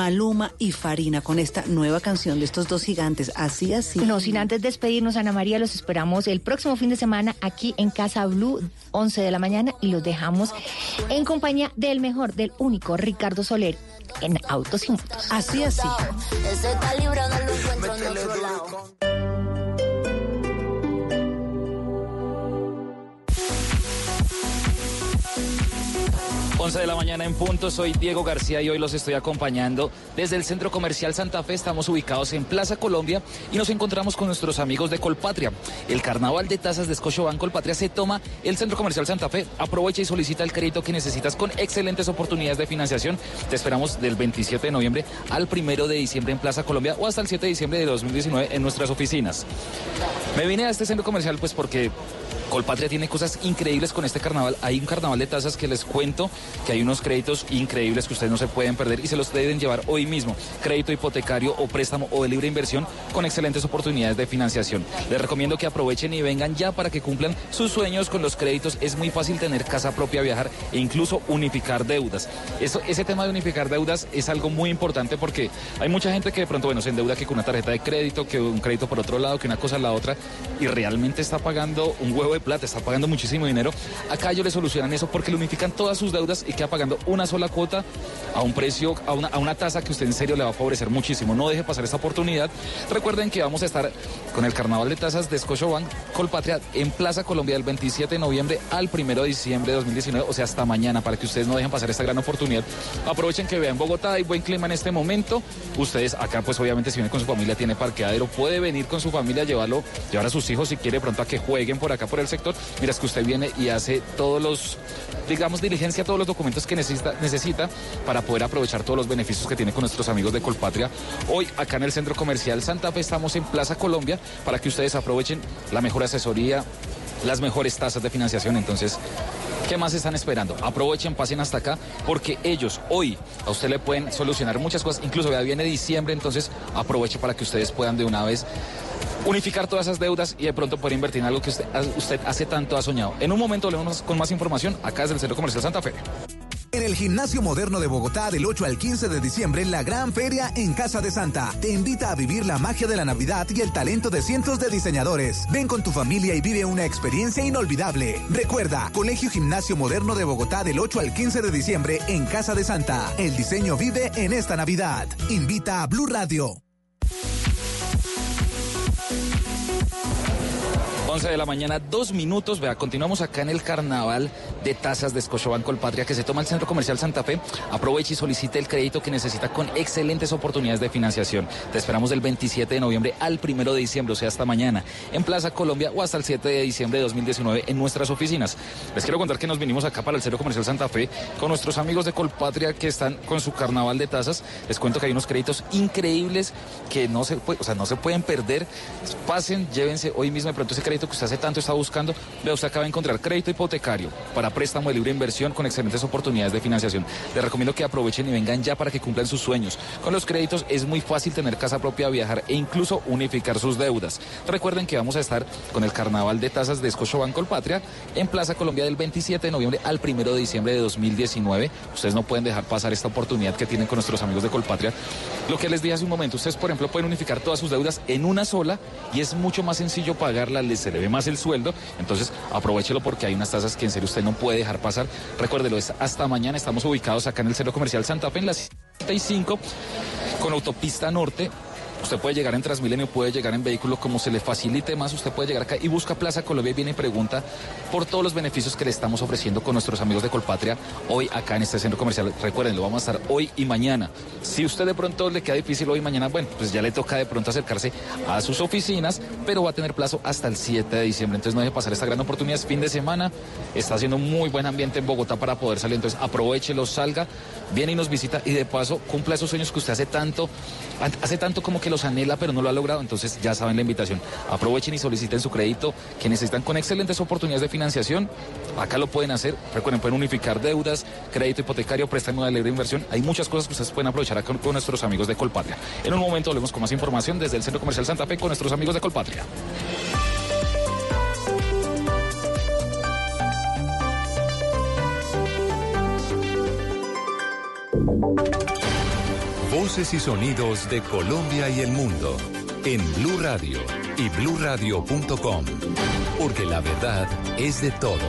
Maluma y Farina con esta nueva canción de estos dos gigantes, así así. No, sin antes despedirnos, Ana María, los esperamos el próximo fin de semana aquí en Casa Blue, 11 de la mañana, y los dejamos en compañía del mejor, del único Ricardo Soler en Autos y Motos. Así así. 11 de la mañana en punto, soy Diego García y hoy los estoy acompañando desde el Centro Comercial Santa Fe. Estamos ubicados en Plaza Colombia y nos encontramos con nuestros amigos de Colpatria. El carnaval de tasas de Scotiabank Colpatria se toma el Centro Comercial Santa Fe. Aprovecha y solicita el crédito que necesitas con excelentes oportunidades de financiación. Te esperamos del 27 de noviembre al 1 de diciembre en Plaza Colombia o hasta el 7 de diciembre de 2019 en nuestras oficinas. Me vine a este centro comercial pues porque Colpatria tiene cosas increíbles con este carnaval. Hay un carnaval de tasas que les cuento que hay unos créditos increíbles que ustedes no se pueden perder y se los deben llevar hoy mismo. Crédito hipotecario o préstamo o de libre inversión con excelentes oportunidades de financiación. Les recomiendo que aprovechen y vengan ya para que cumplan sus sueños con los créditos. Es muy fácil tener casa propia, viajar e incluso unificar deudas. Eso, ese tema de unificar deudas es algo muy importante porque hay mucha gente que de pronto, bueno, se endeuda que con una tarjeta de crédito, que un crédito por otro lado, que una cosa la otra y realmente está pagando un huevo de plata, está pagando muchísimo dinero. Acá ellos le solucionan eso porque le unifican todas sus deudas y queda pagando una sola cuota a un precio, a una, a una tasa que usted en serio le va a favorecer muchísimo. No deje pasar esta oportunidad. Recuerden que vamos a estar con el carnaval de tasas de Scotiabank Colpatria en Plaza Colombia del 27 de noviembre al 1 de diciembre de 2019, o sea, hasta mañana, para que ustedes no dejen pasar esta gran oportunidad. Aprovechen que vean Bogotá, hay buen clima en este momento. Ustedes acá, pues obviamente, si vienen con su familia, tiene parqueadero, puede venir con su familia, llevarlo, llevar a sus hijos si quiere pronto a que jueguen por acá por el sector. Mira, es que usted viene y hace todos los, digamos, diligencia, todos los documentos que necesita, necesita para poder aprovechar todos los beneficios que tiene con nuestros amigos de Colpatria. Hoy, acá en el Centro Comercial Santa Fe, estamos en Plaza Colombia para que ustedes aprovechen la mejor asesoría, las mejores tasas de financiación. Entonces, ¿Qué más están esperando? Aprovechen, pasen hasta acá, porque ellos hoy a usted le pueden solucionar muchas cosas. Incluso ya viene diciembre, entonces aproveche para que ustedes puedan de una vez unificar todas esas deudas y de pronto poder invertir en algo que usted, usted hace tanto ha soñado. En un momento volvemos con más información acá desde el Centro Comercial Santa Fe. En el Gimnasio Moderno de Bogotá del 8 al 15 de diciembre, la gran feria en Casa de Santa te invita a vivir la magia de la Navidad y el talento de cientos de diseñadores. Ven con tu familia y vive una experiencia inolvidable. Recuerda, Colegio Gimnasio Moderno de Bogotá del 8 al 15 de diciembre en Casa de Santa. El diseño vive en esta Navidad. Invita a Blue Radio. 11 de la mañana, dos minutos. Vea, continuamos acá en el carnaval de tasas de Scotiabank Colpatria que se toma el Centro Comercial Santa Fe. Aproveche y solicite el crédito que necesita con excelentes oportunidades de financiación. Te esperamos del 27 de noviembre al 1 de diciembre, o sea, hasta mañana, en Plaza Colombia o hasta el 7 de diciembre de 2019 en nuestras oficinas. Les quiero contar que nos vinimos acá para el Centro Comercial Santa Fe con nuestros amigos de Colpatria que están con su carnaval de tasas. Les cuento que hay unos créditos increíbles que no se, o sea, no se pueden perder. Pasen, llévense hoy mismo de pronto ese crédito que usted hace tanto está buscando, vea, usted acaba de encontrar crédito hipotecario para préstamo de libre inversión con excelentes oportunidades de financiación. Les recomiendo que aprovechen y vengan ya para que cumplan sus sueños. Con los créditos es muy fácil tener casa propia, viajar e incluso unificar sus deudas. Recuerden que vamos a estar con el carnaval de tasas de Scotiabank Colpatria en Plaza Colombia del 27 de noviembre al 1 de diciembre de 2019. Ustedes no pueden dejar pasar esta oportunidad que tienen con nuestros amigos de Colpatria. Lo que les dije hace un momento, ustedes por ejemplo pueden unificar todas sus deudas en una sola y es mucho más sencillo pagarla, les se le ve más el sueldo. Entonces aprovechelo porque hay unas tasas que en serio usted no puede dejar pasar. Recuérdelo, es hasta mañana. Estamos ubicados acá en el Centro Comercial Santa Fe en la 65 con autopista norte Usted puede llegar en Transmilenio, puede llegar en vehículo como se le facilite más. Usted puede llegar acá y busca Plaza Colombia y viene y pregunta por todos los beneficios que le estamos ofreciendo con nuestros amigos de Colpatria hoy acá en este centro comercial. Recuerden, lo vamos a estar hoy y mañana. Si usted de pronto le queda difícil hoy y mañana, bueno, pues ya le toca de pronto acercarse a sus oficinas, pero va a tener plazo hasta el 7 de diciembre. Entonces no deje pasar esta gran oportunidad. Es fin de semana, está haciendo muy buen ambiente en Bogotá para poder salir. Entonces aprovechelo, salga, viene y nos visita y de paso cumpla esos sueños que usted hace tanto, hace tanto como que los anhela, pero no lo ha logrado. Entonces ya saben la invitación. Aprovechen y soliciten su crédito que necesitan con excelentes oportunidades de financiación. Acá lo pueden hacer. Recuerden, pueden unificar deudas, crédito hipotecario, préstamo de libre inversión. Hay muchas cosas que ustedes pueden aprovechar acá con nuestros amigos de Colpatria. En un momento volvemos con más información desde el Centro Comercial Santa Fe con nuestros amigos de Colpatria. Voces y sonidos de Colombia y el mundo en Blue Radio y bluradio.com, porque la verdad es de todos.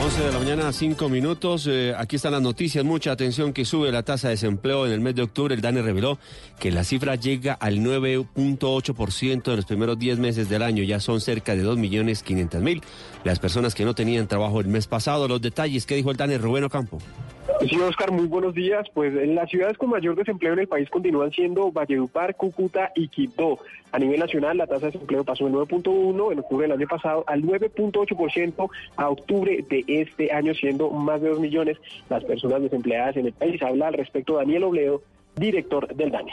11 de la mañana, 5 minutos. Eh, aquí están las noticias. Mucha atención que sube la tasa de desempleo en el mes de octubre. El DANE reveló que la cifra llega al 9.8% en los primeros 10 meses del año. Ya son cerca de 2.500.000 las personas que no tenían trabajo el mes pasado. Los detalles, ¿qué dijo el DANE Rubén Ocampo? Sí, Oscar, muy buenos días. Pues en las ciudades con mayor desempleo en el país continúan siendo Valledupar, Cúcuta y Quibdó. A nivel nacional, la tasa de desempleo pasó de 9.1 en octubre del año pasado al 9.8% a octubre de este año, siendo más de 2 millones las personas desempleadas en el país. Habla al respecto Daniel Obledo, director del DANE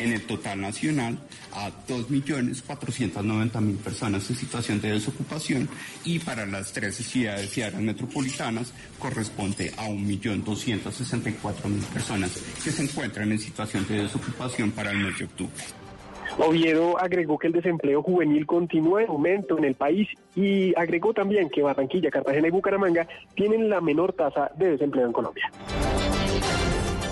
en el total nacional a 2.490.000 personas en situación de desocupación y para las tres ciudades y áreas metropolitanas corresponde a 1.264.000 personas que se encuentran en situación de desocupación para el mes de octubre. Oviedo agregó que el desempleo juvenil continúa en aumento en el país y agregó también que Barranquilla, Cartagena y Bucaramanga tienen la menor tasa de desempleo en Colombia.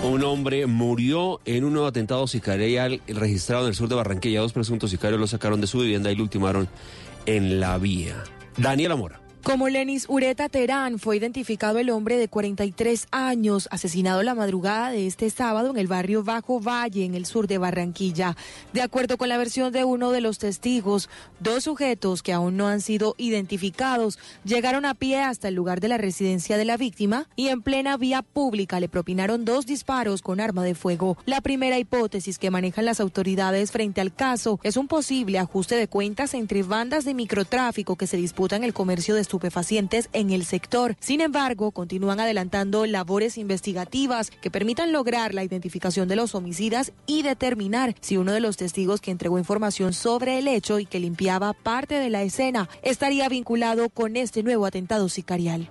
Un hombre murió en un nuevo atentado sicarial registrado en el sur de Barranquilla. Dos presuntos sicarios lo sacaron de su vivienda y lo ultimaron en la vía. Daniela Mora. Como Lenis Ureta Terán fue identificado el hombre de 43 años asesinado la madrugada de este sábado en el barrio Bajo Valle, en el sur de Barranquilla. De acuerdo con la versión de uno de los testigos, dos sujetos que aún no han sido identificados llegaron a pie hasta el lugar de la residencia de la víctima y en plena vía pública le propinaron dos disparos con arma de fuego. La primera hipótesis que manejan las autoridades frente al caso es un posible ajuste de cuentas entre bandas de microtráfico que se disputan el comercio de en el sector. Sin embargo, continúan adelantando labores investigativas que permitan lograr la identificación de los homicidas y determinar si uno de los testigos que entregó información sobre el hecho y que limpiaba parte de la escena estaría vinculado con este nuevo atentado sicarial.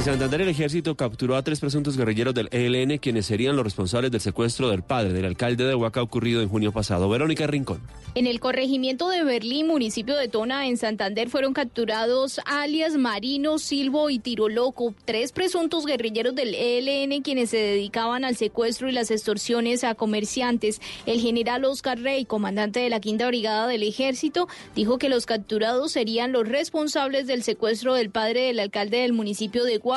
En Santander el ejército capturó a tres presuntos guerrilleros del ELN quienes serían los responsables del secuestro del padre del alcalde de Huaca ocurrido en junio pasado. Verónica Rincón. En el corregimiento de Berlín, municipio de Tona, en Santander, fueron capturados alias Marino, Silvo y Tiroloco, tres presuntos guerrilleros del ELN quienes se dedicaban al secuestro y las extorsiones a comerciantes. El general Oscar Rey, comandante de la Quinta Brigada del Ejército, dijo que los capturados serían los responsables del secuestro del padre del alcalde del municipio de Huaca,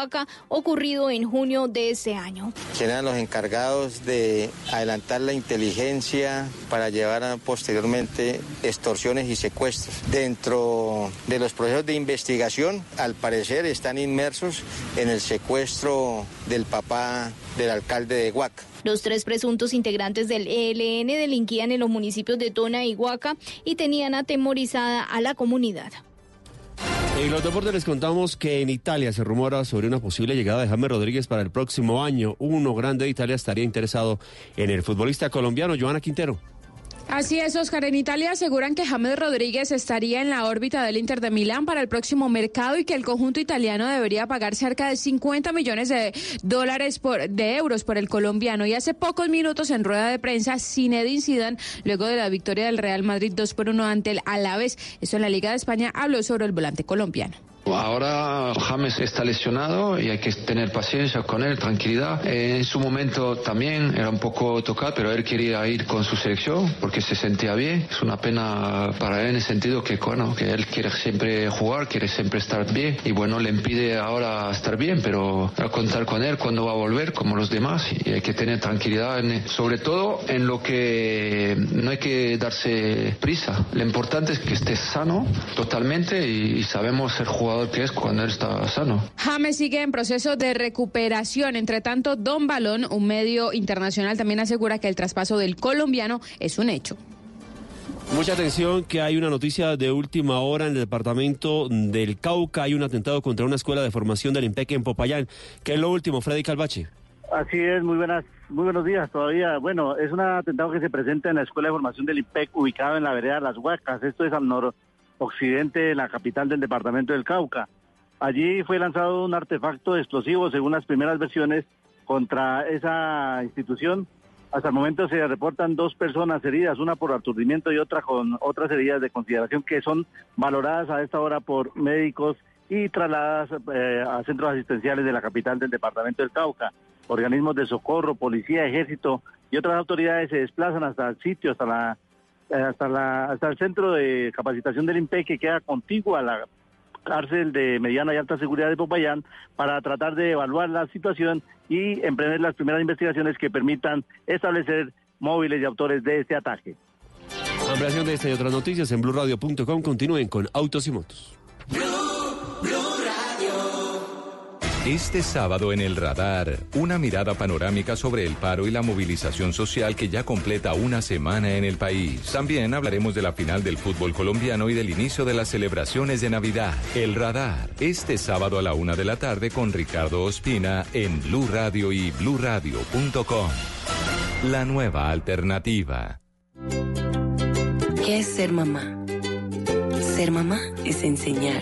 ocurrido en junio de ese año. eran los encargados de adelantar la inteligencia para llevar a posteriormente extorsiones y secuestros. Dentro de los procesos de investigación, al parecer están inmersos en el secuestro del papá del alcalde de Huaca. Los tres presuntos integrantes del ELN delinquían en los municipios de Tona y Huaca y tenían atemorizada a la comunidad. En los deportes les contamos que en Italia se rumora sobre una posible llegada de James Rodríguez para el próximo año. Uno grande de Italia estaría interesado en el futbolista colombiano Joana Quintero. Así es, Oscar. En Italia aseguran que James Rodríguez estaría en la órbita del Inter de Milán para el próximo mercado y que el conjunto italiano debería pagar cerca de 50 millones de dólares por, de euros por el colombiano. Y hace pocos minutos en rueda de prensa, Zinedine Zidane, luego de la victoria del Real Madrid 2 por 1 ante el Alaves, eso en la Liga de España, habló sobre el volante colombiano. Ahora James está lesionado y hay que tener paciencia con él, tranquilidad. En su momento también era un poco tocado, pero él quería ir con su selección porque se sentía bien. Es una pena para él en el sentido que, bueno, que él quiere siempre jugar, quiere siempre estar bien y bueno, le impide ahora estar bien, pero a contar con él cuando va a volver como los demás y hay que tener tranquilidad, sobre todo en lo que no hay que darse prisa. Lo importante es que esté sano totalmente y, y sabemos ser jugador que es cuando él está sano. James sigue en proceso de recuperación. Entre tanto, Don Balón, un medio internacional, también asegura que el traspaso del colombiano es un hecho. Mucha atención que hay una noticia de última hora en el departamento del Cauca. Hay un atentado contra una escuela de formación del IMPEC en Popayán. ¿Qué es lo último, Freddy Calvache? Así es, muy buenas, muy buenos días todavía. Bueno, es un atentado que se presenta en la escuela de formación del IMPEC ubicado en la vereda Las Huacas. Esto es al norte occidente de la capital del departamento del Cauca. Allí fue lanzado un artefacto explosivo, según las primeras versiones, contra esa institución. Hasta el momento se reportan dos personas heridas, una por aturdimiento y otra con otras heridas de consideración que son valoradas a esta hora por médicos y trasladadas eh, a centros asistenciales de la capital del departamento del Cauca. organismos de socorro, policía, ejército y otras autoridades se desplazan hasta el sitio, hasta la hasta el centro de capacitación del INPE que queda contiguo a la cárcel de mediana y alta seguridad de Popayán para tratar de evaluar la situación y emprender las primeras investigaciones que permitan establecer móviles y autores de este ataque. Ampliación de esta y otras noticias en blurradio.com. Continúen con Autos y Motos. Este sábado en el radar, una mirada panorámica sobre el paro y la movilización social que ya completa una semana en el país. También hablaremos de la final del fútbol colombiano y del inicio de las celebraciones de Navidad. El radar, este sábado a la una de la tarde con Ricardo Ospina en Blue Radio y bluradio.com. La nueva alternativa. ¿Qué es ser mamá? Ser mamá es enseñar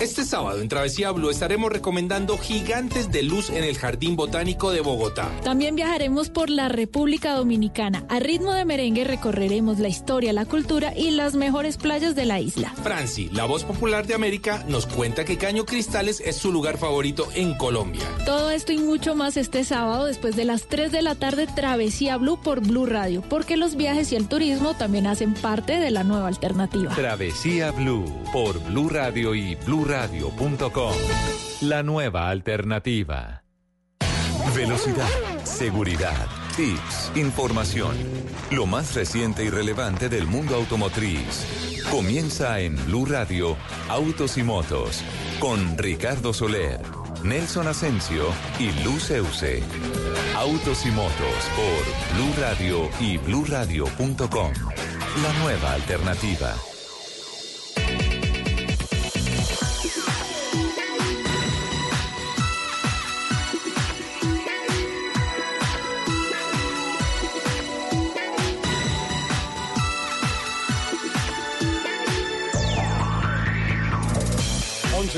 Este sábado en Travesía Blue estaremos recomendando Gigantes de Luz en el Jardín Botánico de Bogotá. También viajaremos por la República Dominicana. A ritmo de merengue recorreremos la historia, la cultura y las mejores playas de la isla. Franci, la voz popular de América, nos cuenta que Caño Cristales es su lugar favorito en Colombia. Todo esto y mucho más este sábado después de las 3 de la tarde Travesía Blue por Blue Radio, porque los viajes y el turismo también hacen parte de la nueva alternativa. Travesía Blue por Blue Radio y Blue radio.com La nueva alternativa. Velocidad, seguridad, tips, información. Lo más reciente y relevante del mundo automotriz. Comienza en Blue Radio, Autos y Motos, con Ricardo Soler, Nelson Asensio y Luz Euse. Autos y Motos por Blue Radio y bluradio.com. La nueva alternativa.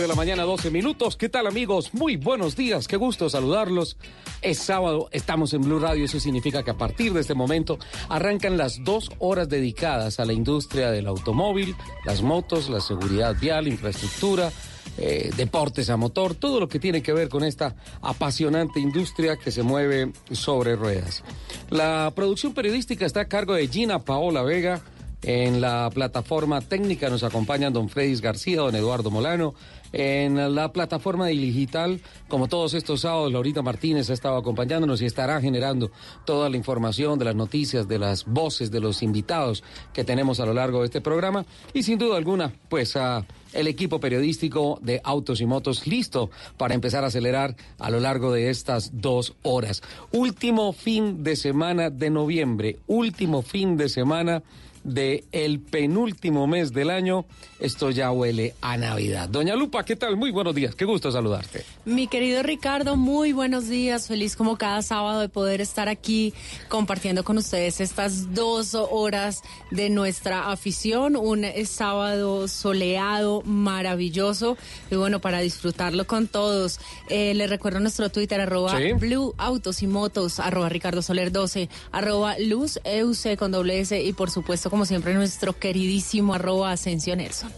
11 de la mañana, 12 minutos. ¿Qué tal amigos? Muy buenos días, qué gusto saludarlos. Es sábado, estamos en Blue Radio, eso significa que a partir de este momento arrancan las dos horas dedicadas a la industria del automóvil, las motos, la seguridad vial, infraestructura, eh, deportes a motor, todo lo que tiene que ver con esta apasionante industria que se mueve sobre ruedas. La producción periodística está a cargo de Gina Paola Vega. En la plataforma técnica nos acompañan don Fredis García, don Eduardo Molano. En la plataforma digital, como todos estos sábados, Laurita Martínez ha estado acompañándonos y estará generando toda la información de las noticias, de las voces de los invitados que tenemos a lo largo de este programa. Y sin duda alguna, pues el equipo periodístico de Autos y Motos listo para empezar a acelerar a lo largo de estas dos horas. Último fin de semana de noviembre, último fin de semana de el penúltimo mes del año, esto ya huele a Navidad. Doña Lupa, ¿qué tal? Muy buenos días, qué gusto saludarte. Mi querido Ricardo, muy buenos días, feliz como cada sábado de poder estar aquí compartiendo con ustedes estas dos horas de nuestra afición, un sábado soleado, maravilloso, y bueno, para disfrutarlo con todos. Eh, les recuerdo nuestro Twitter, arroba Blue Autos y Motos, arroba Ricardo Soler 12, arroba Luz EUC con doble S y por supuesto como siempre, nuestro queridísimo arroba Asensio Nelson.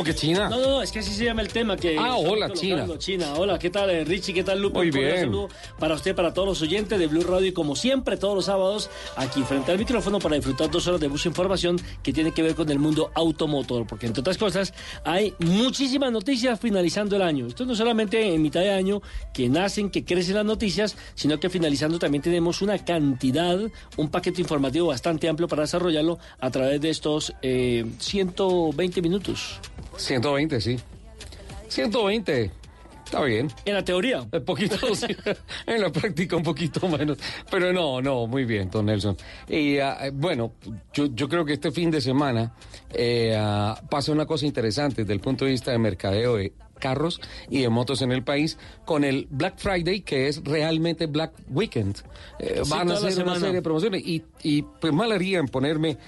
¿Cómo que China? No, no, no, es que así se llama el tema. Que ah, hola, China. China. Hola, ¿qué tal, eh, Richie? ¿Qué tal, Lupe? Muy bien. Para usted, para todos los oyentes de Blue Radio. Y como siempre, todos los sábados, aquí frente al micrófono para disfrutar dos horas de mucha información que tiene que ver con el mundo automotor. Porque, entre otras cosas, hay muchísimas noticias finalizando el año. Esto no solamente en mitad de año que nacen, que crecen las noticias, sino que finalizando también tenemos una cantidad, un paquete informativo bastante amplio para desarrollarlo a través de estos 120 eh, minutos. 120, sí. 120. Está bien. En la teoría. Un poquito, sí. en la práctica un poquito menos. Pero no, no, muy bien, don Nelson. Y ah, bueno, yo, yo creo que este fin de semana eh, ah, pasa una cosa interesante desde el punto de vista de mercadeo de carros y de motos en el país con el Black Friday que es realmente Black Weekend. Eh, Sí, van a hacer una serie de promociones y, y pues mal haría en ponerme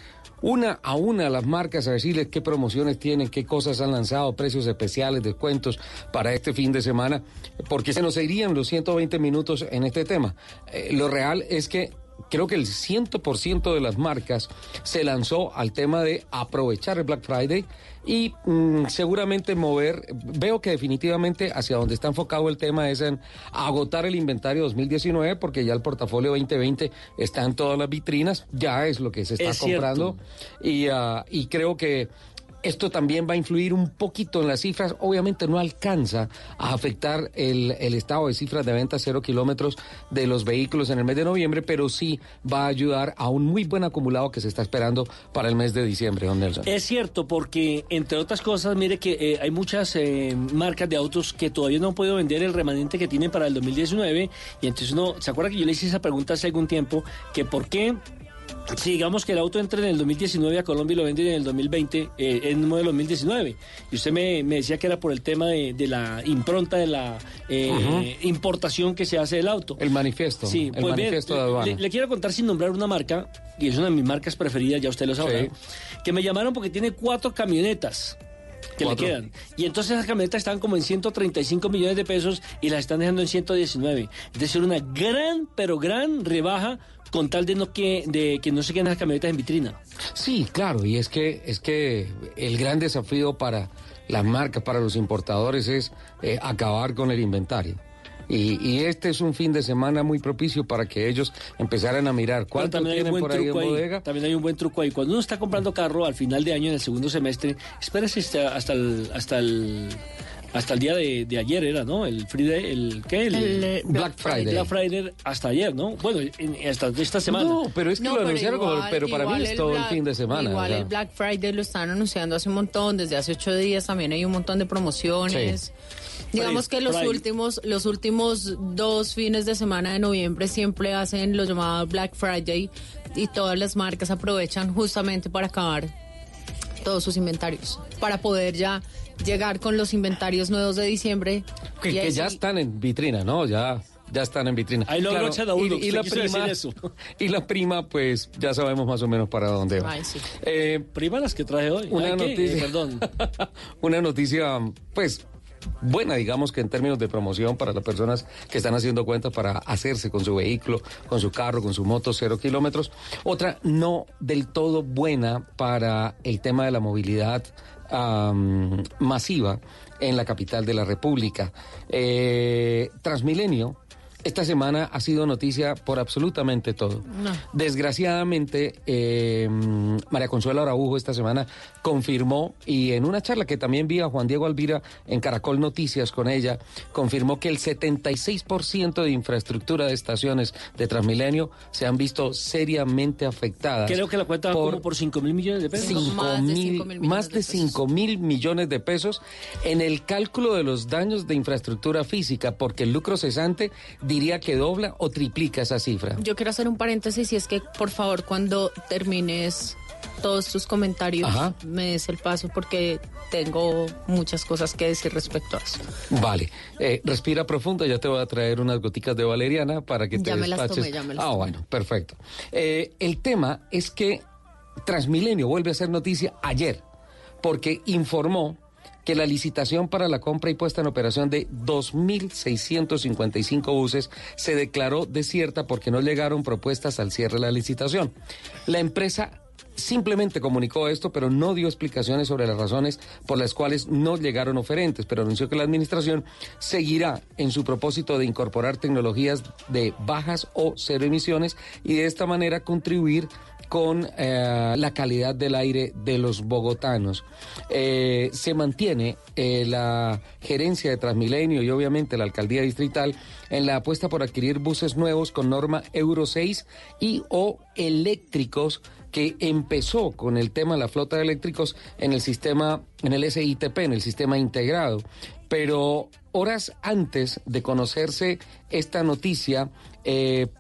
una a una las marcas a decirles qué promociones tienen, qué cosas han lanzado, precios especiales, descuentos para este fin de semana, porque se nos irían los 120 minutos en este tema. Eh, lo real es que creo que el 100% de las marcas se lanzó al tema de aprovechar el Black Friday y mm, seguramente mover, veo que definitivamente hacia donde está enfocado el tema es en agotar el inventario 2019 porque ya el portafolio 2020 está en todas las vitrinas, ya es lo que se está Es comprando. Y, ah, y creo que esto también va a influir un poquito en las cifras. Obviamente no alcanza a afectar el, estado de cifras de ventas cero kilómetros de los vehículos en el mes de noviembre, pero sí va a ayudar a un muy buen acumulado que se está esperando para el mes de diciembre, don Nelson. Es cierto, porque entre otras cosas, mire que eh, hay muchas eh, marcas de autos que todavía no han podido vender el remanente que tienen para el 2019. Y entonces uno, ¿se acuerda que yo le hice esa pregunta hace algún tiempo? Que por qué, si digamos que el auto entra en el 2019 a Colombia y lo venden en el 2020, eh, en el modelo 2019. Y usted me, me decía que era por el tema de, de la impronta de la eh, importación que se hace del auto. El manifiesto, Sí, el pues bien, manifiesto de aduana. le, le quiero contar sin nombrar una marca, y es una de mis marcas preferidas, ya usted lo Sí. que me llamaron porque tiene cuatro camionetas que Cuatro. le quedan. Y entonces esas camionetas están como en 135 millones de pesos y las están dejando en 119. Es decir, una gran, pero gran rebaja con tal de, no que, de que no se queden las camionetas en vitrina. Sí, claro, y es que es que el gran desafío para las marcas, para los importadores es eh, acabar con el inventario. Y, y este es un fin de semana muy propicio para que ellos empezaran a mirar cuánto también hay un tienen buen por ahí en truco ahí. bodega. También hay un buen truco ahí. Cuando uno está comprando carro al final de año, en el segundo semestre, espérese hasta, hasta el hasta el hasta el día de, de ayer era, ¿no? El Friday, el ¿qué? El, El, eh, Black Friday. Black Friday hasta ayer, ¿no? Bueno, en- hasta esta semana. No, pero es que No, lo anunciaron, igual- pero para mí es el todo el Black- fin de semana. Igual o sea. el Black Friday lo están anunciando hace un montón, desde hace ocho días también hay un montón de promociones. Sí. Digamos que los últimos, los últimos dos fines de semana de noviembre siempre hacen lo llamado Black Friday y todas las marcas aprovechan justamente para acabar todos sus inventarios, para poder ya llegar con los inventarios nuevos de diciembre. Que, y que ahí ya sí- están en vitrina, ¿no? Ya, ya están en vitrina. Ahí lo a uno, Y, y la prima, eso. y la prima, pues ya sabemos más o menos para dónde va. Ay, sí. Eh, Prima las que traje hoy. Una noticia. Eh, perdón. una noticia, pues, buena, digamos que en términos de promoción para las personas que están haciendo cuentas para hacerse con su vehículo, con su carro, con su moto, cero kilómetros. Otra no del todo buena para el tema de la movilidad masiva en la capital de la República. Eh, Transmilenio. Esta semana ha sido noticia por absolutamente todo. No. Desgraciadamente, eh, María Consuelo Araujo esta semana confirmó, y en una charla que también vi a Juan Diego Alvira en Caracol Noticias con ella, confirmó que el 76% de infraestructura de estaciones de Transmilenio se han visto seriamente afectadas. Creo que la cuenta va por como por 5 mil millones de pesos. cinco Más de mil- cinco mil millones más de de pesos. 5 mil millones de pesos en el cálculo de los daños de infraestructura física, porque el lucro cesante diría que dobla o triplica esa cifra. Yo quiero hacer un paréntesis y es que, por favor, cuando termines todos tus comentarios, Ajá. me des el paso porque tengo muchas cosas que decir respecto a eso. Vale, Eh, respira profundo, ya te voy a traer unas goticas de valeriana para que te Ya me las tomé, ya me las ah, tomé. bueno, perfecto. Eh, el tema es que Transmilenio vuelve a ser noticia ayer, porque informó que la licitación para la compra y puesta en operación de 2.655 buses se declaró desierta porque no llegaron propuestas al cierre de la licitación. La empresa simplemente comunicó esto, pero no dio explicaciones sobre las razones por las cuales no llegaron oferentes, pero anunció que la administración seguirá en su propósito de incorporar tecnologías de bajas o cero emisiones y de esta manera contribuir con eh, la calidad del aire de los bogotanos. Eh, se mantiene eh, la gerencia de Transmilenio y obviamente la alcaldía distrital en la apuesta por adquirir buses nuevos con norma Euro 6 y o eléctricos que empezó con el tema de la flota de eléctricos en el sistema, en el SITP, en el sistema integrado. Pero horas antes de conocerse esta noticia,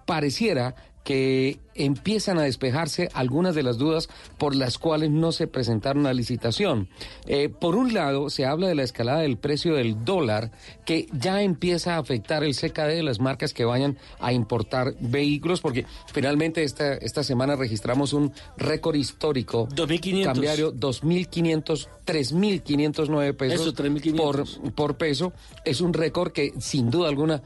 pareciera que empiezan a despejarse algunas de las dudas por las cuales no se presentaron a licitación. Eh, por un lado, se habla de la escalada del precio del dólar, que ya empieza a afectar el CKD de las marcas que vayan a importar vehículos, porque finalmente esta, esta semana registramos un récord histórico. 2.500. Cambiario, 2.500, 3.509 pesos por, por peso. Es un récord que sin duda alguna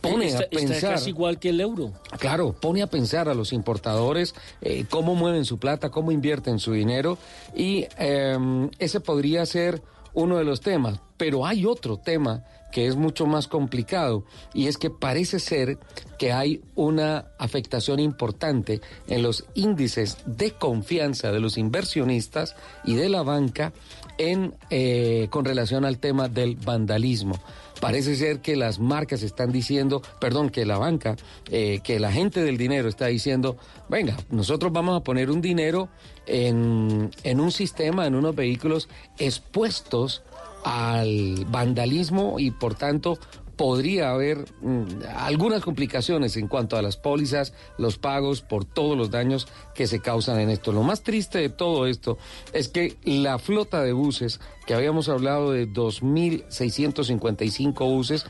pone a pensar. casi igual que el euro. Claro, pone a pensar a los importadores eh, cómo mueven su plata, cómo invierten su dinero y em, ese podría ser uno de los temas. Pero hay otro tema que es mucho más complicado y es que parece ser que hay una afectación importante en los índices de confianza de los inversionistas y de la banca en eh, con relación al tema del vandalismo. Parece ser que las marcas están diciendo, perdón, que la banca, eh, que la gente del dinero está diciendo, venga, nosotros vamos a poner un dinero en, en un sistema, en unos vehículos expuestos al vandalismo y por tanto podría haber mm, algunas complicaciones en cuanto a las pólizas, los pagos por todos los daños que se causan en esto. Lo más triste de todo esto es que la flota de buses, que habíamos hablado de 2.655 buses,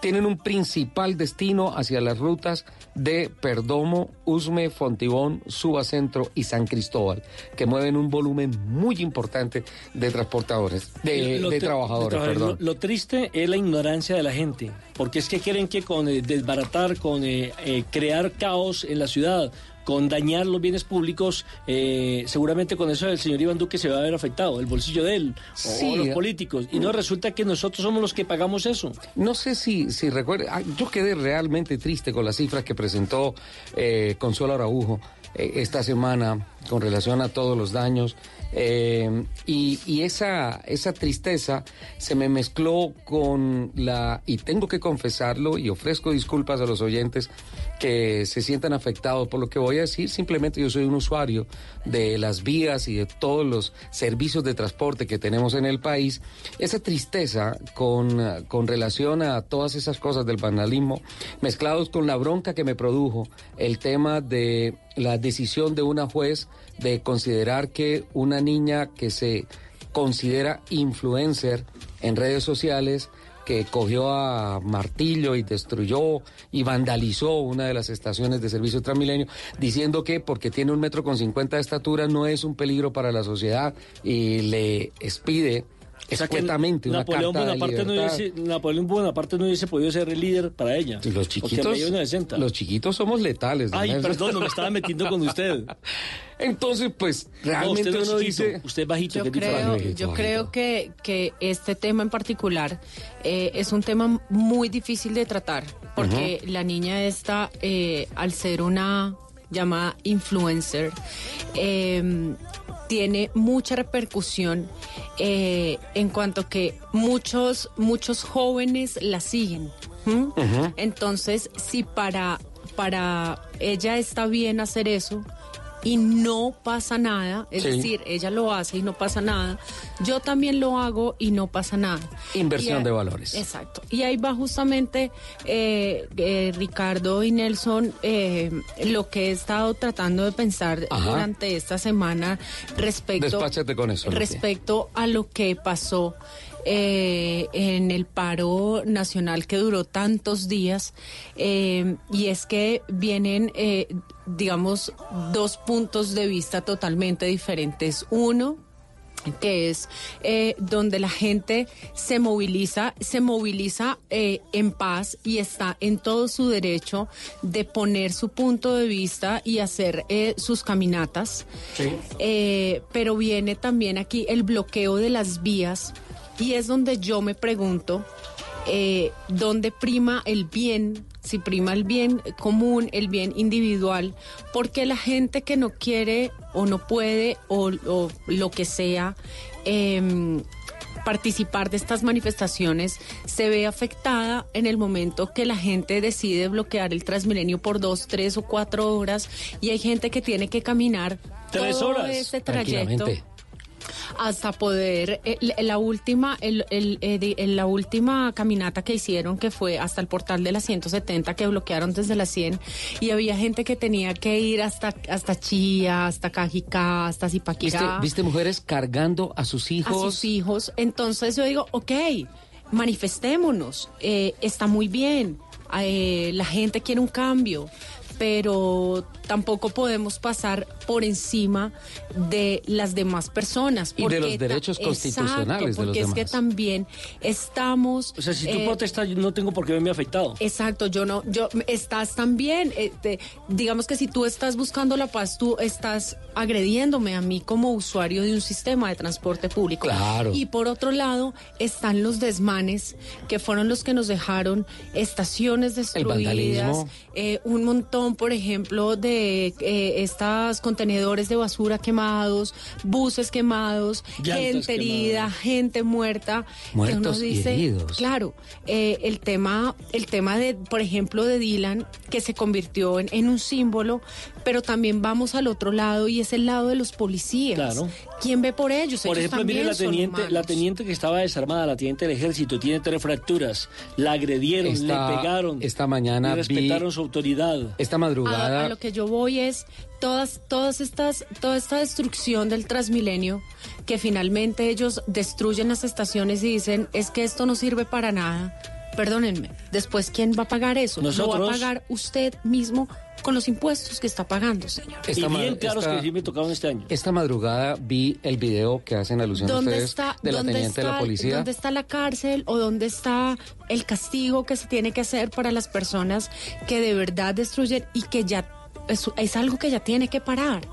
tienen un principal destino hacia las rutas de Perdomo, Usme, Fontibón, Subacentro y San Cristóbal, que mueven un volumen muy importante de transportadores, de, trabajadores. perdón. Lo, triste es la ignorancia de la gente, porque es que creen que con eh, desbaratar, con eh, eh, crear caos en la ciudad, con dañar los bienes públicos, eh, seguramente con eso el señor Iván Duque se va a ver afectado, el bolsillo de él o, los políticos. Y no resulta que nosotros somos los que pagamos eso. No sé si, si recuerda, ah, yo quedé realmente triste con las cifras que presentó eh, Consuelo Araujo eh, esta semana con relación a todos los daños. Eh, y, esa, esa tristeza se me mezcló con la, y tengo que confesarlo y ofrezco disculpas a los oyentes que se sientan afectados. Por lo que voy a decir, simplemente yo soy un usuario de las vías y de todos los servicios de transporte que tenemos en el país, esa tristeza con, con relación a todas esas cosas del vandalismo, mezclados con la bronca que me produjo el tema de la decisión de una juez de considerar que una niña que se considera influencer en redes sociales, que cogió a martillo y destruyó y vandalizó una de las estaciones de servicio Transmilenio, diciendo que porque tiene un metro con cincuenta de estatura no es un peligro para la sociedad y le expide Exactamente, una Napoleón carta Bonaparte no hubiese, Napoleón Bonaparte no hubiese podido ser el líder para ella. Los chiquitos, los chiquitos somos letales. Ay, perdón, no me estaba metiendo con usted. Entonces, pues, realmente usted uno dice... Usted bajito. Yo creo, yo creo que, que este tema en particular eh, es un tema muy difícil de tratar, porque la niña esta, eh, al ser una llamada influencer, eh, tiene mucha repercusión eh, en cuanto que muchos, muchos jóvenes la siguen. Entonces, si para, para ella está bien hacer eso, y no pasa nada, es decir, ella lo hace y no pasa nada, yo también lo hago y no pasa nada. Inversión de valores. Exacto. Y ahí va justamente eh, eh, Ricardo y Nelson eh, lo que he estado tratando de pensar durante esta semana respecto, con eso, respecto a lo que pasó. En el paro nacional que duró tantos días y es que vienen digamos, dos puntos de vista totalmente diferentes. Uno, que es eh, donde la gente se moviliza, se moviliza eh, en paz y está en todo su derecho de poner su punto de vista y hacer eh, sus caminatas. pero viene también aquí el bloqueo de las vías y es donde yo me pregunto eh, donde prima el bien, si prima el bien común, el bien individual, porque la gente que no quiere o no puede o, o lo que sea, em, participar de estas manifestaciones se ve afectada en el momento que la gente decide bloquear el Transmilenio por dos, tres o cuatro horas y hay gente que tiene que caminar Tres todo horas. este trayecto Tranquilamente. Hasta poder eh, la- última el, el, eh, en la última caminata que hicieron que fue hasta el portal de la 170 que bloquearon desde la 100 y había gente que tenía que ir hasta hasta Chía, hasta Cajicá, hasta ¿Viste, Zipaquirá viste mujeres cargando a sus hijos? a sus hijos. Entonces yo digo, ok, manifestémonos, eh, está muy bien, eh, la gente quiere un cambio, pero tampoco podemos pasar por encima de las demás personas. Y de los derechos constitucionales de los porque es que demás. también estamos... O sea, si tú eh, protestas, yo no tengo por qué verme afectado. Exacto, yo no, yo estás también, eh, te- digamos que si tú estás buscando la paz, tú estás agrediéndome a mí como usuario de un sistema de transporte público. Claro. Y por otro lado están los desmanes que fueron los que nos dejaron estaciones destruidas, vandalismo. eh, un montón, por ejemplo, de eh, estas contenedores de basura quemados, buses quemados, Llantas gente herida, quemadas. gente muerta. que uno Muertos y heridos. Claro, eh, el tema, el tema de, por ejemplo, de Dylan, que se convirtió en, en un símbolo, pero también vamos al otro lado y es el lado de los policías. Claro. ¿Quién ve por ellos? Por Ellos ejemplo, mire la teniente, la teniente que estaba desarmada, la teniente del ejército, tiene tres fracturas, la agredieron, Esta- le pegaron, esta mañana respetaron vi- su autoridad. Esta A, madrugada a lo que yo voy es todas, todas estas, toda esta destrucción del Transmilenio, que finalmente ellos destruyen las estaciones y dicen es que esto no sirve para nada. Perdónenme, después quién va a pagar eso? Lo va a Nosotros. pagar usted mismo con los impuestos que está pagando, señor. Esta y bien claros esta- que sí me tocaron este año. Esta madrugada vi el video que hacen alusión ¿Dónde ustedes está, de la dónde teniente de está- la policía. ¿Dónde está la cárcel o dónde está el castigo que se tiene que hacer para las personas que de verdad destruyen y que ya es, es algo que ya tiene que parar?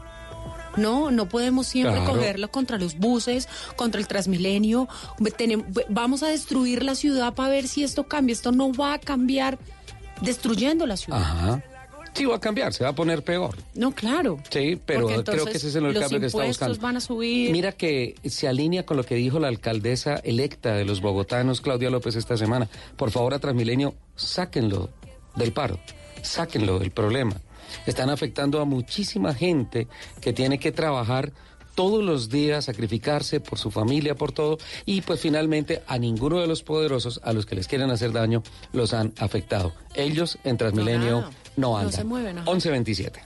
No, no podemos siempre Claro. cogerlo contra los buses, contra el Transmilenio. Vamos a destruir la ciudad para ver si esto cambia. Esto no va a cambiar destruyendo la ciudad. Ajá. Sí, va a cambiar, se va a poner peor. No, claro. Sí, pero creo que ese es el los cambio que está buscando. van a subir. Mira que se alinea con lo que dijo la alcaldesa electa de los bogotanos, Claudia López, esta semana. Por favor, a Transmilenio, sáquenlo del paro, sáquenlo del problema. Están afectando a muchísima gente que tiene que trabajar todos los días, sacrificarse por su familia, por todo, y pues finalmente a ninguno de los poderosos, a los que les quieren hacer daño, los han afectado. Ellos en Transmilenio no No andan. se mueven, ajá. 1127.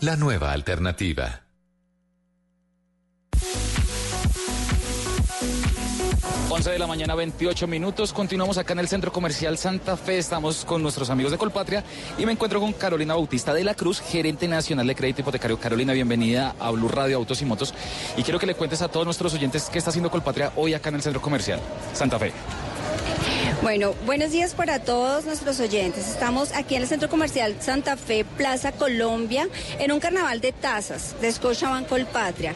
La nueva alternativa. Once de la mañana, 28 minutos. Continuamos acá en el Centro Comercial Santa Fe. Estamos con nuestros amigos de Colpatria y me encuentro con Carolina Bautista de la Cruz, gerente nacional de crédito hipotecario. Carolina, bienvenida a Blue Radio Autos y Motos. Y quiero que le cuentes a todos nuestros oyentes qué está haciendo Colpatria hoy acá en el Centro Comercial Santa Fe. Bueno, buenos días para todos nuestros oyentes. Estamos aquí en el Centro Comercial Santa Fe, Plaza Colombia, en un carnaval de tazas de Scotiabank Colpatria.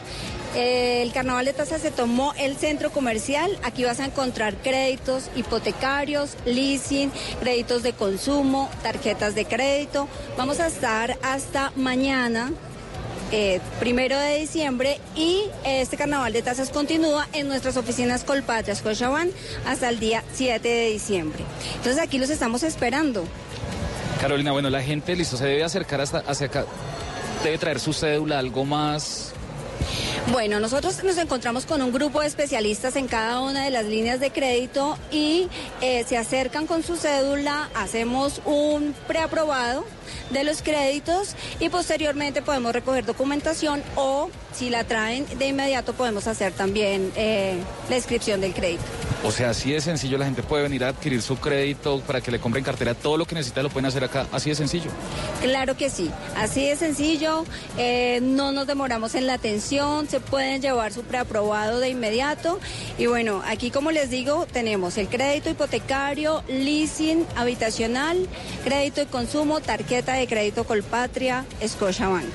Eh, El carnaval de tazas se tomó el centro comercial. Aquí vas a encontrar créditos hipotecarios, leasing, créditos de consumo, tarjetas de crédito. Vamos a estar hasta mañana eh, primero de diciembre y este carnaval de tazas continúa en nuestras oficinas Colpatria, Scotiabank, hasta el día 7 de diciembre. Entonces aquí los estamos esperando. Carolina, bueno, la gente, listo, se debe acercar hasta hacia acá. Debe traer su cédula, algo más. Bueno, nosotros nos encontramos con un grupo de especialistas en cada una de las líneas de crédito y eh, se acercan con su cédula, hacemos un preaprobado de los créditos y posteriormente podemos recoger documentación o si la traen de inmediato podemos hacer también eh, la inscripción del crédito. O sea, así de sencillo, la gente puede venir a adquirir su crédito para que le compren cartera, todo lo que necesita lo pueden hacer acá, así de sencillo. Claro que sí, así de sencillo, eh, no nos demoramos en la atención, se pueden llevar su preaprobado de inmediato y bueno, aquí como les digo, tenemos el crédito hipotecario, leasing habitacional, crédito de consumo, tarjeta de crédito Colpatria, Scotiabank.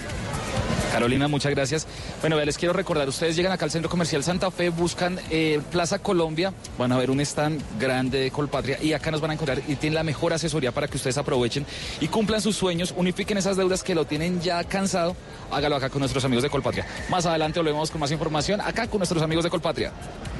Carolina, muchas gracias. Bueno, ya les quiero recordar, ustedes llegan acá al Centro Comercial Santa Fe, buscan eh, Plaza Colombia, van a ver un stand grande de Colpatria y acá nos van a encontrar y tienen la mejor asesoría para que ustedes aprovechen y cumplan sus sueños, unifiquen esas deudas que lo tienen ya cansado, hágalo acá con nuestros amigos de Colpatria. Más adelante volvemos con más información acá con nuestros amigos de Colpatria.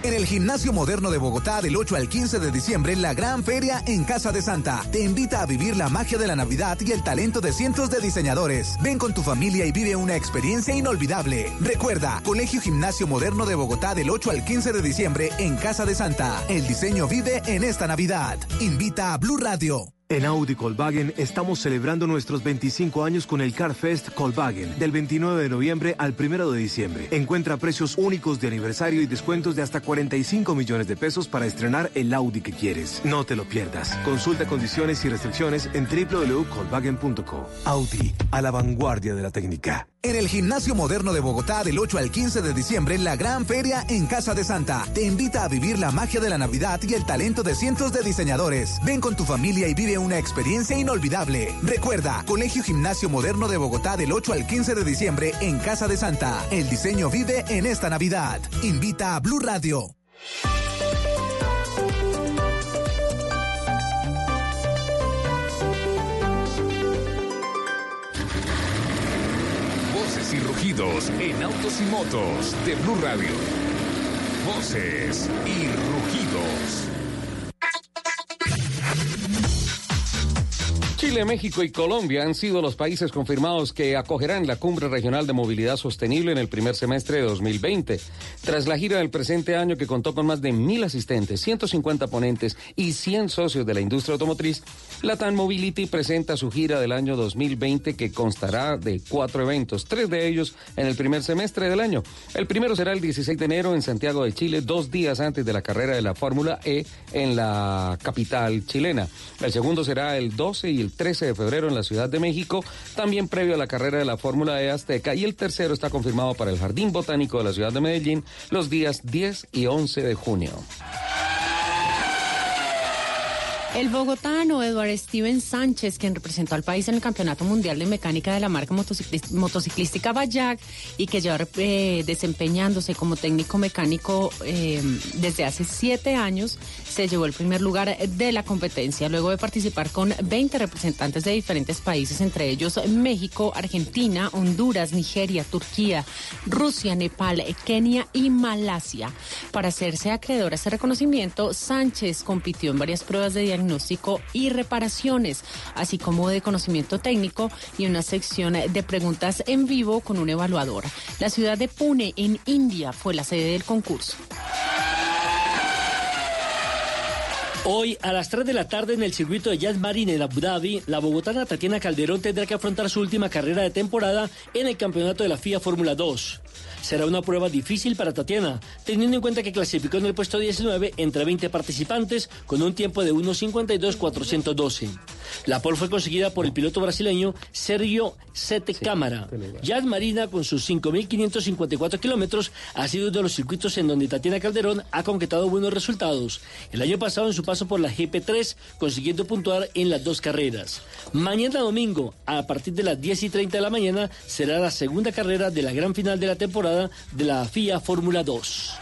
En el Gimnasio Moderno de Bogotá del 8 al 15 de diciembre, la gran feria en Casa de Santa te invita a vivir la magia de la Navidad y el talento de cientos de diseñadores. Ven con tu familia y vive una experiencia inolvidable. Recuerda, Colegio Gimnasio Moderno de Bogotá del 8 al 15 de diciembre en Casa de Santa. El diseño vive en esta Navidad. Invita a Blue Radio. En Audi Colwagen estamos celebrando nuestros 25 años con el Car Fest Colwagen del 29 de noviembre al 1 de diciembre. Encuentra precios únicos de aniversario y descuentos de hasta 45 millones de pesos para estrenar el Audi que quieres. No te lo pierdas. Consulta condiciones y restricciones en www.colwagen.co. Audi, a la vanguardia de la técnica. En el Gimnasio Moderno de Bogotá del 8 al 15 de diciembre, la gran feria en Casa de Santa te invita a vivir la magia de la Navidad y el talento de cientos de diseñadores. Ven con tu familia y vive una experiencia inolvidable. Recuerda, Colegio Gimnasio Moderno de Bogotá del 8 al 15 de diciembre en Casa de Santa. El diseño vive en esta Navidad. Invita a Blue Radio. Rugidos en autos y motos de Blue Radio. Voces y rugidos. Chile, México y Colombia han sido los países confirmados que acogerán la Cumbre Regional de Movilidad Sostenible en el primer semestre de 2020. Tras la gira del presente año que contó con más de mil asistentes, 150 ponentes y 100 socios de la industria automotriz, Latam Mobility presenta su gira del año 2020 que constará de cuatro eventos, tres de ellos en el primer semestre del año. El primero será el 16 de enero en Santiago de Chile, dos días antes de la carrera de la Fórmula E en la capital chilena. El segundo será el 12 y el 13 de febrero en la Ciudad de México, también previo a la carrera de la Fórmula E Azteca. Y el tercero está confirmado para el Jardín Botánico de la Ciudad de Medellín los días 10 y 11 de junio. El bogotano Eduardo Steven Sánchez, quien representó al país en el Campeonato Mundial de Mecánica de la marca motociclística Bayak y que lleva eh, desempeñándose como técnico mecánico eh, desde hace siete años, se llevó el primer lugar de la competencia luego de participar con 20 representantes de diferentes países, entre ellos México, Argentina, Honduras, Nigeria, Turquía, Rusia, Nepal, Kenia y Malasia. Para hacerse acreedor a este reconocimiento, Sánchez compitió en varias pruebas de diagnóstico y reparaciones, así como de conocimiento técnico y una sección de preguntas en vivo con un evaluador. La ciudad de Pune, en India, fue la sede del concurso. Hoy a las 3 de la tarde en el circuito de Jazz Marine en Abu Dhabi, la bogotana Tatiana Calderón tendrá que afrontar su última carrera de temporada en el campeonato de la FIA Fórmula 2. Será una prueba difícil para Tatiana, teniendo en cuenta que clasificó en el puesto 19 entre 20 participantes con un tiempo de 1.52.412. La pole fue conseguida por el piloto brasileño Sergio Sete Cámara. Jazz Marina, con sus 5.554 kilómetros, ha sido uno de los circuitos en donde Tatiana Calderón ha concretado buenos resultados. El año pasado, en su paso por la GP3, consiguiendo puntuar en las dos carreras. Mañana domingo, a partir de las 10 y 30 de la mañana, será la segunda carrera de la gran final de la temporada de la FIA Fórmula 2.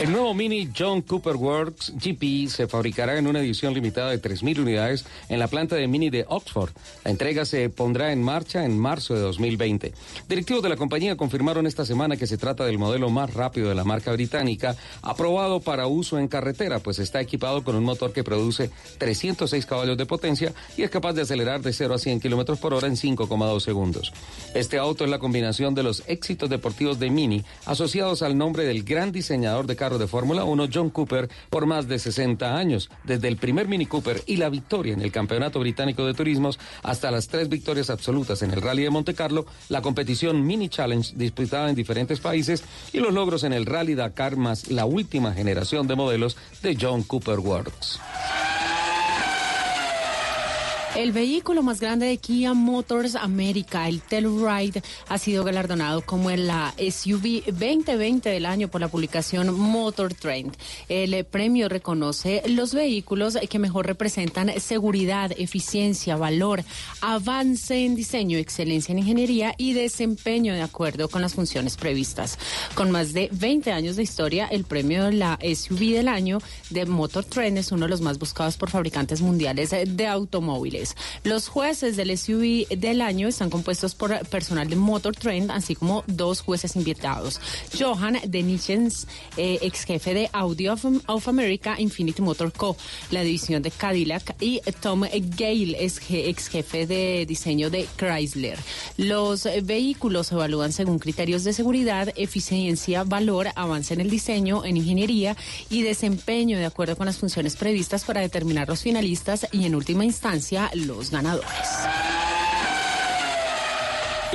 El nuevo Mini John Cooper Works GP se fabricará en una edición limitada de 3.000 unidades en la planta de Mini de Oxford. La entrega se pondrá en marcha en marzo de 2020. Directivos de la compañía confirmaron esta semana que se trata del modelo más rápido de la marca británica, aprobado para uso en carretera, pues está equipado con un motor que produce 306 caballos de potencia y es capaz de acelerar de 0 a 100 kilómetros por hora en 5,2 segundos. Este auto es la combinación de los éxitos deportivos de Mini asociados al nombre del gran diseñador de de Fórmula 1, John Cooper, por más de 60 años, desde el primer Mini Cooper y la victoria en el Campeonato Británico de Turismos hasta las tres victorias absolutas en el Rally de Monte Carlo, la competición Mini Challenge disputada en diferentes países y los logros en el Rally Dakar más la última generación de modelos de John Cooper Works. El vehículo más grande de Kia Motors América, el Telluride, ha sido galardonado como la SUV 2020 del año por la publicación Motor Trend. El premio reconoce los vehículos que mejor representan seguridad, eficiencia, valor, avance en diseño, excelencia en ingeniería y desempeño de acuerdo con las funciones previstas. Con más de 20 años de historia, el premio de la SUV del año de Motor Trend es uno de los más buscados por fabricantes mundiales de automóviles. Los jueces del SUV del año están compuestos por personal de Motor Trend, así como dos jueces invitados. Johan Denichens, eh, ex jefe de Audio of, America Infinity Motor Co., la división de Cadillac, y Tom Gale, ex jefe de diseño de Chrysler. Los vehículos se evalúan según criterios de seguridad, eficiencia, valor, avance en el diseño, en ingeniería y desempeño de acuerdo con las funciones previstas para determinar los finalistas y en última instancia los ganadores.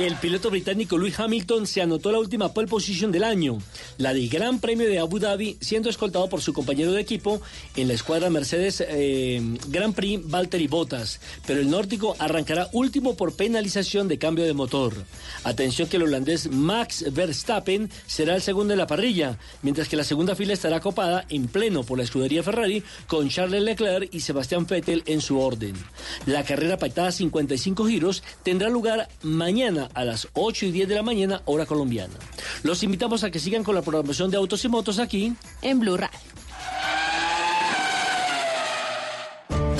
El piloto británico Lewis Hamilton se anotó la última pole position del año, la del Gran Premio de Abu Dhabi, siendo escoltado por su compañero de equipo en la escuadra Mercedes eh, Grand Prix Valtteri Bottas. Pero el nórdico arrancará último por penalización de cambio de motor. Atención que el holandés Max Verstappen será el segundo en la parrilla, mientras que la segunda fila estará copada en pleno por la escudería Ferrari con Charles Leclerc y Sebastián Vettel en su orden. La carrera pactada a 55 giros tendrá lugar mañana a las 8 y 10 de la mañana, hora colombiana. Los invitamos a que sigan con la programación de autos y motos aquí en Blue Radio.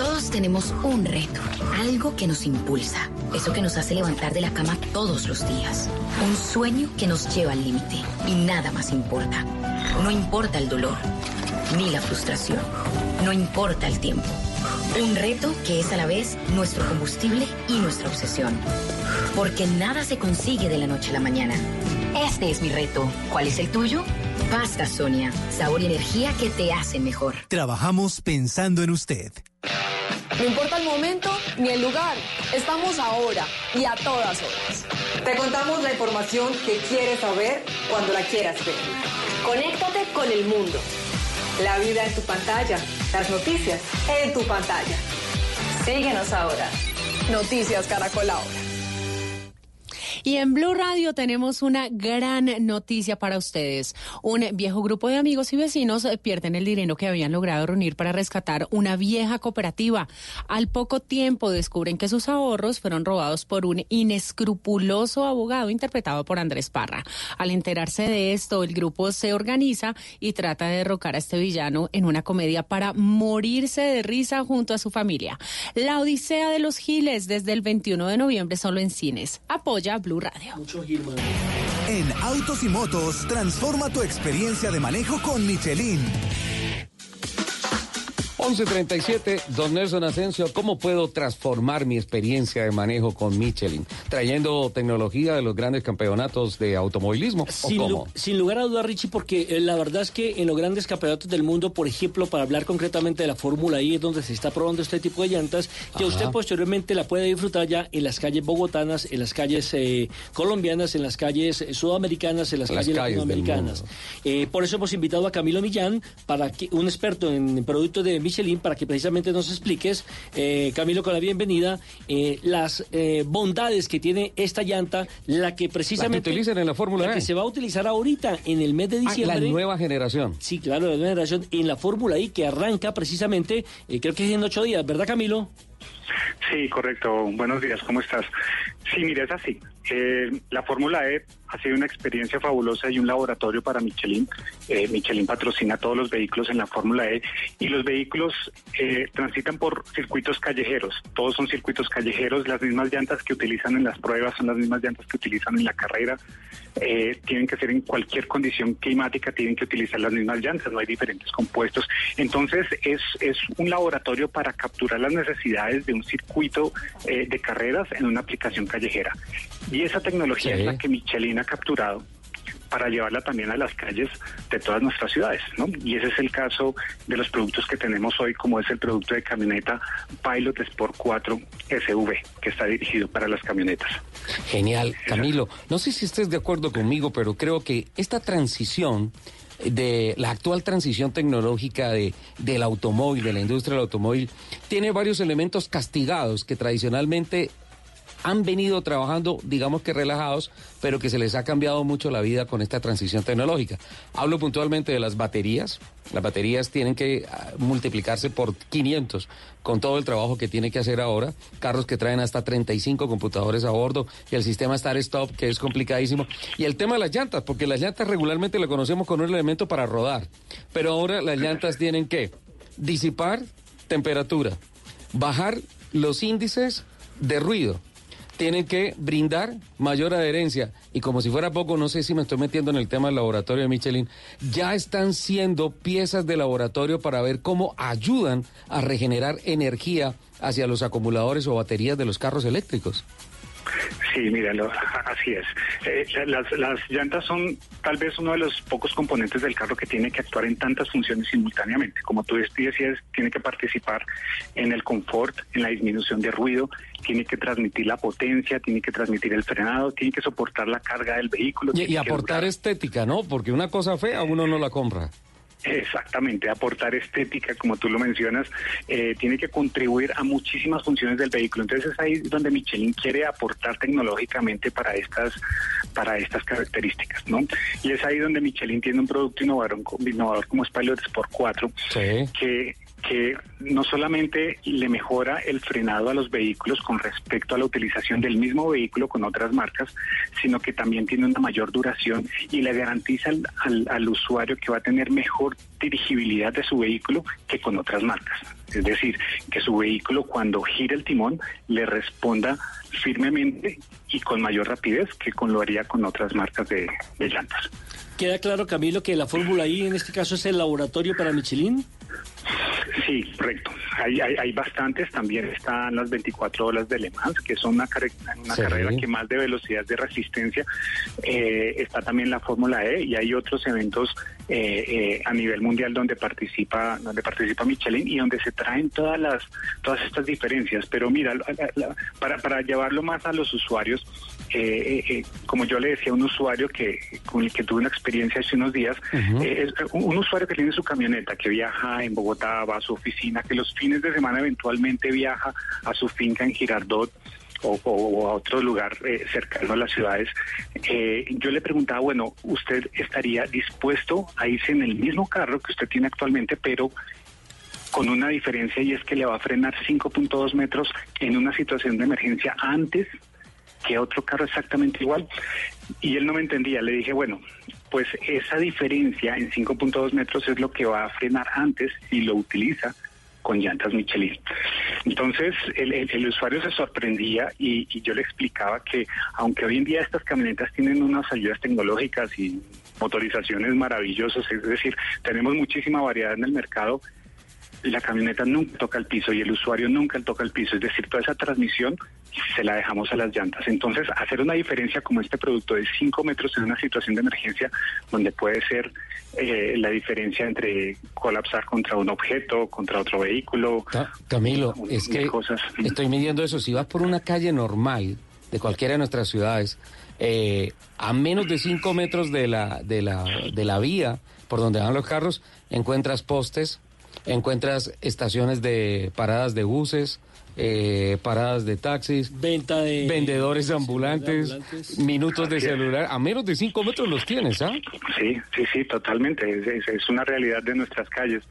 Todos tenemos un reto, algo que nos impulsa, eso que nos hace levantar de la cama todos los días, un sueño que nos lleva al límite y nada más importa. No importa el dolor, ni la frustración, no importa el tiempo. Un reto que es a la vez nuestro combustible y nuestra obsesión. Porque nada se consigue de la noche a la mañana. Este es mi reto. ¿Cuál es el tuyo? Pasta Sonia. Sabor y energía que te hacen mejor. Trabajamos pensando en usted. No importa el momento ni el lugar. Estamos ahora y a todas horas. Te contamos la información que quieres saber cuando la quieras ver. Conéctate con el mundo. La vida en tu pantalla. Las noticias en tu pantalla. Síguenos ahora. Noticias Caracol ahora. Y en Blue Radio tenemos una gran noticia para ustedes. Un viejo grupo de amigos y vecinos pierden el dinero que habían logrado reunir para rescatar una vieja cooperativa. Al poco tiempo descubren que sus ahorros fueron robados por un inescrupuloso abogado interpretado por Andrés Parra. Al enterarse de esto, el grupo se organiza y trata de derrocar a este villano en una comedia para morirse de risa junto a su familia. La Odisea de los Giles desde el 21 de noviembre solo en cines. Apoya Blue Radio. En Autos y Motos, transforma tu experiencia de manejo con Michelin. 1137, don Nelson Asensio, ¿cómo puedo transformar mi experiencia de manejo con Michelin? ¿Trayendo tecnología de los grandes campeonatos de automovilismo? ¿o Sin, cómo? lu- sin lugar a duda, Richie, porque eh, la verdad es que en los grandes campeonatos del mundo, por ejemplo, para hablar concretamente de la Fórmula I, es donde se está probando este tipo de llantas, que Ajá. usted posteriormente la puede disfrutar ya en las calles bogotanas, en las calles eh, colombianas, en las calles eh, sudamericanas, en las, calles, calles latinoamericanas. Eh, por eso hemos invitado a Camilo Millán, para que, un experto en productos de Michelin, para que precisamente nos expliques, eh, Camilo, con la bienvenida, eh, las eh, bondades que tiene esta llanta, la que precisamente... utilizan en la Fórmula la E. que se va a utilizar ahorita en el mes de Ah, diciembre. la nueva generación. Sí, claro, la nueva generación en la Fórmula I que arranca precisamente, eh, creo que es en ocho días, ¿verdad, Camilo? Sí, correcto. Buenos días, ¿cómo estás? Sí, mira, es así. Eh, la Fórmula E ha sido una experiencia fabulosa y un laboratorio para Michelin. Eh, Michelin patrocina todos los vehículos en la Fórmula E y los vehículos eh, transitan por circuitos callejeros. Todos son circuitos callejeros. Las mismas llantas que utilizan en las pruebas son las mismas llantas que utilizan en la carrera. Eh, tienen que ser en cualquier condición climática, tienen que utilizar las mismas llantas, no hay diferentes compuestos. Entonces es, es un laboratorio para capturar las necesidades de un circuito de carreras en una aplicación callejera. Y esa tecnología Sí. es la que Michelin ha capturado para llevarla también a las calles de todas nuestras ciudades, ¿no? Y ese es el caso de los productos que tenemos hoy, como es el producto de camioneta Pilot Sport 4 SV, que está dirigido para las camionetas. Genial, Camilo. No sé si estés de acuerdo conmigo, pero creo que esta transición de la actual transición tecnológica de, del automóvil, de la industria del automóvil, tiene varios elementos castigados que tradicionalmente han venido trabajando, digamos que relajados, pero que se les ha cambiado mucho la vida con esta transición tecnológica. Hablo puntualmente de las baterías. Las baterías tienen que ah, multiplicarse por 500 con todo el trabajo que tiene que hacer ahora. Carros que traen hasta 35 computadores a bordo y el sistema Start-Stop, que es complicadísimo. Y el tema de las llantas, porque las llantas regularmente las conocemos con un elemento para rodar, pero ahora las llantas tienen que disipar temperatura, bajar los índices de ruido tienen que brindar mayor adherencia. Y como si fuera poco, no sé si me estoy metiendo en el tema del laboratorio de Michelin, ya están siendo piezas de laboratorio para ver cómo ayudan a regenerar energía hacia los acumuladores o baterías de los carros eléctricos. Sí, mira, lo- así es. Eh, las, las llantas son tal vez uno de los pocos componentes del carro que tiene que actuar en tantas funciones simultáneamente. Como tú decías, tiene que participar en el confort, en la disminución de ruido, tiene que transmitir la potencia, tiene que transmitir el frenado, tiene que soportar la carga del vehículo. Y, aportar estética, ¿no? Porque una cosa fea uno no la compra. Exactamente, aportar estética, como tú lo mencionas, eh, tiene que contribuir a muchísimas funciones del vehículo. Entonces es ahí donde Michelin quiere aportar tecnológicamente para estas, para estas características, ¿no? Y es ahí donde Michelin tiene un producto innovador, innovador como es Pilot Sport 4, que que no solamente le mejora el frenado a los vehículos con respecto a la utilización del mismo vehículo con otras marcas, sino que también tiene una mayor duración y le garantiza al, al- usuario que va a tener mejor dirigibilidad de su vehículo que con otras marcas. Es decir, que su vehículo cuando gire el timón le responda firmemente y con mayor rapidez que con lo haría con otras marcas de, de llantas. ¿Queda claro, Camilo, que la Fórmula I en este caso es el laboratorio para Michelin? Sí, correcto. Hay, hay, hay bastantes. También están las 24 horas de Le Mans, que son una, una Sí. carrera que más de velocidad de resistencia. Eh, está también la Fórmula E y hay otros eventos eh, eh, a nivel mundial donde participa donde participa Michelin y donde se traen todas las todas estas diferencias. Pero mira, la- para, para llevarlo más a los usuarios, eh, eh, eh, como yo le decía a un usuario que con el que tuve una experiencia hace unos días, Ujú. eh, es un, un usuario que tiene su camioneta, que viaja en Bogotá, va a su oficina, que los fines de semana eventualmente viaja a su finca en Girardot o, o- a otro lugar eh, cercano a las ciudades. Eh, yo le preguntaba, bueno, ¿usted estaría dispuesto a irse en el mismo carro que usted tiene actualmente, pero con una diferencia y es que le va a frenar 5.2 metros en una situación de emergencia antes que otro carro exactamente igual. Y él no me entendía. Le dije, bueno, pues esa diferencia en 5.2 metros es lo que va a frenar antes si lo utiliza con llantas Michelin. Entonces el, usuario se sorprendía y, y yo le explicaba que aunque hoy en día estas camionetas tienen unas ayudas tecnológicas y motorizaciones maravillosas, es decir, tenemos muchísima variedad en el mercado, la camioneta nunca toca el piso y el usuario nunca toca el piso, es decir, toda esa transmisión se la dejamos a las llantas. Entonces, hacer una diferencia como este producto de 5 metros en una situación de emergencia, donde puede ser eh, la diferencia entre colapsar contra un objeto, contra otro vehículo. Camilo, un- es que cosas. estoy midiendo eso. Si vas por una calle normal de cualquiera de nuestras ciudades, eh, a menos de 5 metros de la, de, la, de la vía por donde van los carros, encuentras postes, encuentras estaciones de paradas de buses, eh, paradas de taxis, venta de vendedores ambulantes, ambulantes. minutos de celular. A menos de cinco metros los tienes, ¿ah? Sí, sí, sí, totalmente. Es, es- es una realidad de nuestras calles.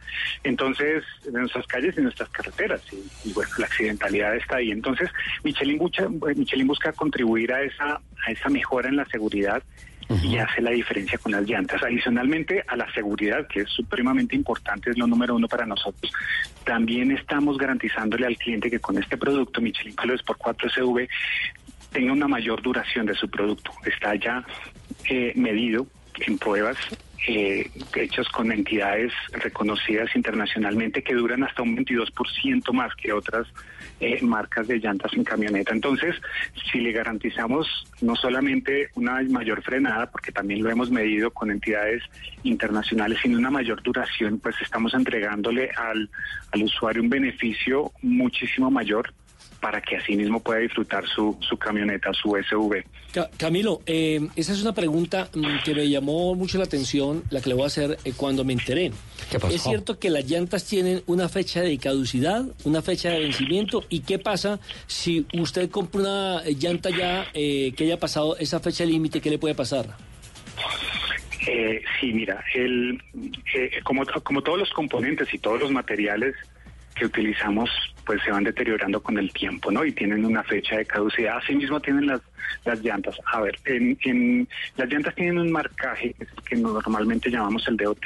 Entonces, de nuestras calles y nuestras carreteras. Y, y bueno, la accidentalidad está ahí. Entonces, Michelin, busca, Michelin busca contribuir a esa, a esa mejora en la seguridad y hace la diferencia con las llantas. Adicionalmente a la seguridad, que es supremamente importante, es lo número uno para nosotros, también estamos garantizándole al cliente que con este producto, Michelin Color por 4 SV, tenga una mayor duración de su producto. Está ya eh, medido en pruebas eh, hechas con entidades reconocidas internacionalmente que duran hasta un 22% más que otras eh, marcas de llantas en camioneta. Entonces, si le garantizamos no solamente una mayor frenada, porque también lo hemos medido con entidades internacionales, sino una mayor duración, pues estamos entregándole al, al usuario un beneficio muchísimo mayor para que así mismo pueda disfrutar su, su camioneta, su SUV. Ca- Camilo, eh, esa es una pregunta mm, que me llamó mucho la atención, la que le voy a hacer eh, cuando me enteré. pasó? ¿Es cierto que las llantas tienen una fecha de caducidad, una fecha de vencimiento? ¿Y qué pasa si usted compra una llanta ya eh, que haya pasado esa fecha límite? ¿Qué le puede pasar? Eh, sí, mira, el, eh, como, como todos los componentes y todos los materiales que utilizamos, pues se van deteriorando con el tiempo, ¿no? Y tienen una fecha de caducidad. Asimismo tienen las, las llantas. A ver, en, en- las llantas tienen un marcaje que normalmente llamamos el DOT,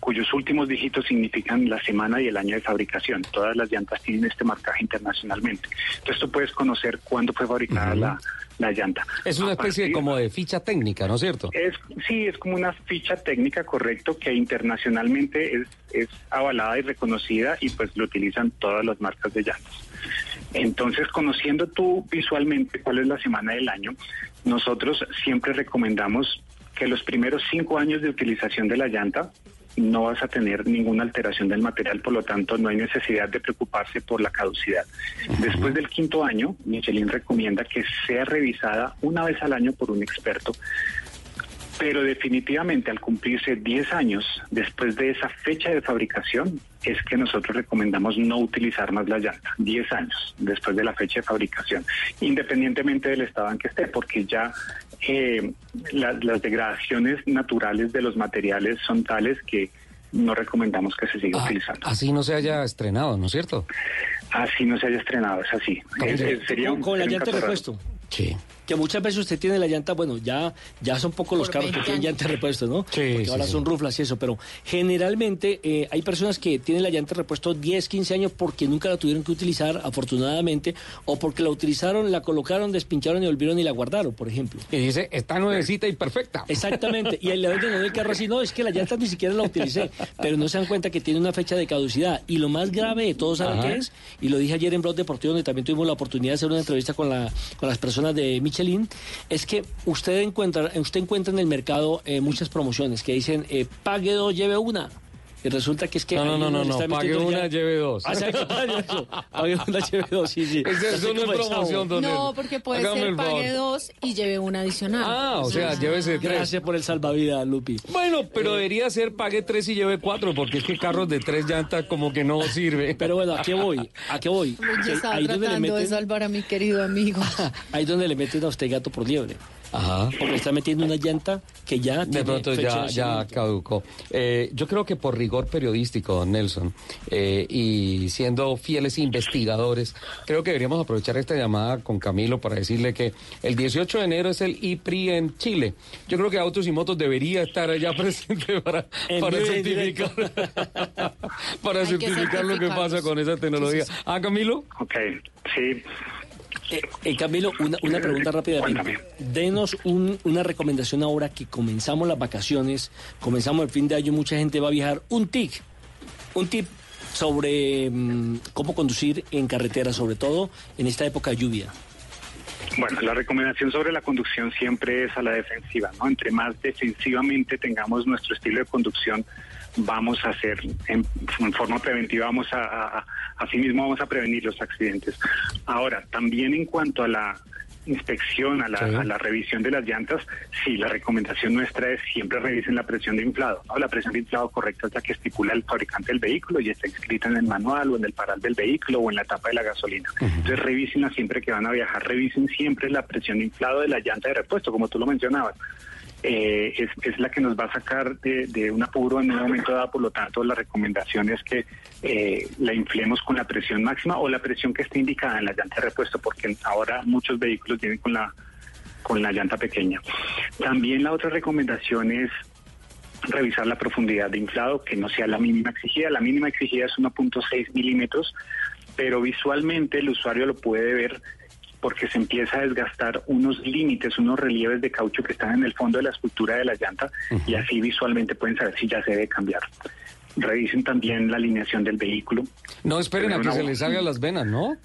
cuyos últimos dígitos significan la semana y el año de fabricación. Todas las llantas tienen este marcaje internacionalmente. Entonces tú puedes conocer cuándo fue fabricada la, la llanta. Es una especie partir- como de ficha técnica, ¿no es cierto? es, sí, es como una ficha técnica, correcto, que internacionalmente es, es avalada y reconocida y pues lo utilizan todas las marcas de llantas. Entonces, conociendo tú visualmente cuál es la semana del año, nosotros siempre recomendamos que los primeros cinco años de utilización de la llanta no vas a tener ninguna alteración del material, por lo tanto no hay necesidad de preocuparse por la caducidad. Después del quinto año, Michelin recomienda que sea revisada una vez al año por un experto pero definitivamente al cumplirse 10 años después de esa fecha de fabricación es que nosotros recomendamos no utilizar más la llanta. 10 años después de la fecha de fabricación, independientemente del estado en que esté, porque ya eh, la- las degradaciones naturales de los materiales son tales que no recomendamos que se siga utilizando. Así no se haya estrenado, ¿no es cierto? Así no se haya estrenado, es así. Es- es- sería un- con la llanta repuesto. Sí. Que muchas veces usted tiene la llanta, bueno, ya, ya son pocos los carros que 20 tienen llanta de repuesto, ¿no? Sí, Porque sí, ahora sí. son ruflas y eso, pero generalmente eh, hay personas que tienen la llanta de repuesto 10, 15 años porque nunca la tuvieron que utilizar, afortunadamente, o porque la utilizaron, la colocaron, despincharon y volvieron y la guardaron, por ejemplo. Y dice, está nuevecita y perfecta. Exactamente, y ahí le venden en el carro así, no, es que la llanta ni siquiera la utilicé, pero no se dan cuenta que tiene una fecha de caducidad. Y lo más grave de todo, ¿saben qué es? Y lo dije ayer en Blog Deportivo, donde también tuvimos la oportunidad de hacer una entrevista con, la, con las personas de Michelin, es que usted encuentra, usted encuentra en el mercado eh, muchas promociones que dicen, eh, pague dos, lleve una. Y resulta que es que... No, no, no, no, no, pague una, ya- lleve dos. Ah, pague una, lleve dos, sí, sí. No es el promoción, don No, porque puede Hágame ser pague dos y lleve una adicional. Ah, o sea, llévese tres. Gracias por el salvavidas, Lupi. Bueno, pero debería ser pague tres y lleve cuatro, porque es que carros de tres llantas como que no sirve. Pero bueno, ¿a qué voy? ¿A qué voy? Yo estaba le tratando de salvar a mi querido amigo. Ahí donde le meten a usted gato por liebre. Ajá. Porque está metiendo una llanta que ya De tiene pronto ya, ya caducó. Eh, yo creo que por rigor periodístico, don Nelson, eh, y siendo fieles investigadores, creo que deberíamos aprovechar esta llamada con Camilo para decirle que el 18 de enero es el IPRI en Chile. Yo creo que Autos y Motos debería estar allá presente para, para certificar, para certificar lo que pasa con esa tecnología. Ah, Camilo. Ok, sí. Eh, eh, Camilo, una, una pregunta rápidamente. Denos un- una recomendación ahora que comenzamos las vacaciones, comenzamos el fin de año, mucha gente va a viajar. Un tip, un tip sobre mm, cómo conducir en carretera, sobre todo en esta época de lluvia. Bueno, la recomendación sobre la conducción siempre es a la defensiva, ¿no? Entre más defensivamente tengamos nuestro estilo de conducción, vamos a hacer, en, en forma preventiva, vamos a, a, a- asimismo vamos a prevenir los accidentes. Ahora, también en cuanto a la inspección, a la, Sí. a la revisión de las llantas, sí, la recomendación nuestra es siempre revisen la presión de inflado. ¿no? La presión de inflado correcta es la que estipula el fabricante del vehículo y está inscrita en el manual o en el paral del vehículo o en la tapa de la gasolina. Entonces revísenla siempre que van a viajar, revisen siempre la presión de inflado de la llanta de repuesto, como tú lo mencionabas. Eh, es, es la que nos va a sacar de, de un apuro en un momento dado, por lo tanto la recomendación es que eh, la inflemos con la presión máxima o la presión que esté indicada en la llanta de repuesto, porque ahora muchos vehículos vienen con la con la llanta pequeña. También la otra recomendación es revisar la profundidad de inflado, que no sea la mínima exigida. La mínima exigida es 1.6 milímetros, pero visualmente el usuario lo puede ver porque se empieza a desgastar unos límites, unos relieves de caucho que están en el fondo de la escultura de la llanta y así visualmente pueden saber si ya se debe cambiar. Revisen también la alineación del vehículo. No esperen a que una se les salgan las venas, ¿no?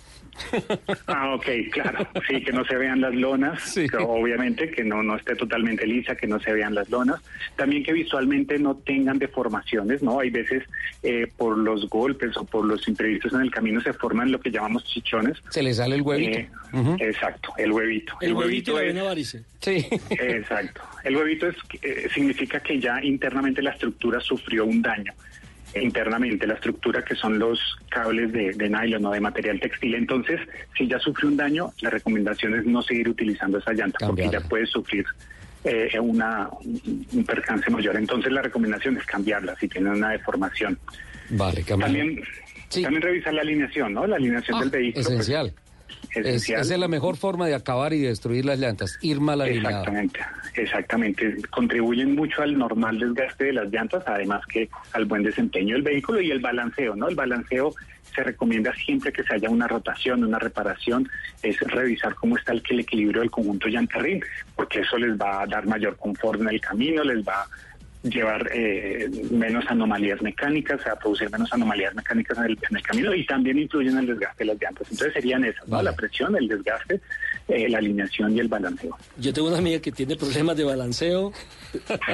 Ah, ok, claro. Sí, que no se vean las lonas, que obviamente que no, no esté totalmente lisa, que no se vean las lonas. También que visualmente no tengan deformaciones, ¿no? Hay veces eh, por los golpes o por los imprevistos en el camino se forman lo que llamamos chichones. Se le sale el huevito. Eh, Exacto, el huevito. El huevito y la varice. Sí. Exacto. El huevito es, eh, significa que ya internamente la estructura sufrió un daño. Internamente, la estructura que son los cables de, de nylon o de material textil. Entonces, si ya sufrió un daño, la recomendación es no seguir utilizando esa llanta porque ya puede sufrir eh, una, un percance mayor. Entonces, la recomendación es cambiarla si tiene una deformación. Vale, Camilo. También, también revisar la alineación, ¿no? La alineación del vehículo. pues, Esencial. Es- esa es la mejor forma de acabar y destruir las llantas, ir mal alineado. Exactamente, exactamente. Contribuyen mucho al normal desgaste de las llantas, además que al buen desempeño del vehículo y el balanceo, ¿no? El balanceo se recomienda siempre que se haya una rotación, una reparación, es revisar cómo está el, el equilibrio del conjunto llanta-rin, porque eso les va a dar mayor confort en el camino, les va a llevar eh, menos anomalías mecánicas, a producir menos anomalías mecánicas en el, en el camino y también influyen en el desgaste de las llantas. Entonces serían esas, ¿no? La presión, el desgaste, eh, la alineación y el balanceo. Yo tengo una amiga que tiene problemas de balanceo,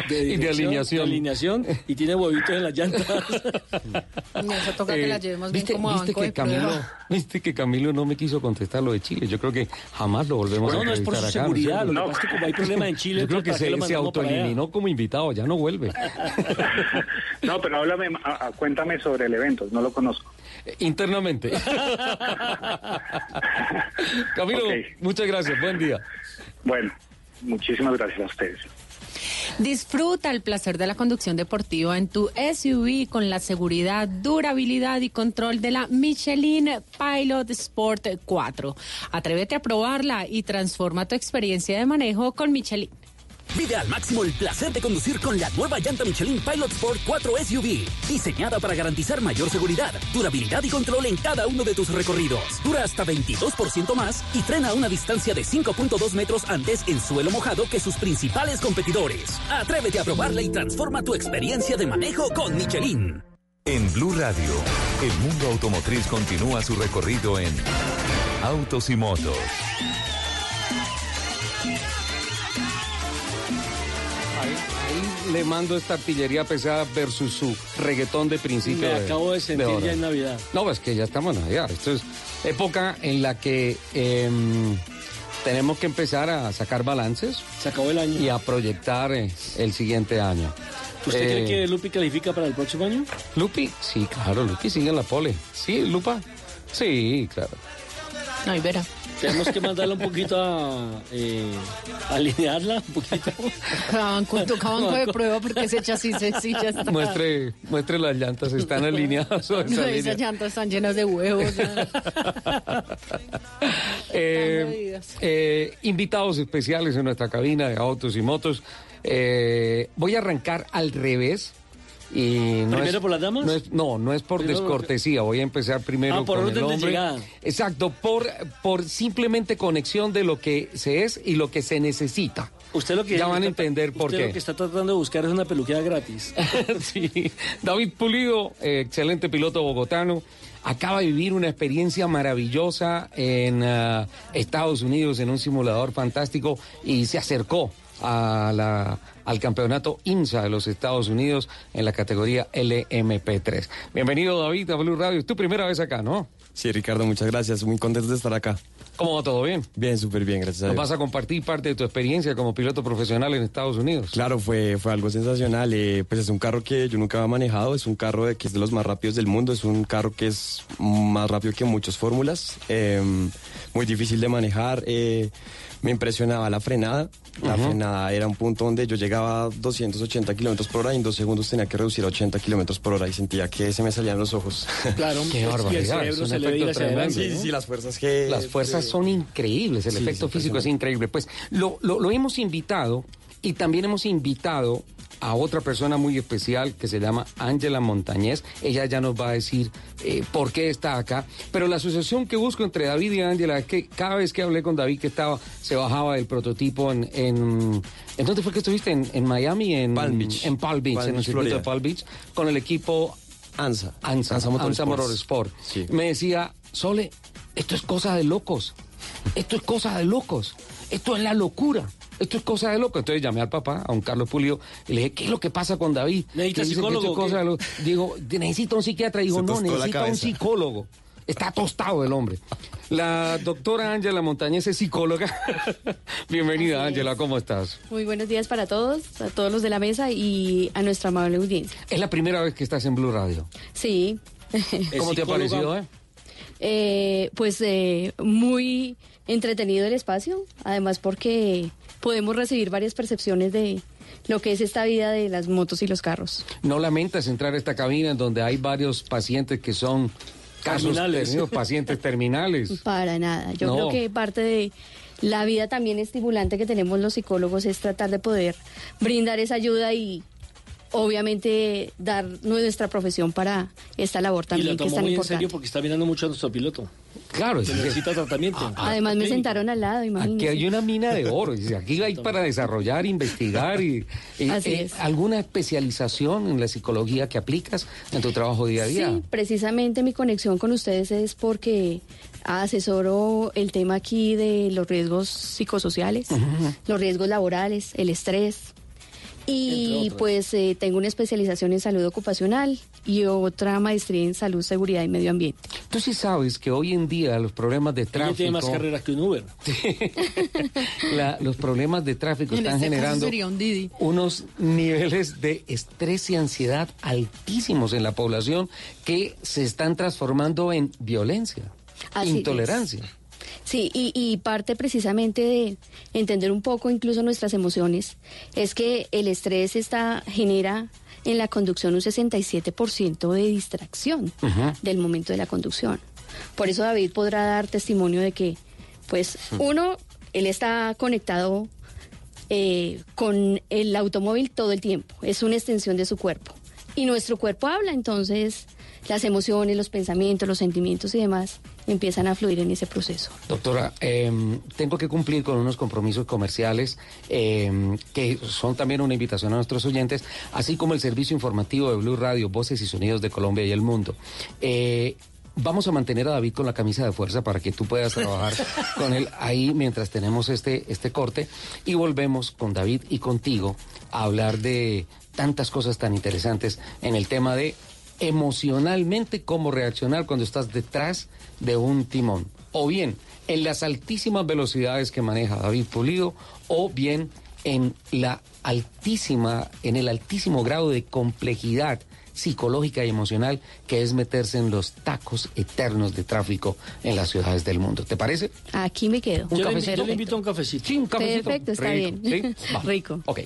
de, Y de alineación. de alineación, y tiene huevitos en las llantas. Eso toca que Eh, la llevemos bien ¿viste, como a viste que Camilo, viste que Camilo no me quiso contestar lo de Chile. Yo creo que jamás lo volvemos a No, no es por su acá, seguridad. sé? Lo que pasa es que como hay problemas en Chile, Yo creo que ¿para qué lo se, se autoeliminó como invitado, ya no vuelve. No, pero háblame, a- a- cuéntame sobre el evento, no lo conozco. Internamente. Camilo, muchas gracias, buen día. Bueno, muchísimas gracias a ustedes. Disfruta el placer de la conducción deportiva en tu SUV con la seguridad, durabilidad y control de la Michelin Pilot Sport 4. Atrévete a probarla y transforma tu experiencia de manejo con Michelin. Vive al máximo el placer de conducir con la nueva llanta Michelin Pilot Sport 4 SUV, diseñada para garantizar mayor seguridad, durabilidad y control en cada uno de tus recorridos. Dura hasta 22% más y frena a una distancia de 5.2 metros antes en suelo mojado que sus principales competidores. Atrévete a probarla y transforma tu experiencia de manejo con Michelin. En Blue Radio, el mundo automotriz continúa su recorrido en Autos y Motos. Le mando esta artillería pesada versus su reggaetón de principio. Me de- acabo de sentir ya en Navidad. No, pues que ya estamos en Navidad. Esto es época en la que em, tenemos que empezar a sacar balances. Se acabó el año. Y a proyectar eh, el siguiente año. ¿Usted Eh, cree que Lupi califica para el próximo año? Lupi, sí, claro, Lupi sigue en la pole. Sí, Lupa. Sí, claro. No, y verá. Tenemos que mandarla un poquito a eh, alinearla un poquito. Banco, toca banco de prueba porque ese chasis sí ya está. Muestre, muestre las llantas, están alineadas. o No, esas llantas están llenas de huevos. Eh, eh, invitados especiales en nuestra cabina de autos y motos. Eh, voy a arrancar al revés. Y no ¿Primero es, por las damas? No, es, no, no es por Primero- descortesía. Voy a empezar primero Ah, por con orden el de llegada. Exacto, por, por simplemente conexión de lo que se es y lo que se necesita. Usted lo que ya van a entender por usted qué. lo que está tratando de buscar es una peluquera gratis. sí. David Pulido, eh, excelente piloto bogotano, acaba de vivir una experiencia maravillosa en ah, Estados Unidos en un simulador fantástico y se acercó a la- al campeonato IMSA de los Estados Unidos en la categoría LMP3. Bienvenido David a Blue Radio. Es tu primera vez acá, ¿no? Sí, Ricardo, muchas gracias. Muy contento de estar acá. ¿Cómo va todo bien? Bien, súper bien, gracias a ¿Nos Dios. vas a compartir parte de tu experiencia como piloto profesional en Estados Unidos? Claro, fue, fue algo sensacional. eh, pues es un carro que yo nunca había manejado, es un carro de, que es de los más rápidos del mundo, es un carro que es más rápido que muchas fórmulas, eh, muy difícil de manejar. eh, me impresionaba la frenada. La frenada era un punto donde yo llegaba a 280 kilómetros por hora y en dos segundos tenía que reducir a 80 kilómetros por hora y sentía que se me salían los ojos. Claro, Qué el barbaridad. cerebro se le tremendo. adelante, Sí, sí, las fuerzas que... Las fuerzas son increíbles, el Sí, efecto físico es increíble. Pues lo, lo- lo hemos invitado y también hemos invitado a otra persona muy especial que se llama Ángela Montañez. Ella ya nos va a decir eh, por qué está acá. Pero la asociación que busco entre David y Ángela es que cada vez que hablé con David que estaba, se bajaba del prototipo en... ¿En, ¿en dónde fue que estuviste? ¿En, en Miami? En Palm Beach. En Palm Beach, Palm en el circuito de. Palm Beach, con el equipo ANSA. ANSA, ANSA. Motorsport. Sí. Me decía, Sole, esto es cosa de locos. Esto es cosa de locos. Esto es la locura. Esto es cosa de locos. Entonces llamé al papá, a un Carlos Pulido, y le dije, ¿qué es lo que pasa con David? ¿Necesita psicólogo cosa de lo- Digo, necesita un psiquiatra. Digo, no, necesita un psicólogo. Está tostado el hombre. La doctora Ángela Montañez es psicóloga. Bienvenida, Ángela, ¿cómo estás? Muy buenos días para todos, a todos los de la mesa y a nuestra amable audiencia. Es la primera vez que estás en Blue Radio. Sí. ¿Cómo te ha parecido, eh? Eh, pues eh, muy entretenido el espacio, además porque podemos recibir varias percepciones de lo que es esta vida de las motos y los carros. ¿No lamentas entrar a esta cabina en donde hay varios pacientes que son casos Terminales. pacientes terminales? Para nada. Yo No. creo que parte de la vida también estimulante que tenemos los psicólogos es tratar de poder brindar esa ayuda y obviamente dar nuestra profesión para esta labor Y también que es tan muy en importante. serio porque está mirando mucho a nuestro piloto. Claro, Que necesita tratamiento. Además me sentaron al lado, imagínense. Aquí hay una mina de oro. y Aquí hay para desarrollar, investigar y, y- Así eh, es. alguna especialización en la psicología que aplicas en tu trabajo día a día. Sí, precisamente mi conexión con ustedes es porque asesoro el tema aquí de los riesgos psicosociales, los riesgos laborales, el estrés. Y pues eh, tengo una especialización en salud ocupacional y otra maestría en salud, seguridad y medio ambiente. Tú sí sabes que hoy en día los problemas de Ella tráfico, tiene más carreras que un Uber. la- los problemas de tráfico En están este generando sería un Didi. unos niveles de estrés y ansiedad altísimos en la población que se están transformando en violencia, Así es. Sí, y, y parte precisamente de entender un poco incluso nuestras emociones es que el estrés está, genera en la conducción un 67% de distracción del momento de la conducción. Por eso David podrá dar testimonio de que, pues, uno, él está conectado eh, con el automóvil todo el tiempo, es una extensión de su cuerpo. Y nuestro cuerpo habla, entonces las emociones, los pensamientos, los sentimientos y demás empiezan a fluir en ese proceso. Doctora, eh, tengo que cumplir con unos compromisos comerciales eh, que son también una invitación a nuestros oyentes, así como el servicio informativo de Blue Radio, Voces y Sonidos de Colombia y el Mundo. Eh, Vamos a mantener a David con la camisa de fuerza para que tú puedas trabajar con él ahí mientras tenemos este, este corte y volvemos con David y contigo a hablar de tantas cosas tan interesantes en el tema de emocionalmente cómo reaccionar cuando estás detrás de un timón. O bien en las altísimas velocidades que maneja David Pulido, o bien en la altísima, en el altísimo grado de complejidad psicológica y emocional que es meterse en los tacos eternos de tráfico en las ciudades del mundo. ¿Te parece? Aquí me quedo. ¿Un Yo le, cafecito? yo le invito a un cafecito. Sí, un cafecito. Perfecto, está Rico, bien. ¿sí? Rico. Ok.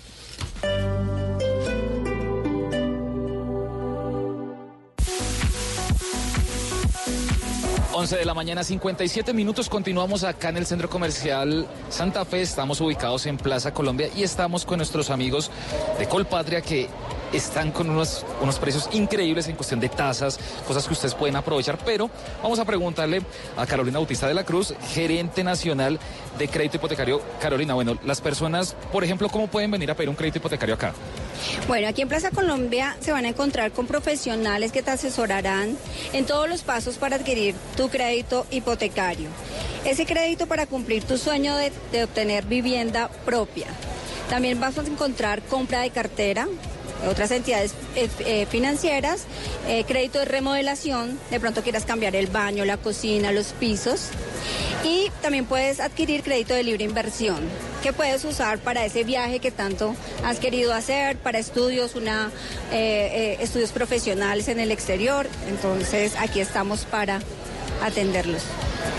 11 de la mañana, 57 minutos. Continuamos acá en el centro comercial Santa Fe. Estamos ubicados en Plaza Colombia y estamos con nuestros amigos de Colpatria que están con unos, unos precios increíbles en cuestión de tasas, cosas que ustedes pueden aprovechar. Pero vamos a preguntarle a Carolina Bautista de la Cruz, gerente nacional de crédito hipotecario. Carolina, bueno, las personas, por ejemplo, ¿cómo pueden venir a pedir un crédito hipotecario acá? Bueno, aquí en Plaza Colombia se van a encontrar con profesionales que te asesorarán en todos los pasos para adquirir tu crédito hipotecario. Ese crédito para cumplir tu sueño de, de obtener vivienda propia. También vas a encontrar compra de cartera, otras entidades eh, eh, financieras, eh, crédito de remodelación, de pronto quieras cambiar el baño, la cocina, los pisos. Y también puedes adquirir crédito de libre inversión, que puedes usar para ese viaje que tanto has querido hacer, para estudios, una, estudios profesionales en el exterior. Entonces aquí estamos para atenderlos.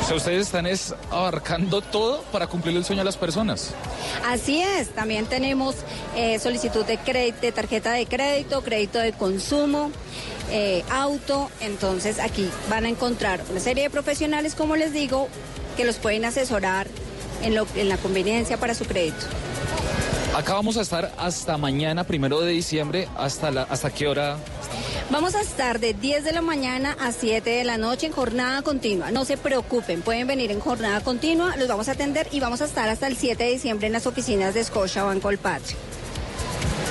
O sea, ustedes están es abarcando todo para cumplir el sueño de las personas. Así es, también tenemos eh, solicitud de, crédito, de tarjeta de crédito, crédito de consumo, eh, auto, entonces aquí van a encontrar una serie de profesionales, como les digo, que los pueden asesorar en, lo- en la conveniencia para su crédito. Acá vamos a estar hasta mañana, primero de diciembre, hasta la, hasta qué hora. Vamos a estar de 10 de la mañana a 7 de la noche en jornada continua. No se preocupen, pueden venir en jornada continua, los vamos a atender y vamos a estar hasta el 7 de diciembre en las oficinas de Scotia Banco Patria.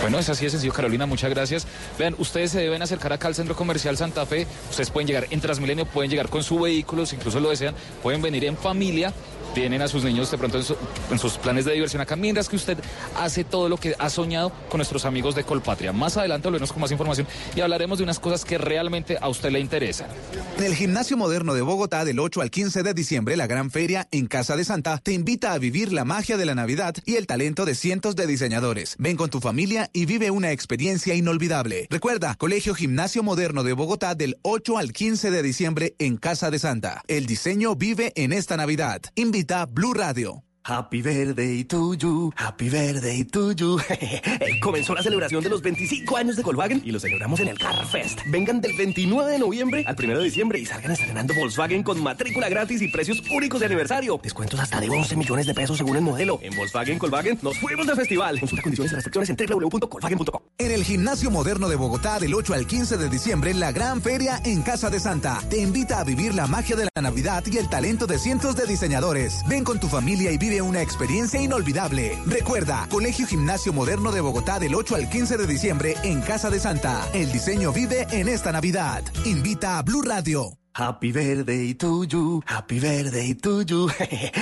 Bueno, es así de sencillo, Carolina, muchas gracias. Vean, ustedes se deben acercar acá al Centro Comercial Santa Fe. Ustedes pueden llegar en Transmilenio, pueden llegar con su vehículo, si incluso lo desean, pueden venir en familia. Tienen a sus niños de pronto en, su- en sus planes de diversión acá, mientras que usted hace todo lo que ha soñado con nuestros amigos de Colpatria. Más adelante volveremos con más información y hablaremos de unas cosas que realmente a usted le interesan. En el Gimnasio Moderno de Bogotá del 8 al 15 de diciembre, la gran feria en Casa de Santa te invita a vivir la magia de la Navidad y el talento de cientos de diseñadores. Ven con tu familia y vive una experiencia inolvidable. Recuerda, Colegio Gimnasio Moderno de Bogotá del 8 al 15 de diciembre en Casa de Santa. El diseño vive en esta Navidad. Invita Blue Radio. Happy birthday to you, happy birthday to you. Eh, Comenzó la celebración de los 25 años de Volkswagen y lo celebramos en el Car Fest. Vengan del 29 de noviembre al 1 de diciembre y salgan estrenando Volkswagen con matrícula gratis y precios únicos de aniversario. Descuentos hasta de 11 millones de pesos según el modelo. En Volkswagen Volkswagen nos fuimos de festival. Consulta condiciones y restricciones en www.volkswagen.com. En el Gimnasio Moderno de Bogotá del 8 al 15 de diciembre, la gran feria en Casa de Santa te invita a vivir la magia de la Navidad y el talento de cientos de diseñadores. Ven con tu familia y vive una experiencia inolvidable. Recuerda, Colegio Gimnasio Moderno de Bogotá del 8 al 15 de diciembre en Casa de Santa. El diseño vive en esta Navidad. Invita a Blue Radio. Happy birthday to you, happy birthday to you.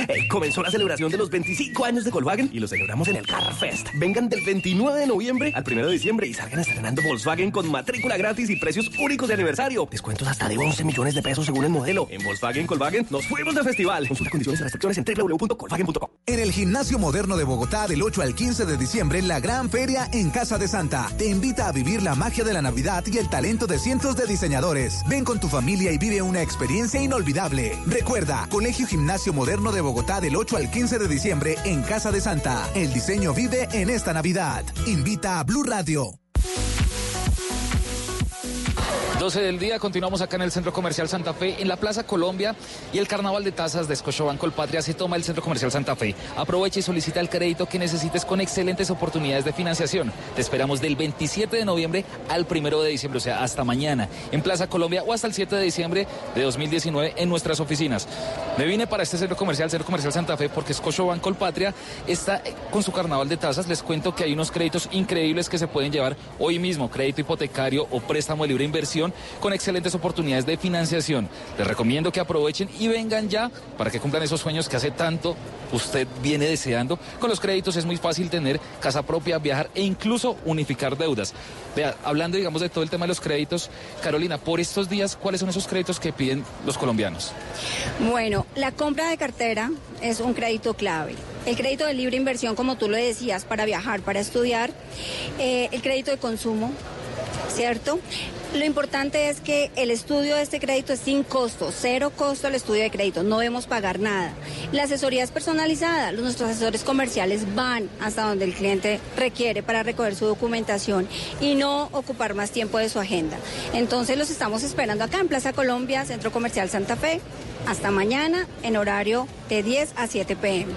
Eh, Comenzó la celebración de los 25 años de Volkswagen y lo celebramos en el Car Fest. Vengan del 29 de noviembre al 1 de diciembre y salgan estrenando Volkswagen con matrícula gratis y precios únicos de aniversario. Descuentos hasta de 11 millones de pesos según el modelo. En Volkswagen Volkswagen nos fuimos de festival. Consulta condiciones y restricciones en www.volkswagen.com. En el Gimnasio Moderno de Bogotá del 8 al 15 de diciembre, la gran feria en Casa de Santa te invita a vivir la magia de la Navidad y el talento de cientos de diseñadores. Ven con tu familia y vive una experiencia inolvidable. Recuerda, Colegio Gimnasio Moderno de Bogotá del 8 al 15 de diciembre en Casa de Santa. El diseño vive en esta Navidad. Invita a Blue Radio. 12 del día, continuamos acá en el Centro Comercial Santa Fe, en la Plaza Colombia y el Carnaval de Tazas de Scotiabank Colpatria se toma el Centro Comercial Santa Fe. Aprovecha y solicita el crédito que necesites con excelentes oportunidades de financiación. Te esperamos del 27 de noviembre al 1 de diciembre, o sea, hasta mañana, en Plaza Colombia o hasta el 7 de diciembre de 2019 en nuestras oficinas. Me vine para este Centro Comercial, Centro Comercial Santa Fe, porque Scotiabank Colpatria está eh, con su Carnaval de Tazas. Les cuento que hay unos créditos increíbles que se pueden llevar hoy mismo, crédito hipotecario o préstamo de libre inversión con excelentes oportunidades de financiación. Les recomiendo que aprovechen y vengan ya para que cumplan esos sueños que hace tanto usted viene deseando. Con los créditos es muy fácil tener casa propia, viajar e incluso unificar deudas. Vea, hablando digamos de todo el tema de los créditos, Carolina, por estos días, ¿cuáles son esos créditos que piden los colombianos? Bueno, la compra de cartera es un crédito clave. El crédito de libre inversión, como tú lo decías, para viajar, para estudiar. Eh, el crédito de consumo, ¿cierto? Lo importante es que el estudio de este crédito es sin costo, cero costo el estudio de crédito, no debemos pagar nada. La asesoría es personalizada, nuestros asesores comerciales van hasta donde el cliente requiere para recoger su documentación y no ocupar más tiempo de su agenda. Entonces los estamos esperando acá en Plaza Colombia, Centro Comercial Santa Fe, hasta mañana en horario de 10 a 7 pm.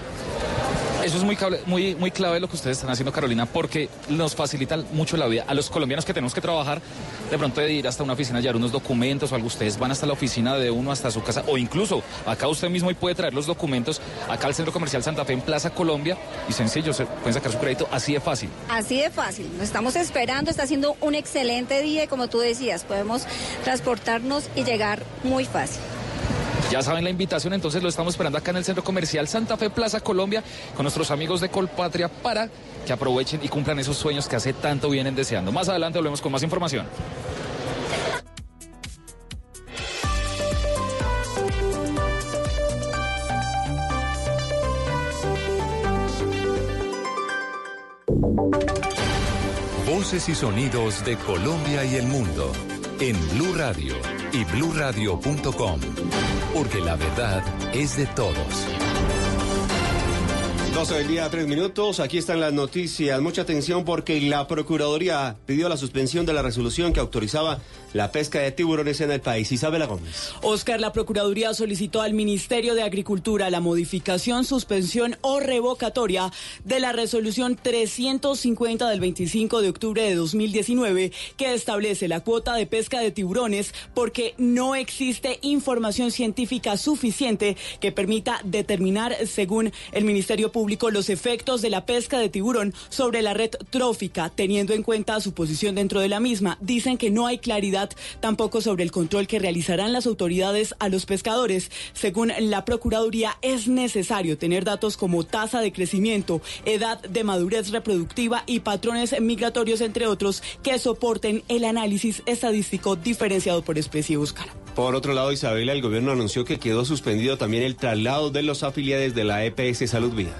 Eso es muy, muy, muy clave lo que ustedes están haciendo, Carolina, porque nos facilita mucho la vida. A los colombianos que tenemos que trabajar, de pronto de ir hasta una oficina, llevar unos documentos o algo, ustedes van hasta la oficina de uno, hasta su casa, o incluso acá usted mismo y puede traer los documentos acá al Centro Comercial Santa Fe en Plaza Colombia y sencillo, se pueden sacar su crédito así de fácil. Así de fácil, nos estamos esperando, está siendo un excelente día y como tú decías, podemos transportarnos y llegar muy fácil. Ya saben la invitación, entonces lo estamos esperando acá en el Centro Comercial Santa Fe Plaza Colombia con nuestros amigos de Colpatria para que aprovechen y cumplan esos sueños que hace tanto vienen deseando. Más adelante volvemos con más información. Voces y sonidos de Colombia y el mundo en Blue Radio y bluradio.com, porque la verdad es de todos. 12 del día, 3 minutos. Aquí están las noticias. Mucha atención porque la Procuraduría pidió la suspensión de la resolución que autorizaba la pesca de tiburones en el país. Isabela Gómez. Oscar, la Procuraduría solicitó al Ministerio de Agricultura la modificación, suspensión o revocatoria de la resolución 350 del 25 de octubre de 2019 que establece la cuota de pesca de tiburones porque no existe información científica suficiente que permita determinar, según el Ministerio Público, los efectos de la pesca de tiburón sobre la red trófica, teniendo en cuenta su posición dentro de la misma. Dicen que no hay claridad tampoco sobre el control que realizarán las autoridades a los pescadores. Según la Procuraduría, es necesario tener datos como tasa de crecimiento, edad de madurez reproductiva y patrones migratorios, entre otros, que soporten el análisis estadístico diferenciado por especie Oscar. Por otro lado, Isabela, el gobierno anunció que quedó suspendido también el traslado de los afiliados de la EPS Salud Vida.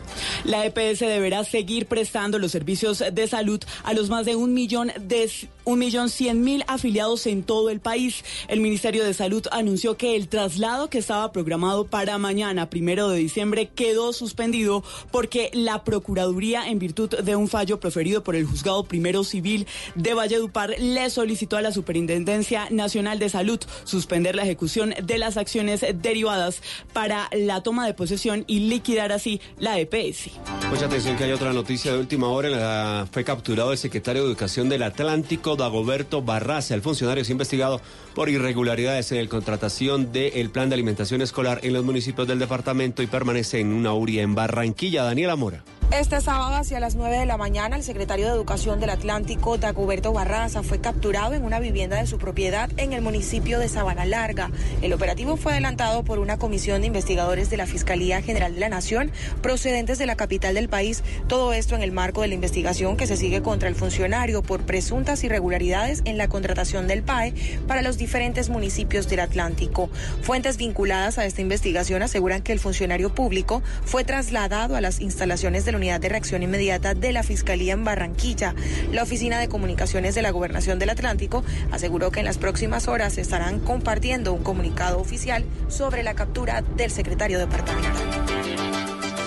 La EPS deberá seguir prestando los servicios de salud a los más de un millón de un millón cien mil afiliados en todo el país. El Ministerio de Salud anunció que el traslado que estaba programado para mañana, primero de diciembre, quedó suspendido porque la Procuraduría, en virtud de un fallo proferido por el Juzgado Primero Civil de Valledupar, le solicitó a la Superintendencia Nacional de Salud suspender la ejecución de las acciones derivadas para la toma de posesión y liquidar así la EPS. Mucha atención que hay otra noticia de última hora. La- fue capturado el secretario de Educación del Atlántico, Dagoberto Barraza. El funcionario es investigado por irregularidades en la contratación del plan de alimentación escolar en los municipios del departamento y permanece en una URI en Barranquilla. Daniela Mora. Este sábado hacia las 9 de la mañana, el secretario de Educación del Atlántico, Dagoberto Barraza, fue capturado en una vivienda de su propiedad en el municipio de Sabana Larga. El operativo fue adelantado por una comisión de investigadores de la Fiscalía General de la Nación procedentes de la capital del país. Todo esto en el marco de la investigación que se sigue contra el funcionario por presuntas irregularidades en la contratación del PAE para los diferentes municipios del Atlántico. Fuentes vinculadas a esta investigación aseguran que el funcionario público fue trasladado a las instalaciones de la Unidad de Reacción Inmediata de la Fiscalía en Barranquilla. La Oficina de Comunicaciones de la Gobernación del Atlántico aseguró que en las próximas horas estarán compartiendo un comunicado oficial sobre la captura del secretario departamental.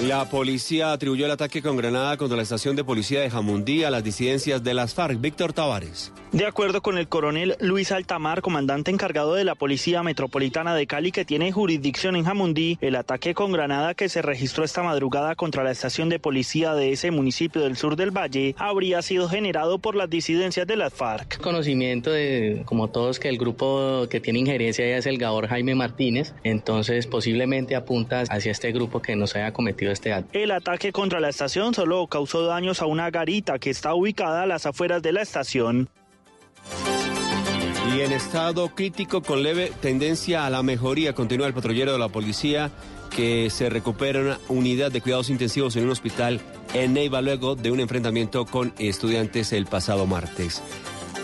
La policía atribuyó el ataque con granada contra la estación de policía de Jamundí a las disidencias de las FARC. Víctor Tavares. De acuerdo con el coronel Luis Altamar, comandante encargado de la Policía Metropolitana de Cali que tiene jurisdicción en Jamundí, el ataque con granada que se registró esta madrugada contra la estación de policía de ese municipio del sur del Valle habría sido generado por las disidencias de las FARC. conocimiento de, como todos, que el grupo que tiene injerencia ya es el Gabor Jaime Martínez, entonces posiblemente apunta hacia este grupo que nos haya cometido este acto. El ataque contra la estación solo causó daños a una garita que está ubicada a las afueras de la estación. Y en estado crítico con leve tendencia a la mejoría continúa el patrullero de la policía que se recupera una unidad de cuidados intensivos en un hospital en Neiva luego de un enfrentamiento con estudiantes el pasado martes.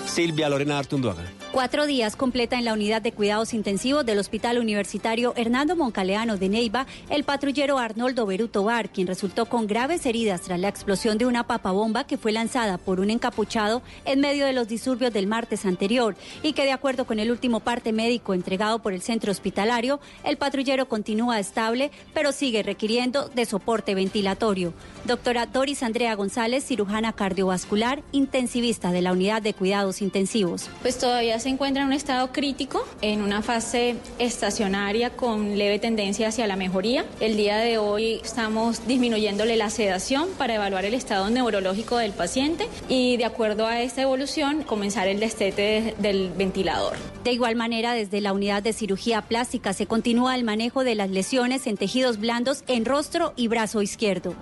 Silvia Lorena Artunduaga. Cuatro días completa en la unidad de cuidados intensivos del Hospital Universitario Hernando Moncaleano de Neiva el patrullero Arnoldo Beruto Bar, quien resultó con graves heridas tras la explosión de una papabomba que fue lanzada por un encapuchado en medio de los disturbios del martes anterior y que de acuerdo con el último parte médico entregado por el centro hospitalario, el patrullero continúa estable, pero sigue requiriendo de soporte ventilatorio. Doctora Doris Andrea González, cirujana cardiovascular, intensivista de la unidad de cuidados intensivos. Pues todavía se encuentra en un estado crítico, en una fase estacionaria con leve tendencia hacia la mejoría. El día de hoy estamos disminuyéndole la sedación para evaluar el estado neurológico del paciente y de acuerdo a esta evolución comenzar el destete de- del ventilador. De igual manera, desde la unidad de cirugía plástica se continúa el manejo de las lesiones en tejidos blandos en rostro y brazo izquierdo.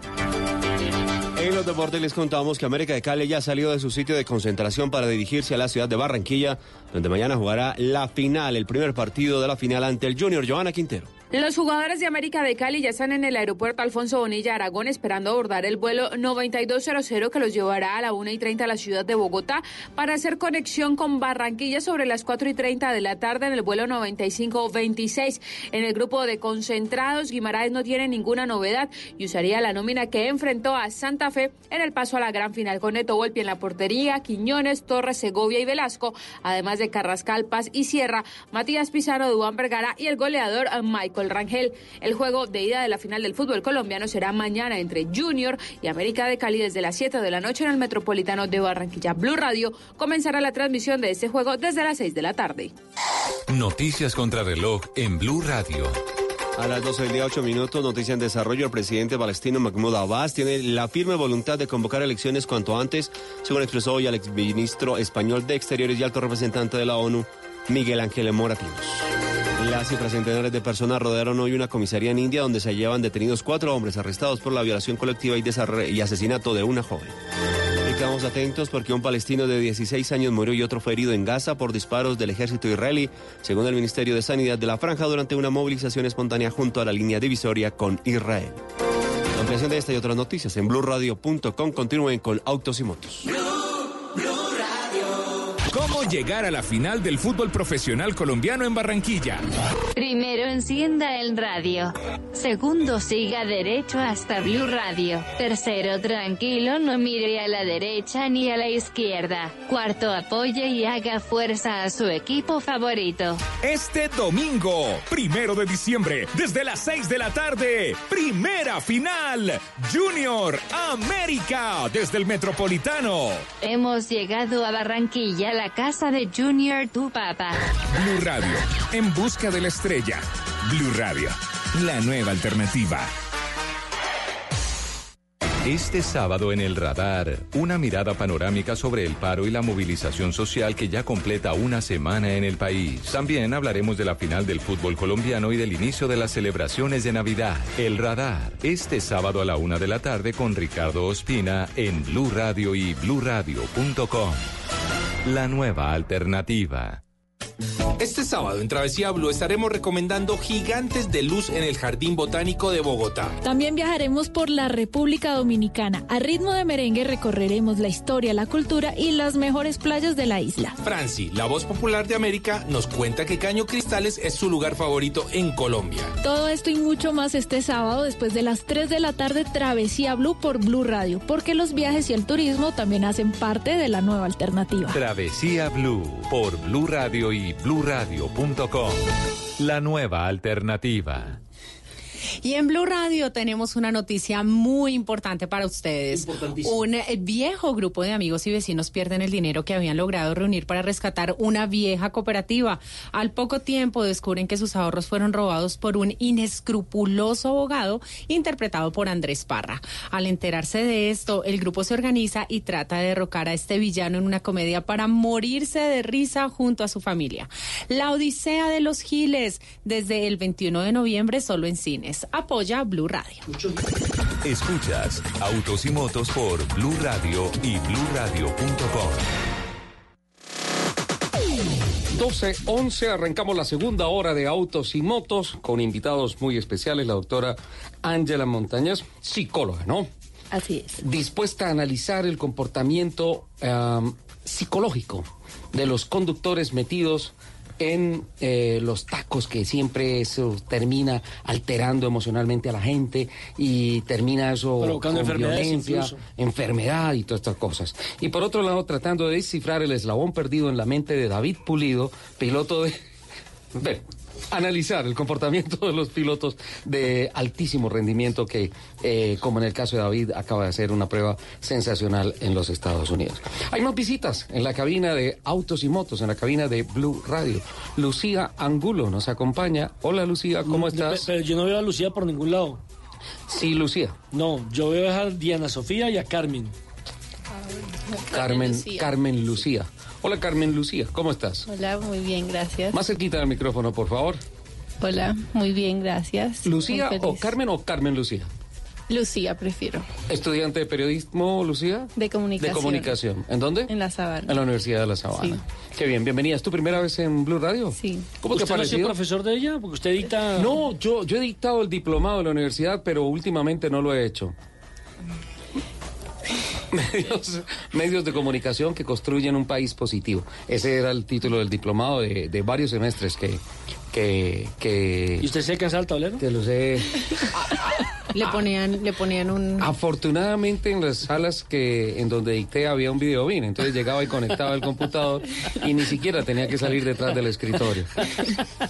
Los deportes les contamos que América de Cali ya salió de su sitio de concentración para dirigirse a la ciudad de Barranquilla, donde mañana jugará la final, el primer partido de la final ante el Junior Joana Quintero. Los jugadores de América de Cali ya están en el aeropuerto Alfonso Bonilla Aragón esperando abordar el vuelo 9200 que los llevará a la 1 y 30 a la ciudad de Bogotá para hacer conexión con Barranquilla sobre las 4 y 30 de la tarde en el vuelo 9526. En el grupo de concentrados, Guimaraes no tiene ninguna novedad y usaría la nómina que enfrentó a Santa Fe en el paso a la gran final con Neto Volpi en la portería, Quiñones, Torres, Segovia y Velasco, además de Carrascal, Paz y Sierra, Matías Pizarro, Duan Vergara y el goleador Michael el Rangel. El juego de ida de la final del fútbol colombiano será mañana entre Junior y América de Cali desde las 7 de la noche en el Metropolitano de Barranquilla. Blue Radio comenzará la transmisión de este juego desde las 6 de la tarde. Noticias contra reloj en Blue Radio. A las 12 del día 8 minutos, noticia en desarrollo, el presidente palestino Mahmoud Abbas tiene la firme voluntad de convocar elecciones cuanto antes, según expresó hoy el exministro español de Exteriores y alto representante de la ONU, Miguel Ángel Moratinos. Cifras centenares de personas rodearon hoy una comisaría en India donde se llevan detenidos cuatro hombres arrestados por la violación colectiva y, asesinato de una joven. Y atentos porque un palestino de 16 años murió y otro fue herido en Gaza por disparos del ejército israelí, según el Ministerio de Sanidad de la Franja, durante una movilización espontánea junto a la línea divisoria con Israel. ampliación de esta y otras noticias en blueradio.com. Continúen con Autos y Motos. ¿Cómo llegar a la final del fútbol profesional colombiano en Barranquilla? Primero encienda el radio. Segundo siga derecho hasta Blue Radio. Tercero tranquilo, no mire a la derecha ni a la izquierda. Cuarto apoye y haga fuerza a su equipo favorito. Este domingo, primero de diciembre, desde las 6 de la tarde, primera final. Junior América desde el Metropolitano. Hemos llegado a Barranquilla la casa de Junior Tu Papa. Blue Radio, en busca de la estrella. Blue Radio, la nueva alternativa. Este sábado en el radar, una mirada panorámica sobre el paro y la movilización social que ya completa una semana en el país. También hablaremos de la final del fútbol colombiano y del inicio de las celebraciones de Navidad. El radar, este sábado a la una de la tarde con Ricardo Ospina en Blue Radio y bluradio.com. La nueva alternativa. Este sábado en Travesía Blue estaremos recomendando gigantes de luz en el Jardín Botánico de Bogotá. También viajaremos por la República Dominicana. A ritmo de merengue recorreremos la historia, la cultura y las mejores playas de la isla. Franci, la voz popular de América, nos cuenta que Caño Cristales es su lugar favorito en Colombia. Todo esto y mucho más este sábado después de las 3 de la tarde Travesía Blue por Blue Radio, porque los viajes y el turismo también hacen parte de la nueva alternativa. Travesía Blue por Blue Radio y bluradio.com. La nueva alternativa. Y en Blue Radio tenemos una noticia muy importante para ustedes. Un eh, viejo grupo de amigos y vecinos pierden el dinero que habían logrado reunir para rescatar una vieja cooperativa. Al poco tiempo descubren que sus ahorros fueron robados por un inescrupuloso abogado interpretado por Andrés Parra. Al enterarse de esto, el grupo se organiza y trata de derrocar a este villano en una comedia para morirse de risa junto a su familia. La Odisea de los Giles, desde el 21 de noviembre solo en cines. Apoya Blue Radio. Escuchas Autos y Motos por Blue Radio y bluradio.com. 12, 11, arrancamos la segunda hora de Autos y Motos con invitados muy especiales, la doctora Ángela Montañez, psicóloga, ¿no? Así es. Dispuesta a analizar el comportamiento um, psicológico de los conductores metidos en eh, los tacos que siempre eso termina alterando emocionalmente a la gente y termina eso Provocando con violencia, enfermedad y todas estas cosas. Y por otro lado, tratando de descifrar el eslabón perdido en la mente de David Pulido, piloto de... analizar el comportamiento de los pilotos de altísimo rendimiento que, eh, como en el caso de David, acaba de hacer una prueba sensacional en los Estados Unidos. Hay más visitas en la cabina de Autos y Motos, en la cabina de Blue Radio. Lucía Angulo nos acompaña. Hola Lucía, ¿cómo estás? Pero yo no veo a Lucía por ningún lado. Sí, Lucía. No, yo veo a Diana Sofía y a Carmen. Carmen, Carmen Lucía. Hola Carmen Lucía, ¿cómo estás? Hola, muy bien, gracias. Más cerquita del micrófono, por favor. Hola, muy bien, gracias. ¿Lucía o Carmen o Carmen Lucía? Lucía prefiero. ¿Estudiante de periodismo, Lucía? De comunicación. De comunicación. ¿En dónde? En La Sabana. En la Universidad de La Sabana. Qué bien, bienvenida. ¿Es tu primera vez en Blue Radio? Sí. ¿Cómo te ha ¿Usted no sido parecido? profesor de ella? Porque usted dicta... No, yo, yo he dictado el diplomado de la universidad, pero últimamente no lo he hecho. Medios, medios de comunicación que construyen un país positivo. Ese era el título del diplomado de, de varios semestres que, que, que... ¿Y usted se cansa al tablero? Te lo sé. Le ponían, le ponían un... Afortunadamente en las salas que en donde dicté había un videobin, entonces llegaba y conectaba el computador y ni siquiera tenía que salir detrás del escritorio.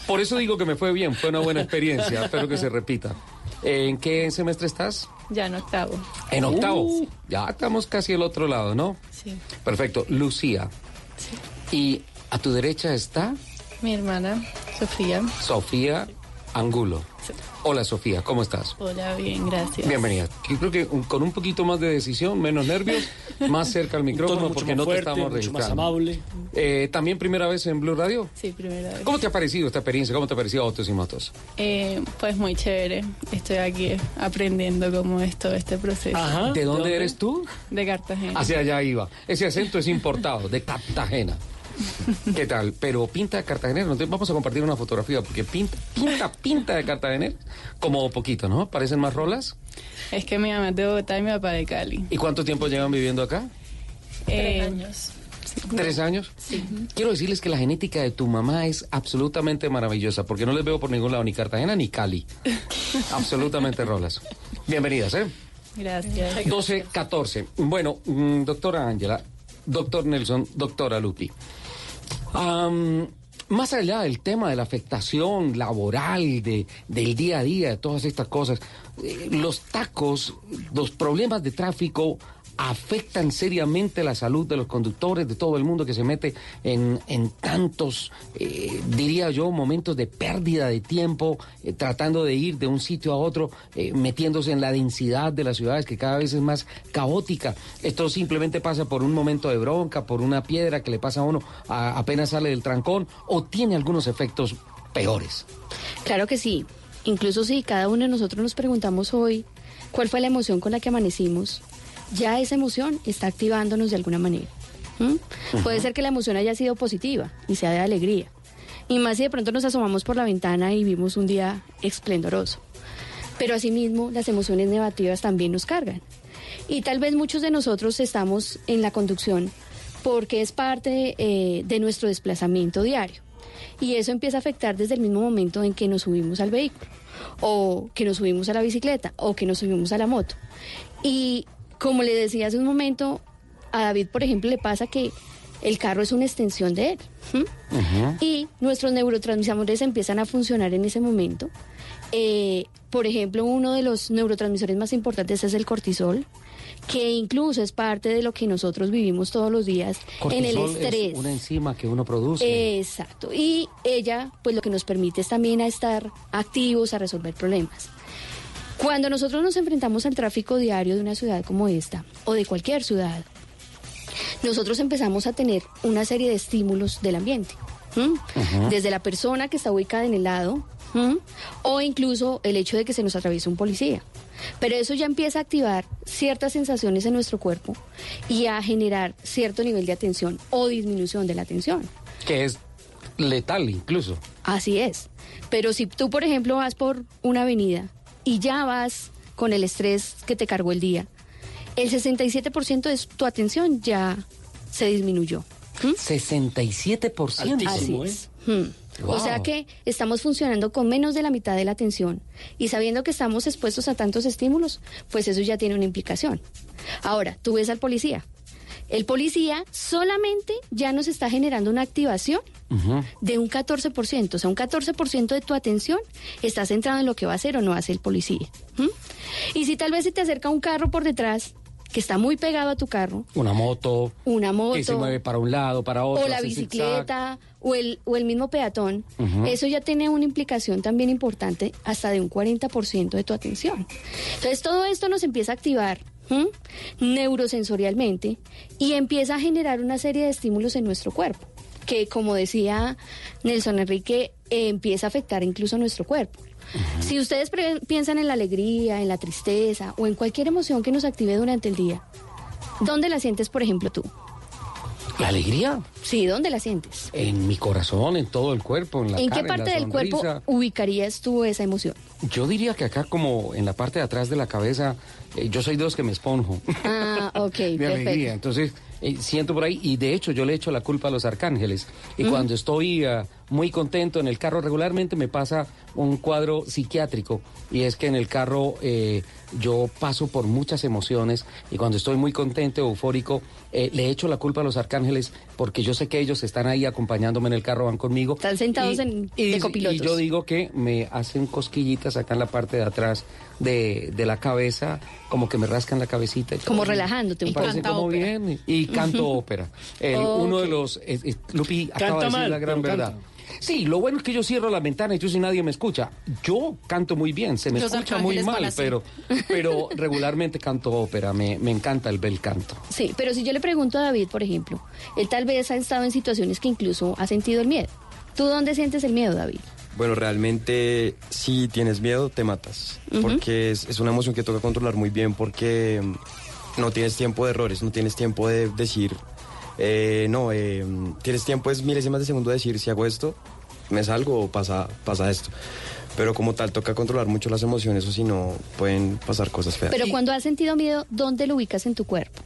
Por eso digo que me fue bien, fue una buena experiencia, espero que se repita. ¿En qué semestre estás? Ya en octavo. En octavo. Ya estamos casi al otro lado, ¿no? Sí. Perfecto. Lucía. Y a tu derecha está Mi hermana, Sofía. Sofía Angulo. Hola Sofía, ¿cómo estás? Hola, bien, gracias. Bienvenida. Yo creo que un- con un poquito más de decisión, menos nervios, más cerca al micrófono mucho porque más no fuerte, te estamos mucho más amable. Eh, También primera vez en Blue Radio. Sí, primera vez. ¿Cómo te ha parecido esta experiencia? ¿Cómo te ha parecido Autos y Motos? Eh, pues muy chévere. Estoy aquí aprendiendo cómo es todo este proceso. ¿De dónde eres tú? De Cartagena. Hacia allá iba. Ese acento es importado, de Cartagena. ¿Qué tal? Pero pinta de Cartagena. ¿no? Vamos a compartir una fotografía porque pinta, pinta, pinta de Cartagena. Como poquito, ¿no? ¿Parecen más rolas? Es que mi mamá es de Bogotá y mi papá de Cali. ¿Y cuánto tiempo llevan viviendo acá? Tres años. ¿Tres años? Sí. Quiero decirles que la genética de tu mamá es absolutamente maravillosa, porque no les veo por ningún lado ni Cartagena ni Cali. absolutamente rolas. Bienvenidas, ¿eh? Gracias. 12, 14. Bueno, mm, doctora Ángela, doctor Nelson, doctora Lupi. Más allá del tema de la afectación laboral, de, del día a día, de todas estas cosas, eh, los tacos, los problemas de tráfico afectan seriamente la salud de los conductores, de todo el mundo que se mete en, en tantos, eh, diría yo, momentos de pérdida de tiempo, eh, tratando de ir de un sitio a otro, eh, metiéndose en la densidad de las ciudades que cada vez es más caótica. Esto simplemente pasa por un momento de bronca, por una piedra que le pasa a uno apenas sale del trancón, o tiene algunos efectos peores. Claro que sí. Incluso si cada uno de nosotros nos preguntamos hoy cuál fue la emoción con la que amanecimos, ya esa emoción está activándonos de alguna manera. ¿Mm? Puede ser que la emoción haya sido positiva y sea de alegría. Y más si de pronto nos asomamos por la ventana y vimos un día esplendoroso. Pero asimismo, las emociones negativas también nos cargan. Y tal vez muchos de nosotros estamos en la conducción porque es parte eh, de nuestro desplazamiento diario. Y eso empieza a afectar desde el mismo momento en que nos subimos al vehículo, o que nos subimos a la bicicleta, o que nos subimos a la moto. Y como le decía hace un momento, a David, por ejemplo, le pasa que el carro es una extensión de él. Y nuestros neurotransmisores empiezan a funcionar en ese momento. Eh, por ejemplo, uno de los neurotransmisores más importantes es el cortisol, que incluso es parte de lo que nosotros vivimos todos los días en el Cortisol es estrés. una enzima que uno produce. Exacto. Y ella, pues lo que nos permite es también a estar activos, a resolver problemas. Cuando nosotros nos enfrentamos al tráfico diario de una ciudad como esta, o de cualquier ciudad, nosotros empezamos a tener una serie de estímulos del ambiente. Desde la persona que está ubicada en el lado, o incluso el hecho de que se nos atraviese un policía. Pero eso ya empieza a activar ciertas sensaciones en nuestro cuerpo y a generar cierto nivel de atención o disminución de la atención. que es letal incluso. Así es. Pero si tú, por ejemplo, vas por una avenida y ya vas con el estrés que te cargó el día, el 67% de tu atención ya se disminuyó. 67%. Así ¿eh? es. Wow. O sea que estamos funcionando con menos de la mitad de la atención y sabiendo que estamos expuestos a tantos estímulos, pues eso ya tiene una implicación. Ahora, tú ves al policía. El policía solamente ya nos está generando una activación de un 14%. O sea, un 14% de tu atención está centrado en lo que va a hacer o no hace el policía. ¿Mm? Y si tal vez se te acerca un carro por detrás que está muy pegado a tu carro, Una moto. una moto, Que se mueve para un lado, para otro. o la bicicleta o el, o el mismo peatón, eso ya tiene una implicación también importante hasta de un 40% de tu atención. Entonces todo esto nos empieza a activar ¿m? neurosensorialmente y empieza a generar una serie de estímulos en nuestro cuerpo que como decía Nelson Enrique, eh, empieza a afectar incluso nuestro cuerpo. Si ustedes piensan en la alegría, en la tristeza o en cualquier emoción que nos active durante el día, ¿dónde la sientes, por ejemplo, tú? La alegría Sí, ¿dónde la sientes? en mi corazón, en todo el cuerpo, en la ¿En cara, qué en parte la del cuerpo ubicarías tú esa emoción? Yo diría que acá como en la parte de atrás de la cabeza, eh, yo soy de los que me esponjo. Ah, ok, de alegría. Entonces, eh, siento por ahí, y de hecho yo le echo la culpa a los arcángeles. Y cuando estoy ah, muy contento en el carro, regularmente me pasa un cuadro psiquiátrico, y es que en el carro eh, yo paso por muchas emociones, y cuando estoy muy contento, eufórico, eh, le echo la culpa a los arcángeles, porque yo sé que ellos están ahí acompañándome en el carro, van conmigo. Están sentados Y- en, y, de copilotos. y yo digo que me hacen cosquillitas acá en la parte de atrás de, de la cabeza, como que me rascan la cabecita. y todo. Como relajándote un Me parece poco. como bien. Y canto ópera. El-. Uno de los... eh, eh, Lupi acaba Canta de decir mal, la gran verdad. canta. Sí, lo bueno es que yo cierro la ventana y yo si nadie me escucha. Yo canto muy bien, se me Los escucha muy mal, pero, pero regularmente canto ópera, me, me encanta el bel canto. Sí, pero si yo le pregunto a David, por ejemplo, él tal vez ha estado en situaciones que incluso ha sentido el miedo. ¿Tú dónde sientes el miedo, David? Bueno, realmente si tienes miedo te matas, porque es, es una emoción que toca controlar muy bien porque mm, no tienes tiempo de errores, no tienes tiempo de decir, eh, no, eh, tienes tiempo es milésimas de segundo de decir si hago esto, me salgo o pasa, pasa esto. Pero como tal toca controlar mucho las emociones o si no pueden pasar cosas feas. Pero cuando has sentido miedo, ¿dónde lo ubicas en tu cuerpo?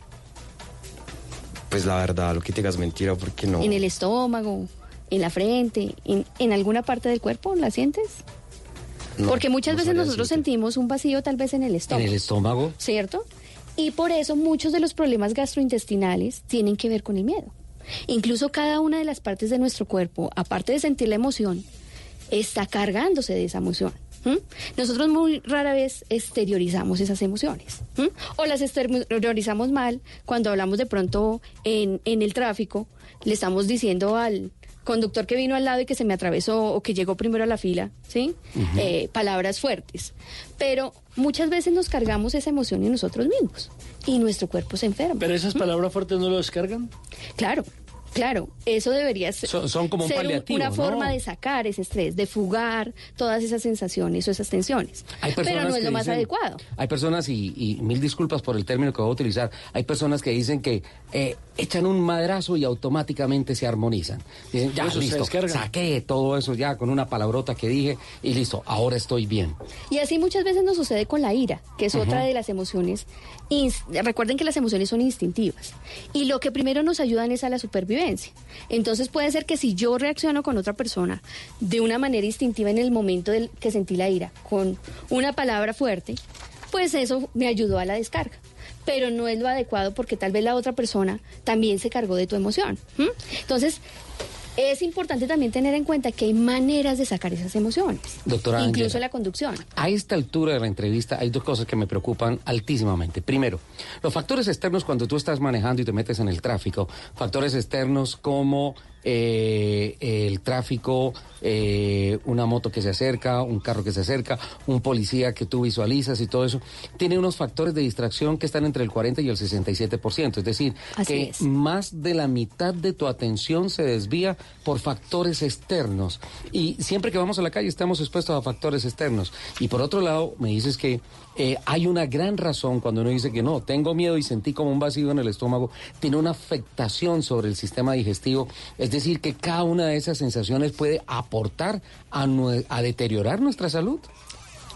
Pues la verdad, lo que te digas es mentira porque no... ¿En el estómago? ¿En la frente? ¿En, en alguna parte del cuerpo? ¿La sientes? no, Porque muchas no veces nosotros decirte. sentimos un vacío tal vez en el En estómago. el estómago. ¿cierto? Y por eso muchos de los problemas gastrointestinales tienen que ver con el miedo. Incluso cada una de las partes de nuestro cuerpo, aparte de sentir la emoción, está cargándose de esa emoción. Nosotros muy rara vez exteriorizamos esas emociones. O las exteriorizamos mal cuando hablamos de pronto en, en el tráfico, le estamos diciendo al conductor que vino al lado y que se me atravesó o que llegó primero a la fila, ¿sí? Eh, palabras fuertes. Pero muchas veces nos cargamos esa emoción en nosotros mismos y nuestro cuerpo se enferma. Pero esas palabras fuertes no lo descargan. Claro, claro, eso debería ser, Son- son como un ser paliativo, una ¿no? forma de sacar ese estrés, de fugar todas esas sensaciones o esas tensiones. Hay Pero personas no es lo más dicen- adecuado. Hay personas, y, y mil disculpas por el término que voy a utilizar, hay personas que dicen que eh, echan un madrazo y automáticamente se armonizan. Dicen, ya, Eso listo, saqué todo eso ya con una palabrota que dije y listo, ahora estoy bien. Y así muchas veces nos sucede con la ira, que es otra de las emociones. Recuerden que las emociones son instintivas. Y lo que primero nos ayudan es a la supervivencia. Entonces puede ser que si yo reacciono con otra persona de una manera instintiva en el momento del que sentí la ira, con una palabra fuerte, pues eso me ayudó a la descarga. Pero no es lo adecuado porque tal vez la otra persona también se cargó de tu emoción. Entonces, es importante también tener en cuenta que hay maneras de sacar esas emociones. Doctora Incluso la conducción. A esta altura de la entrevista hay dos cosas que me preocupan altísimamente. Primero, los factores externos cuando tú estás manejando y te metes en el tráfico. Factores externos como eh, el tráfico, eh, una moto que se acerca, un carro que se acerca, un policía que tú visualizas y todo eso. Tiene unos factores de distracción que están entre el 40 y el 67%. Es decir, Así que es. más de la mitad de tu atención se desvía por factores externos. Y siempre que vamos a la calle estamos expuestos a factores externos. Y por otro lado, me dices que eh, hay una gran razón cuando uno dice que no, tengo miedo y sentí como un vacío en el estómago, tiene una afectación sobre el sistema digestivo. Es decir, que cada una de esas sensaciones puede aportar a, deteriorar nuestra salud.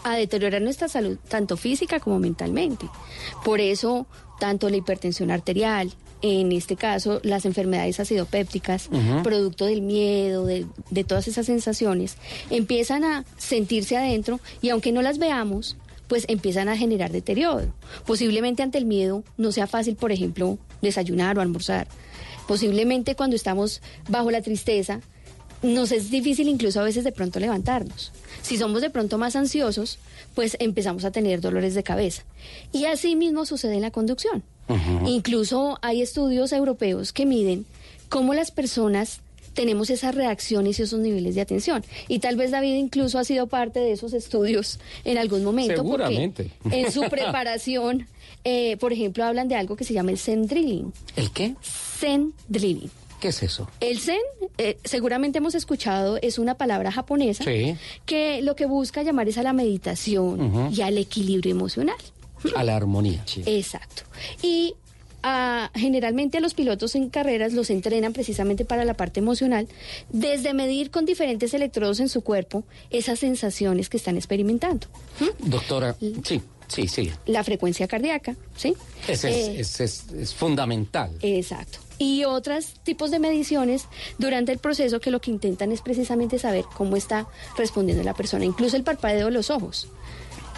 a deteriorar nuestra salud, tanto física como mentalmente. Por eso, tanto la hipertensión arterial, en este caso las enfermedades acidopépticas, producto del miedo, de, de todas esas sensaciones, empiezan a sentirse adentro y aunque no las veamos, pues empiezan a generar deterioro. Posiblemente ante el miedo no sea fácil, por ejemplo, desayunar o almorzar. Posiblemente cuando estamos bajo la tristeza, nos es difícil incluso a veces de pronto levantarnos. Si somos de pronto más ansiosos, pues empezamos a tener dolores de cabeza. Y así mismo sucede en la conducción. Incluso hay estudios europeos que miden cómo las personas tenemos esas reacciones y esos niveles de atención. Y tal vez David incluso ha sido parte de esos estudios en algún momento. Seguramente. Porque en su preparación, eh, por ejemplo, hablan de algo que se llama el Zen Drilling. ¿El qué? Zen Drilling. ¿Qué es eso? El zen, eh, seguramente hemos escuchado, es una palabra japonesa Sí. que lo que busca llamar es a la meditación y al equilibrio emocional. A la armonía. Exacto. Y generalmente a los pilotos en carreras los entrenan precisamente para la parte emocional, desde medir con diferentes electrodos en su cuerpo esas sensaciones que están experimentando. Doctora, sí, sí, sí. La frecuencia cardíaca, ¿sí? Ese Eh, es, es- es- es fundamental. Exacto. Y otros tipos de mediciones durante el proceso que lo que intentan es precisamente saber cómo está respondiendo la persona, incluso el parpadeo de los ojos.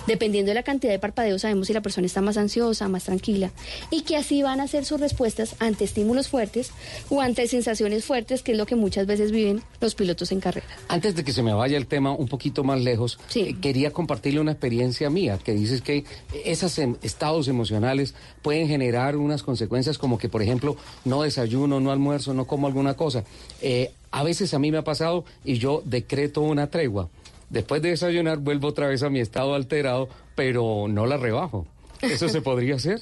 Dependiendo de la cantidad de parpadeos sabemos si la persona está más ansiosa, más tranquila y que así van a ser sus respuestas ante estímulos fuertes o ante sensaciones fuertes, que es lo que muchas veces viven los pilotos en carrera. Antes de que se me vaya el tema un poquito más lejos, eh, quería compartirle una experiencia mía, que dices que esos em- estados emocionales pueden generar unas consecuencias como que, por ejemplo, no desayuno, no almuerzo, no como alguna cosa. Eh, a veces a mí me ha pasado y yo decreto una tregua. Después de desayunar vuelvo otra vez a mi estado alterado, pero no la rebajo. ¿Eso se podría hacer?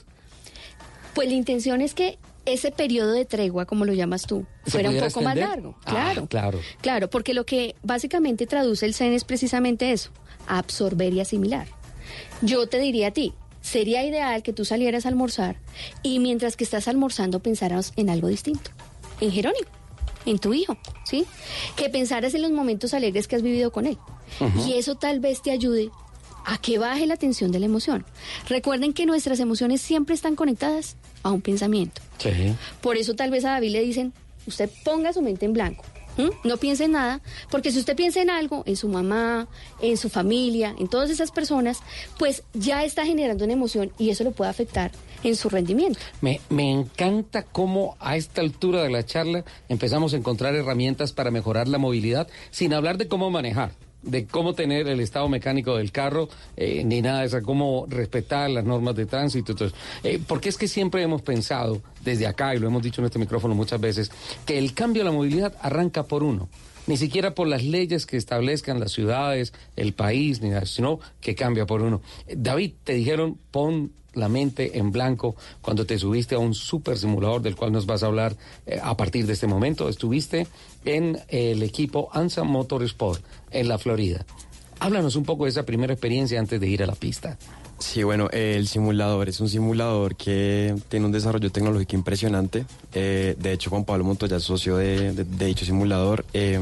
Pues la intención es que ese periodo de tregua, como lo llamas tú, ¿Se fuera un poco más largo. Ah, Claro. claro. Claro, porque lo que básicamente traduce el Zen es precisamente eso, absorber y asimilar. Yo te diría a ti, sería ideal que tú salieras a almorzar y mientras que estás almorzando pensaras en algo distinto, en Jerónimo, en tu hijo, ¿sí? Que pensaras en los momentos alegres que has vivido con él. Y eso tal vez te ayude a que baje la tensión de la emoción. Recuerden que nuestras emociones siempre están conectadas a un pensamiento. Sí. Por eso tal vez a David le dicen, usted ponga su mente en blanco. No piense en nada, porque si usted piensa en algo, en su mamá, en su familia, en todas esas personas, pues ya está generando una emoción y eso lo puede afectar en su rendimiento. Me, me encanta cómo a esta altura de la charla empezamos a encontrar herramientas para mejorar la movilidad sin hablar de cómo manejar, de cómo tener el estado mecánico del carro, eh, ni nada de eso, cómo respetar las normas de tránsito. Eh, porque es que siempre hemos pensado desde acá, y lo hemos dicho en este micrófono muchas veces, que el cambio a la movilidad arranca por uno. Ni siquiera por las leyes que establezcan las ciudades, el país, ni nada, sino que cambia por uno. Eh, David, te dijeron, pon la mente en blanco cuando te subiste a un super simulador del cual nos vas a hablar eh, a partir de este momento. Estuviste en el equipo ANSA Motorsport en la Florida. Háblanos un poco de esa primera experiencia antes de ir a la pista. Sí, bueno, el simulador es un simulador que tiene un desarrollo tecnológico impresionante. Eh, de hecho, Juan Pablo Montoya es socio de, de- de dicho simulador. Eh,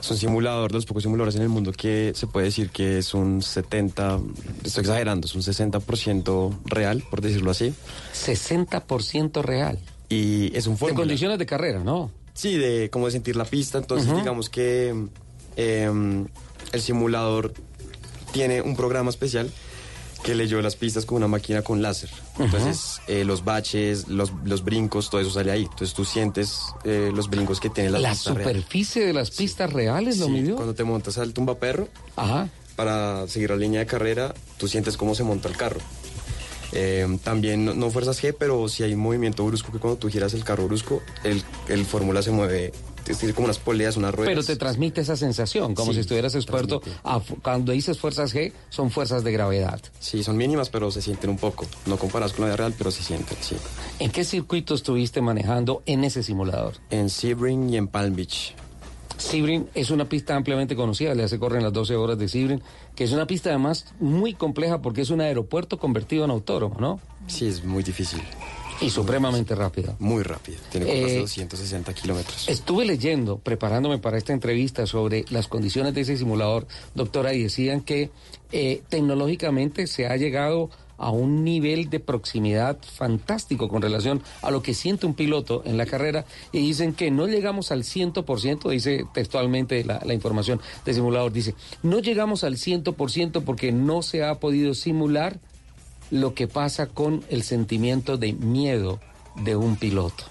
es un simulador de los pocos simuladores en el mundo que se puede decir que es un 70, estoy exagerando, es un 60% real, por decirlo así. 60% real. Y es un De fórmula. condiciones de carrera, ¿no? Sí, de cómo de sentir la pista. Entonces, digamos que eh, el simulador tiene un programa especial que leyó las pistas con una máquina con láser. Entonces, eh, los baches, los, los brincos, todo eso sale ahí. Entonces, tú sientes eh, los brincos que tiene la, La real. superficie de las pistas reales lo Sí, midió. Cuando te montas al tumbaperro, para seguir la línea de carrera, tú sientes cómo se monta el carro. Eh, también no, no fuerzas G, pero si hay movimiento brusco, que cuando tú giras el carro brusco, el, el fórmula se mueve, decir, como unas poleas, unas ruedas. Pero te transmite esa sensación, como Sí, si estuvieras expuesto a cuando dices fuerzas G, son fuerzas de gravedad. Sí, son mínimas, pero se sienten un poco. No comparadas con la vida real, pero se sienten, sí. ¿En qué circuito estuviste manejando en ese simulador? En Sebring y en Palm Beach. Sebring es una pista ampliamente conocida, le se corren las 12 horas de Sebring, que es una pista además muy compleja porque es un aeropuerto convertido en autónomo, ¿no? Sí, es muy difícil. Y supremamente rápida. Muy rápida. Tiene de Eh, 260 kilómetros. Estuve leyendo, preparándome para esta entrevista sobre las condiciones de ese simulador, doctora, y decían que eh, tecnológicamente se ha llegado a un nivel de proximidad fantástico con relación a lo que siente un piloto en la carrera y dicen que no llegamos al 100%, dice textualmente la, la información del simulador, dice, no llegamos al 100% porque no se ha podido simular lo que pasa con el sentimiento de miedo de un piloto.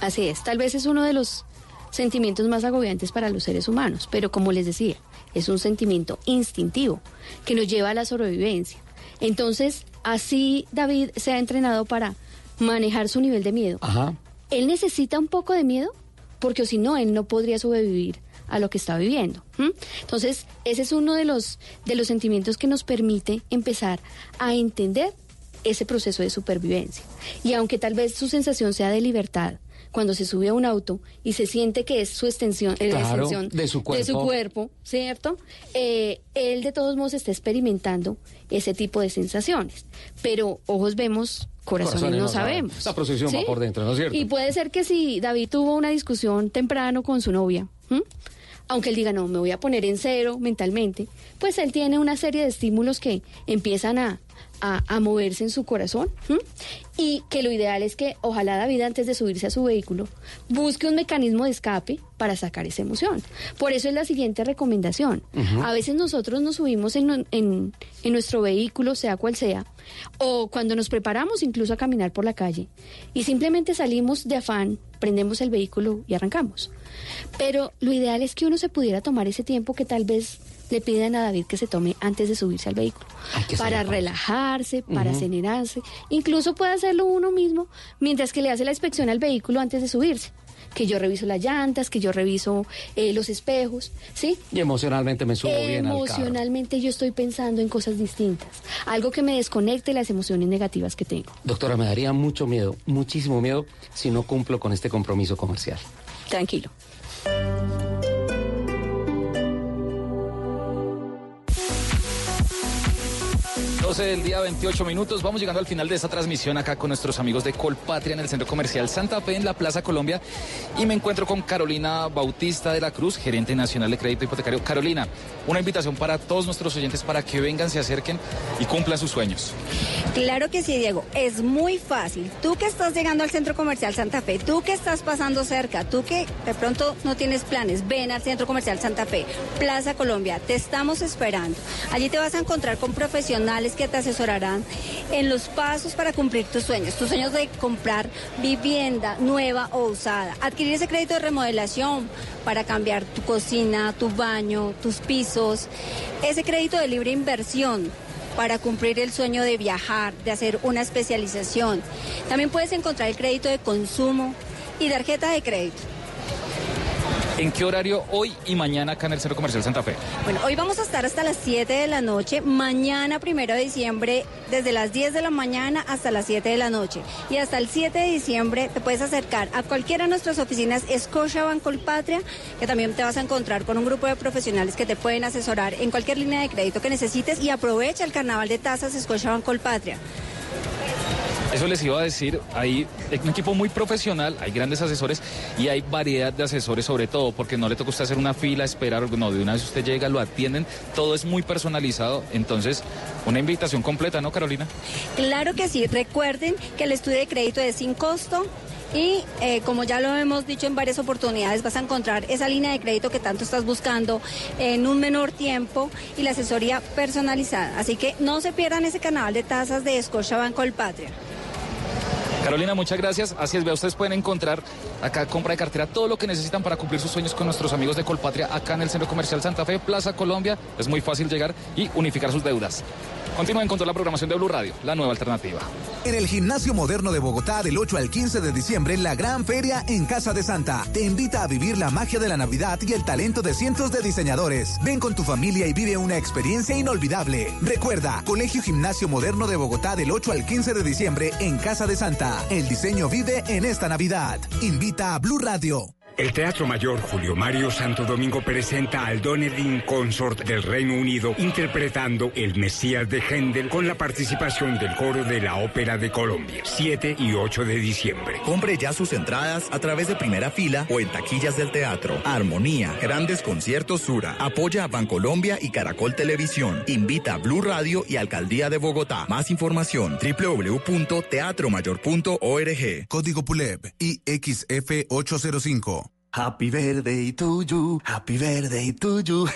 Así es, tal vez es uno de los sentimientos más agobiantes para los seres humanos, pero como les decía, es un sentimiento instintivo que nos lleva a la sobrevivencia. Entonces, así David se ha entrenado para manejar su nivel de miedo. Ajá. Él necesita un poco de miedo porque si no, él no podría sobrevivir a lo que está viviendo. Entonces, ese es uno de los, de los sentimientos que nos permite empezar a entender ese proceso de supervivencia. Y aunque tal vez su sensación sea de libertad, cuando se sube a un auto y se siente que es su extensión, eh, la Claro, extensión de su cuerpo. cuerpo, ¿cierto? Eh, él de todos modos está experimentando ese tipo de sensaciones. Pero ojos vemos, corazones, Corazones no, no sabemos. La procesión va por dentro, ¿no es cierto? Y puede ser que si David tuvo una discusión temprano con su novia. Aunque él diga, no, me voy a poner en cero mentalmente, pues él tiene una serie de estímulos que empiezan a, a, a moverse en su corazón. ¿m? Y que lo ideal es que ojalá David antes de subirse a su vehículo busque un mecanismo de escape para sacar esa emoción. Por eso es la siguiente recomendación. A veces nosotros nos subimos en, en, en nuestro vehículo, sea cual sea, o cuando nos preparamos incluso a caminar por la calle, y simplemente salimos de afán, prendemos el vehículo y arrancamos. Pero lo ideal es que uno se pudiera tomar ese tiempo que tal vez le piden a David que se tome antes de subirse al vehículo, para relajarse, para Ujú. acelerarse, incluso puede hacerlo uno mismo mientras que le hace la inspección al vehículo antes de subirse. Que yo reviso las llantas, que yo reviso eh, los espejos, ¿sí? Y emocionalmente me subo bien al. Emocionalmente yo estoy pensando en cosas distintas, algo que me desconecte las emociones negativas que tengo. Doctora, me daría mucho miedo, muchísimo miedo, si no cumplo con este compromiso comercial. Tranquilo. 12 del día, 28 minutos. Vamos llegando al final de esta transmisión acá con nuestros amigos de Colpatria en el Centro Comercial Santa Fe en la Plaza Colombia. Y me encuentro con Carolina Bautista de la Cruz, gerente nacional de crédito hipotecario. Carolina, una invitación para todos nuestros oyentes para que vengan, se acerquen y cumplan sus sueños. Claro que sí, Diego. Es muy fácil. Tú que estás llegando al Centro Comercial Santa Fe, tú que estás pasando cerca, tú que de pronto no tienes planes, ven al Centro Comercial Santa Fe, Plaza Colombia. Te estamos esperando. Allí te vas a encontrar con profesionales que te asesorarán en los pasos para cumplir tus sueños. Tus sueños de comprar vivienda nueva o usada. Adquirir ese crédito de remodelación para cambiar tu cocina, tu baño, tus pisos. Ese crédito de libre inversión para cumplir el sueño de viajar, de hacer una especialización. También puedes encontrar el crédito de consumo y tarjeta de crédito. ¿En qué horario hoy y mañana acá en el Centro Comercial Santa Fe? Bueno, hoy vamos a estar hasta las 7 de la noche, mañana primero de diciembre, desde las 10 de la mañana hasta las 7 de la noche. Y hasta el 7 de diciembre te puedes acercar a cualquiera de nuestras oficinas Scotiabank Colpatria, que también te vas a encontrar con un grupo de profesionales que te pueden asesorar en cualquier línea de crédito que necesites y aprovecha el carnaval de tasas Scotiabank Colpatria. Eso les iba a decir, hay un equipo muy profesional, hay grandes asesores y hay variedad de asesores sobre todo, porque no le toca usted hacer una fila, esperar, no, de una vez usted llega, lo atienden, todo es muy personalizado, entonces una invitación completa, ¿no, Carolina? Claro que sí. Recuerden que el estudio de crédito es sin costo. Y eh, como ya lo hemos dicho en varias oportunidades, vas a encontrar esa línea de crédito que tanto estás buscando en un menor tiempo y la asesoría personalizada. Así que no se pierdan ese canal de tasas de Scotiabank Colpatria. Carolina, muchas gracias. Así es, vea, ustedes pueden encontrar acá compra de cartera todo lo que necesitan para cumplir sus sueños con nuestros amigos de Colpatria acá en el Centro Comercial Santa Fe, Plaza Colombia. Es muy fácil llegar y unificar sus deudas. Continúen con toda la programación de Blue Radio, la nueva alternativa. En el Gimnasio Moderno de Bogotá, del 8 al 15 de diciembre, la gran feria en Casa de Santa te invita a vivir la magia de la Navidad y el talento de cientos de diseñadores. Ven con tu familia y vive una experiencia inolvidable. Recuerda, Colegio Gimnasio Moderno de Bogotá, del 8 al 15 de diciembre en Casa de Santa. El diseño vive en esta Navidad. Invita a Blue Radio. El Teatro Mayor Julio Mario Santo Domingo presenta al Donedin Consort del Reino Unido interpretando El Mesías de Händel con la participación del coro de la Ópera de Colombia, 7 y 8 de diciembre. Compre ya sus entradas a través de primera fila o en taquillas del teatro. Armonía, grandes conciertos Sura. Apoya a Bancolombia y Caracol Televisión. Invita a Blue Radio y Alcaldía de Bogotá. Más información www.teatromayor.org. Código PULEP IXF 805. Happy birthday to you, happy birthday to you.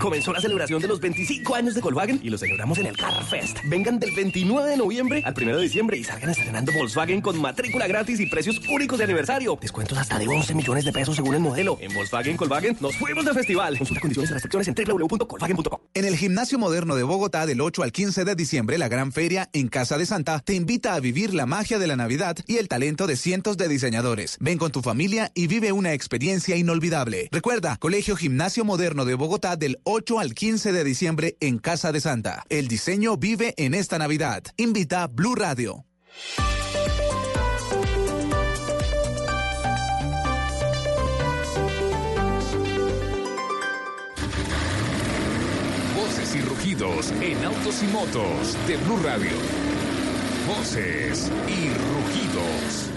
Comenzó la celebración de los 25 años de Volkswagen y lo celebramos en el Car Fest. Vengan del 29 de noviembre al 1 de diciembre y salgan estrenando Volkswagen con matrícula gratis y precios únicos de aniversario. Descuentos hasta de 11 millones de pesos según el modelo. En Volkswagen Volkswagen nos fuimos de festival. Consulta condiciones y restricciones en www.volkswagen.com. En el Gimnasio Moderno de Bogotá, del 8 al 15 de diciembre, la gran feria en Casa de Santa te invita a vivir la magia de la Navidad y el talento de cientos de diseñadores. Ven con tu familia y vive una experiencia inolvidable. Recuerda, Colegio Gimnasio Moderno de Bogotá del 8 al 15 de diciembre en Casa de Santa. El diseño vive en esta Navidad. Invita Blue Radio. Voces y rugidos en autos y motos de Blue Radio. Voces y rugidos.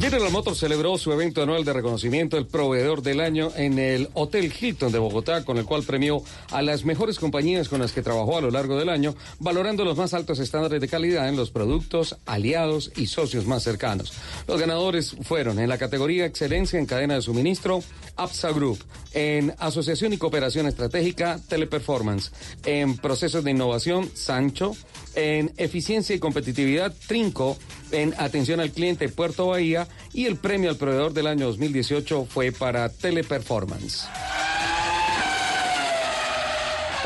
General Motors celebró su evento anual de reconocimiento del proveedor del año en el Hotel Hilton de Bogotá, con el cual premió a las mejores compañías con las que trabajó a lo largo del año, valorando los más altos estándares de calidad en los productos, aliados y socios más cercanos. Los ganadores fueron en la categoría Excelencia en cadena de suministro, APSA Group, en Asociación y Cooperación Estratégica, Teleperformance, en Procesos de Innovación, Sancho, en Eficiencia y Competitividad, Trinco, en Atención al Cliente, Puerto Bahía, y el premio al proveedor del año 2018 fue para Teleperformance.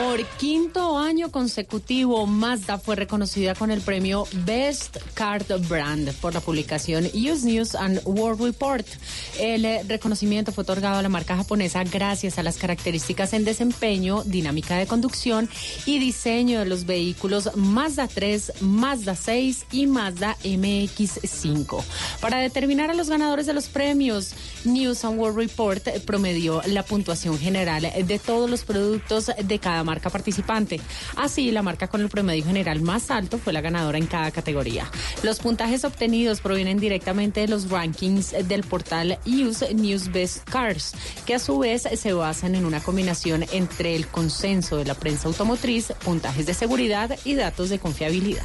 Por quinto año consecutivo, Mazda fue reconocida con el premio Best Card Brand por la publicación US News and World Report. El eh, reconocimiento fue otorgado a la marca japonesa gracias a las características en desempeño, dinámica de conducción y diseño de los vehículos Mazda 3, Mazda 6 y Mazda MX5. Para determinar a los ganadores de los premios, News and World Report promedió la puntuación general de todos los productos de cada marca participante. Así, la marca con el promedio general más alto fue la ganadora en cada categoría. Los puntajes obtenidos provienen directamente de los rankings del portal Use News Best Cars, que a su vez se basan en una combinación entre el consenso de la prensa automotriz, puntajes de seguridad y datos de confiabilidad.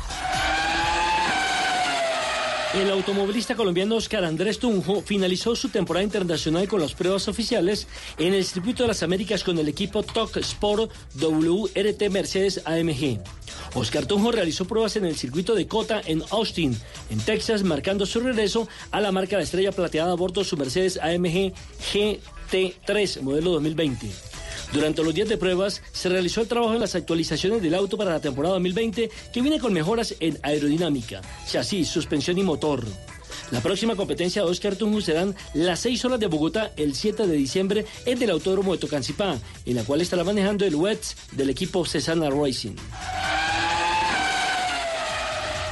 El automovilista colombiano Oscar Andrés Tunjo finalizó su temporada internacional con las pruebas oficiales en el Circuito de las Américas con el equipo TOC Sport WRT Mercedes AMG. Oscar Tunjo realizó pruebas en el circuito de Cota en Austin, en Texas, marcando su regreso a la marca de estrella plateada a bordo su Mercedes AMG GT3 modelo 2020. Durante los días de pruebas se realizó el trabajo en las actualizaciones del auto para la temporada 2020 que viene con mejoras en aerodinámica, chasis, suspensión y motor. La próxima competencia de Oscar Tunjo serán las 6 horas de Bogotá el 7 de diciembre en el Autódromo de Tocancipá, en la cual estará manejando el WETS del equipo Cesana Racing.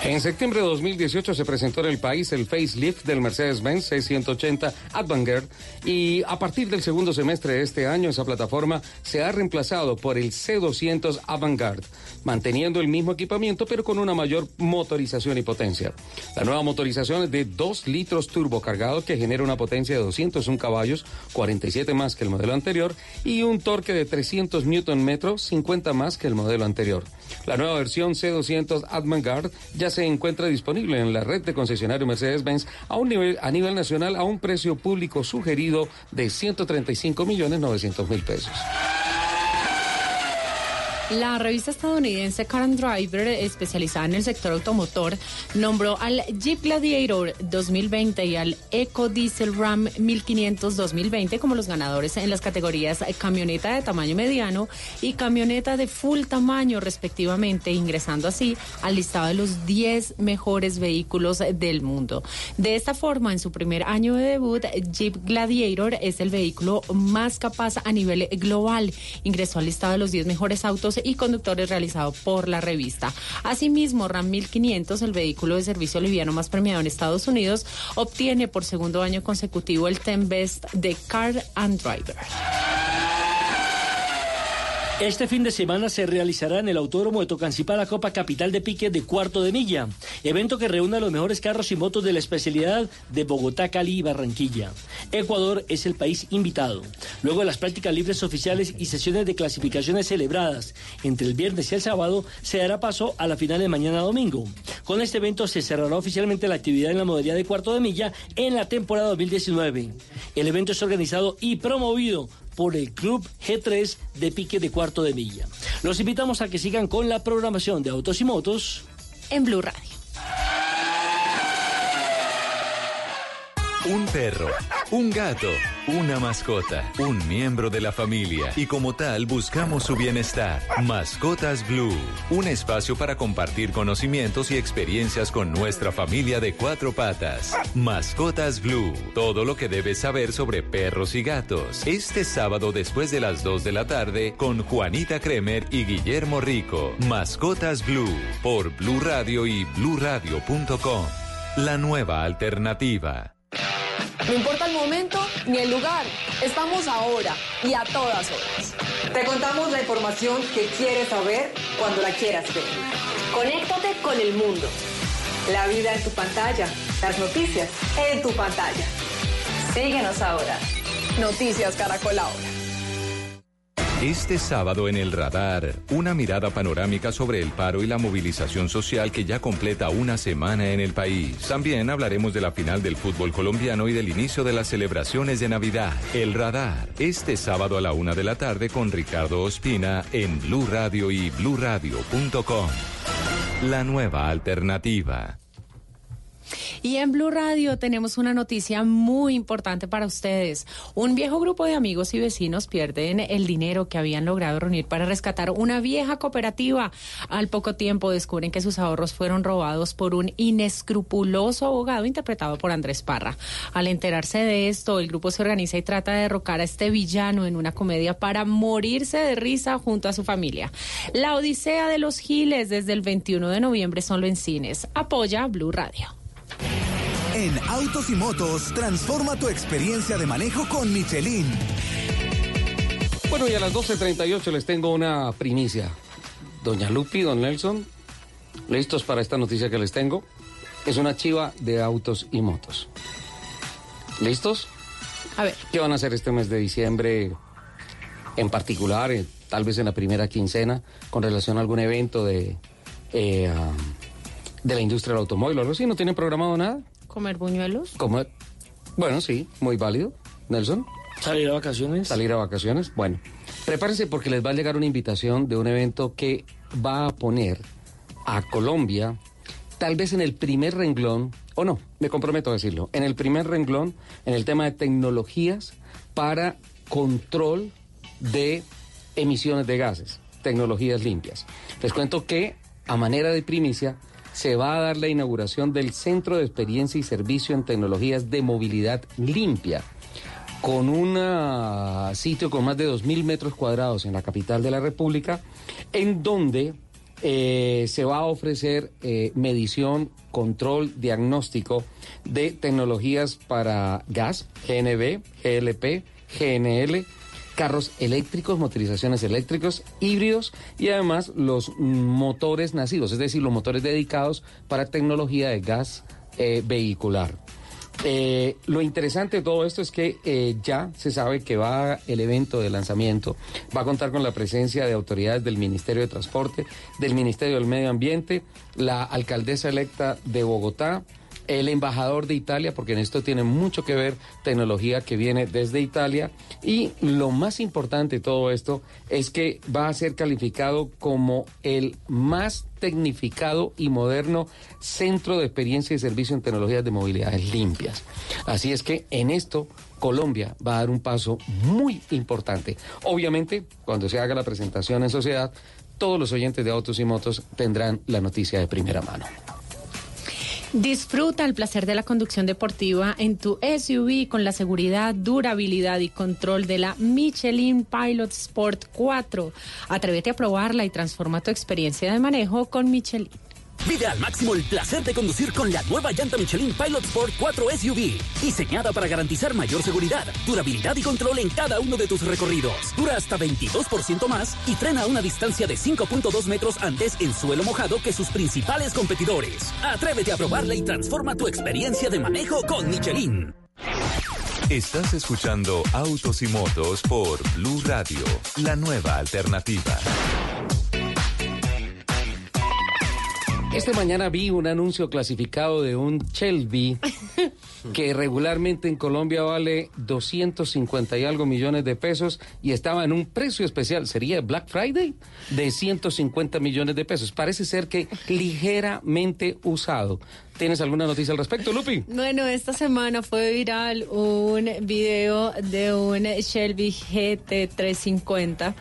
En septiembre de 2018 se presentó en el país el facelift del Mercedes-Benz 680 Avantgarde y a partir del segundo semestre de este año esa plataforma se ha reemplazado por el C200 Avantgarde, manteniendo el mismo equipamiento pero con una mayor motorización y potencia. La nueva motorización es de 2 litros turbo cargado que genera una potencia de 201 caballos, 47 más que el modelo anterior y un torque de 300 Nm, 50 más que el modelo anterior. La nueva versión C200 Avantgarde ya se encuentra disponible en la red de concesionario Mercedes-Benz a nivel a nivel nacional a un precio público sugerido de 135 millones 900 mil pesos. La revista estadounidense Car and Driver, especializada en el sector automotor, nombró al Jeep Gladiator 2020 y al Eco Diesel Ram 1500 2020 como los ganadores en las categorías camioneta de tamaño mediano y camioneta de full tamaño, respectivamente, ingresando así al listado de los 10 mejores vehículos del mundo. De esta forma, en su primer año de debut, Jeep Gladiator es el vehículo más capaz a nivel global. Ingresó al listado de los 10 mejores autos y conductores realizado por la revista. Asimismo, Ram 1500, el vehículo de servicio liviano más premiado en Estados Unidos, obtiene por segundo año consecutivo el 10 Best de Car and Driver. Este fin de semana se realizará en el Autódromo de Tocancipá la Copa Capital de Pique de Cuarto de Milla, evento que reúne a los mejores carros y motos de la especialidad de Bogotá, Cali y Barranquilla. Ecuador es el país invitado. Luego de las prácticas libres oficiales y sesiones de clasificaciones celebradas entre el viernes y el sábado, se dará paso a la final de mañana domingo. Con este evento se cerrará oficialmente la actividad en la modalidad de Cuarto de Milla en la temporada 2019. El evento es organizado y promovido por el Club G3 de Pique de Cuarto de Milla. Los invitamos a que sigan con la programación de Autos y Motos en Blue Radio. Un perro, un gato, una mascota, un miembro de la familia y como tal buscamos su bienestar. Mascotas Blue, un espacio para compartir conocimientos y experiencias con nuestra familia de cuatro patas. Mascotas Blue, todo lo que debes saber sobre perros y gatos. Este sábado después de las 2 de la tarde con Juanita Kremer y Guillermo Rico. Mascotas Blue por Blue Radio y bluradio.com. La nueva alternativa. No importa el momento ni el lugar, estamos ahora y a todas horas. Te contamos la información que quieres saber cuando la quieras ver. Conéctate con el mundo. La vida en tu pantalla, las noticias en tu pantalla. Síguenos ahora. Noticias Caracol ahora. Este sábado en el radar, una mirada panorámica sobre el paro y la movilización social que ya completa una semana en el país. También hablaremos de la final del fútbol colombiano y del inicio de las celebraciones de Navidad. El radar, este sábado a la una de la tarde con Ricardo Ospina en Blue Radio y bluradio.com. La nueva alternativa. Y en Blue Radio tenemos una noticia muy importante para ustedes. Un viejo grupo de amigos y vecinos pierden el dinero que habían logrado reunir para rescatar una vieja cooperativa. Al poco tiempo descubren que sus ahorros fueron robados por un inescrupuloso abogado interpretado por Andrés Parra. Al enterarse de esto, el grupo se organiza y trata de derrocar a este villano en una comedia para morirse de risa junto a su familia. La Odisea de los Giles desde el 21 de noviembre solo en cines. Apoya Blue Radio. En Autos y Motos, transforma tu experiencia de manejo con Michelin. Bueno, y a las 12.38 les tengo una primicia. Doña Lupi, don Nelson, listos para esta noticia que les tengo. Es una chiva de autos y motos. ¿Listos? A ver. ¿Qué van a hacer este mes de diciembre en particular, eh, tal vez en la primera quincena, con relación a algún evento de, eh, de la industria del automóvil o algo así? ¿No tienen programado nada? ¿Comer buñuelos? Comer. Bueno, sí, muy válido. Nelson. ¿Salir a vacaciones? Salir a vacaciones. Bueno, prepárense porque les va a llegar una invitación de un evento que va a poner a Colombia, tal vez en el primer renglón, o no, me comprometo a decirlo, en el primer renglón, en el tema de tecnologías para control de emisiones de gases, tecnologías limpias. Les cuento que, a manera de primicia, se va a dar la inauguración del Centro de Experiencia y Servicio en Tecnologías de Movilidad Limpia, con un ah, sitio con más de 2.000 metros cuadrados en la capital de la República, en donde eh, se va a ofrecer eh, medición, control, diagnóstico de tecnologías para gas, GNB, GLP, GNL, carros eléctricos, motorizaciones eléctricos, híbridos y además los motores nacidos, es decir, los motores dedicados para tecnología de gas eh, vehicular. Eh, lo interesante de todo esto es que eh, ya se sabe que va el evento de lanzamiento, va a contar con la presencia de autoridades del Ministerio de Transporte, del Ministerio del Medio Ambiente, la alcaldesa electa de Bogotá, el embajador de Italia, porque en esto tiene mucho que ver tecnología que viene desde Italia. Y lo más importante de todo esto es que va a ser calificado como el más tecnificado y moderno centro de experiencia y servicio en tecnologías de movilidad limpias. Así es que en esto Colombia va a dar un paso muy importante. Obviamente, cuando se haga la presentación en sociedad, todos los oyentes de autos y motos tendrán la noticia de primera mano. Disfruta el placer de la conducción deportiva en tu SUV con la seguridad, durabilidad y control de la Michelin Pilot Sport 4. Atrévete a probarla y transforma tu experiencia de manejo con Michelin. Vive al máximo el placer de conducir con la nueva llanta Michelin Pilot Sport 4 SUV, diseñada para garantizar mayor seguridad, durabilidad y control en cada uno de tus recorridos. Dura hasta 22% más y frena una distancia de 5.2 metros antes en suelo mojado que sus principales competidores. Atrévete a probarla y transforma tu experiencia de manejo con Michelin. Estás escuchando Autos y Motos por Blue Radio, la nueva alternativa. Esta mañana vi un anuncio clasificado de un Shelby que regularmente en Colombia vale 250 y algo millones de pesos y estaba en un precio especial, sería Black Friday, de 150 millones de pesos. Parece ser que ligeramente usado. ¿Tienes alguna noticia al respecto, Lupi? Bueno, esta semana fue viral un video de un Shelby GT350.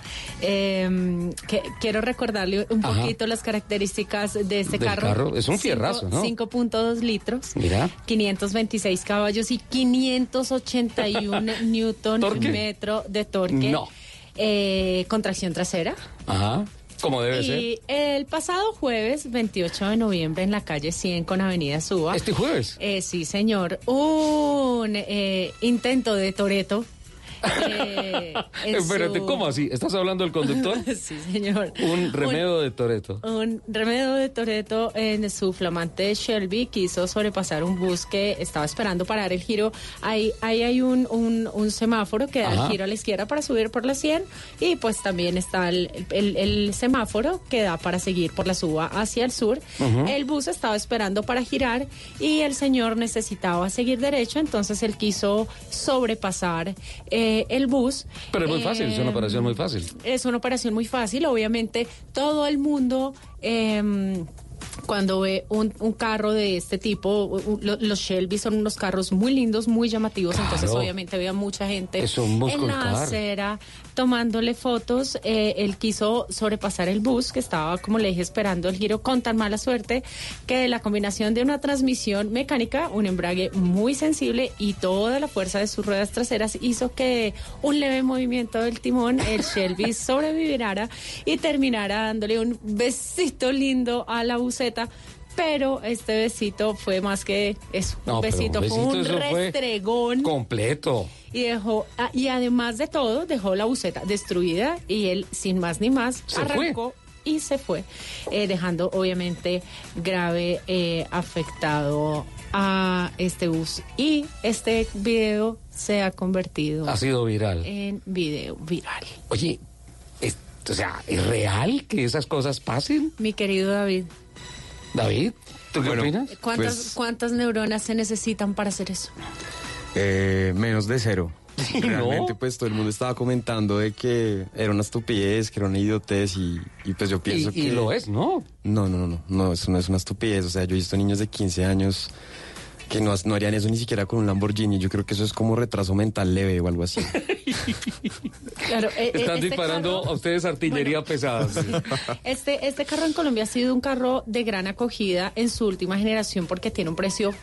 Eh, que quiero recordarle un Ajá. poquito las características de este Del carro. carro. Es un fierrazo, ¿no? 5.2 litros. Mira. 526 caballos y 581 newton ¿Torque? metro de torque. No. Eh, con tracción trasera. Ajá. Como debe ser. Y el pasado jueves, 28 de noviembre, en la calle 100 con Avenida Suba. ¿Este jueves? Eh, sí, señor. Un eh, intento de Toreto. Eh, Espérate, su- ¿cómo así? ¿Estás hablando del conductor? sí, señor. Un remedio de Toreto. Un remedio de Toreto en su flamante Shelby quiso sobrepasar un bus que estaba esperando para dar el giro. Ahí, ahí hay un, un, un semáforo que da Ajá. el giro a la izquierda para subir por la 100 y pues también está el, el- el semáforo que da para seguir por la suba hacia el sur. El bus estaba esperando para girar y el señor necesitaba seguir derecho, entonces él quiso sobrepasar eh, el bus. Pero es muy fácil, es una Eh, operación muy fácil. es una operación muy fácil, obviamente todo el mundo em, cuando ve un, un carro de este tipo, lo- los Shelby son unos carros muy lindos, muy llamativos, entonces obviamente había mucha gente en la car. acera tomándole fotos. Eh, él quiso sobrepasar el bus que estaba, como le dije, esperando el giro con tan mala suerte que la combinación de una transmisión mecánica, un embrague muy sensible y toda la fuerza de sus ruedas traseras hizo que un leve movimiento del timón, el Shelby sobreviviera y terminara dándole un besito lindo a la buceta. Pero este besito fue más que eso, No, un besito, un fue un restregón Completo. y dejó ah, y además de todo dejó la buceta destruida y él sin más ni más Se arrancó y se fue eh, dejando obviamente grave eh, afectado a este bus y este video se ha convertido Ha sido viral. en video viral Oye, es- o sea, ¿es real que esas cosas pasen? mi querido David David, ¿tú qué opinas? ¿cuántas, Pues- cuántas neuronas se necesitan para hacer eso? Eh, menos de cero. ¿No? Realmente, pues todo el mundo estaba comentando de que era una estupidez, que era una idiotez y, y pues yo pienso Y- que... y lo es, ¿no? No, no, no, no, no, eso no es una estupidez. O sea, yo he visto niños de 15 años que no, no harían eso ni siquiera con un Lamborghini. Yo creo que eso es como retraso mental leve o algo así. Claro, eh, eh, Están este disparando carro- a ustedes artillería pesada. Este, este carro en Colombia ha sido un carro de gran acogida en su última generación porque tiene un precio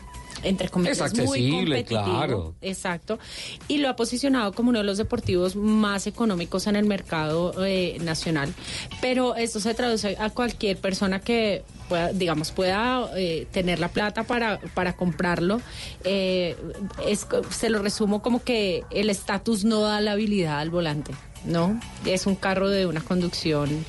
entre comillas Es muy accesible, competitivo. claro. Exacto. Y lo ha posicionado como uno de los deportivos más económicos en el mercado eh, nacional. Pero esto se traduce a cualquier persona que pueda, digamos, pueda eh, tener la plata para, para comprarlo. Eh, es, se lo resumo como que el estatus no da la habilidad al volante. ¿no? Es un carro de una conducción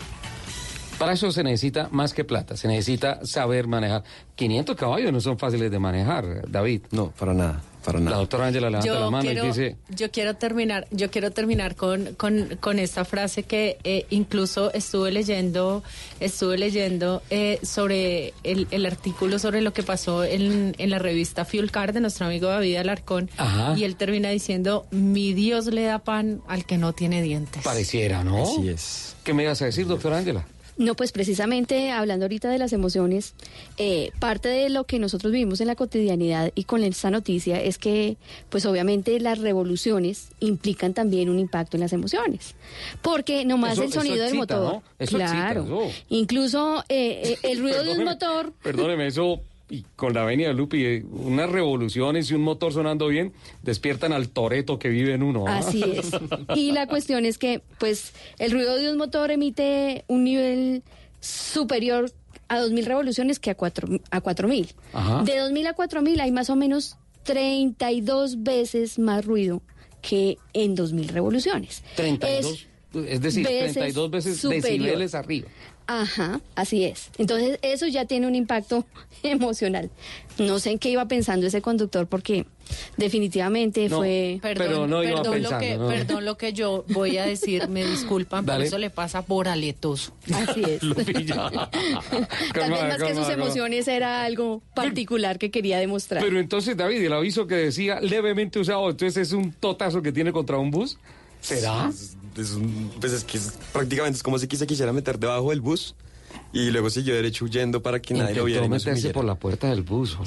Para eso se necesita más que plata, se necesita saber manejar. 500 caballos no son fáciles de manejar, David. No, para nada, para nada. La doctora Ángela levanta la Yo mano quiero, y dice, yo quiero terminar, yo quiero terminar con, con, con esta frase que eh, incluso estuve leyendo, estuve leyendo eh, sobre el, el artículo sobre lo que pasó en, en la revista Fuel Car de nuestro amigo David Alarcón Ajá. y él termina diciendo mi Dios le da pan al que no tiene dientes. pareciera, ¿no? Así es. ¿Qué me ibas a decir, doctora Ángela? No, pues precisamente hablando ahorita de las emociones, eh, parte de lo que nosotros vivimos en la cotidianidad y con esta noticia es que, pues obviamente las revoluciones implican también un impacto en las emociones, porque nomás Eso- el eso sonido del motor, ¿no? Eso excita, claro, incluso eh, eh, el ruido de un motor Perdóneme, eso y con la avenida Lupi, eh, unas revoluciones y un motor sonando bien despiertan al toreto que vive en uno. ¿ah? Así es. Y la cuestión es que, pues, el ruido de un motor emite un nivel superior a 2.000 revoluciones que a 4.000. A 4.000. Ajá. De 2.000 a 4.000 hay más o menos 32 veces más ruido que en 2.000 revoluciones. 32, es, decir, veces 32 veces superior. decibeles arriba. Ajá, así es. Entonces, eso ya tiene un impacto emocional. No sé en qué iba pensando ese conductor porque definitivamente No, fue... Perdón, no iba perdón, pensando, lo que, ¿no? perdón lo que yo voy a decir, me disculpan, pero eso le pasa por aletoso. Así es. Tal vez más que sus emociones era algo particular que quería demostrar. Pero entonces, David, el aviso que decía levemente usado, entonces es un totazo que tiene contra un bus. ¿Será? Es, un- pues es que es- prácticamente es como si se quisiera meter debajo del bus y luego siguió derecho huyendo para que nadie lo viera. Meterse por la puerta del bus.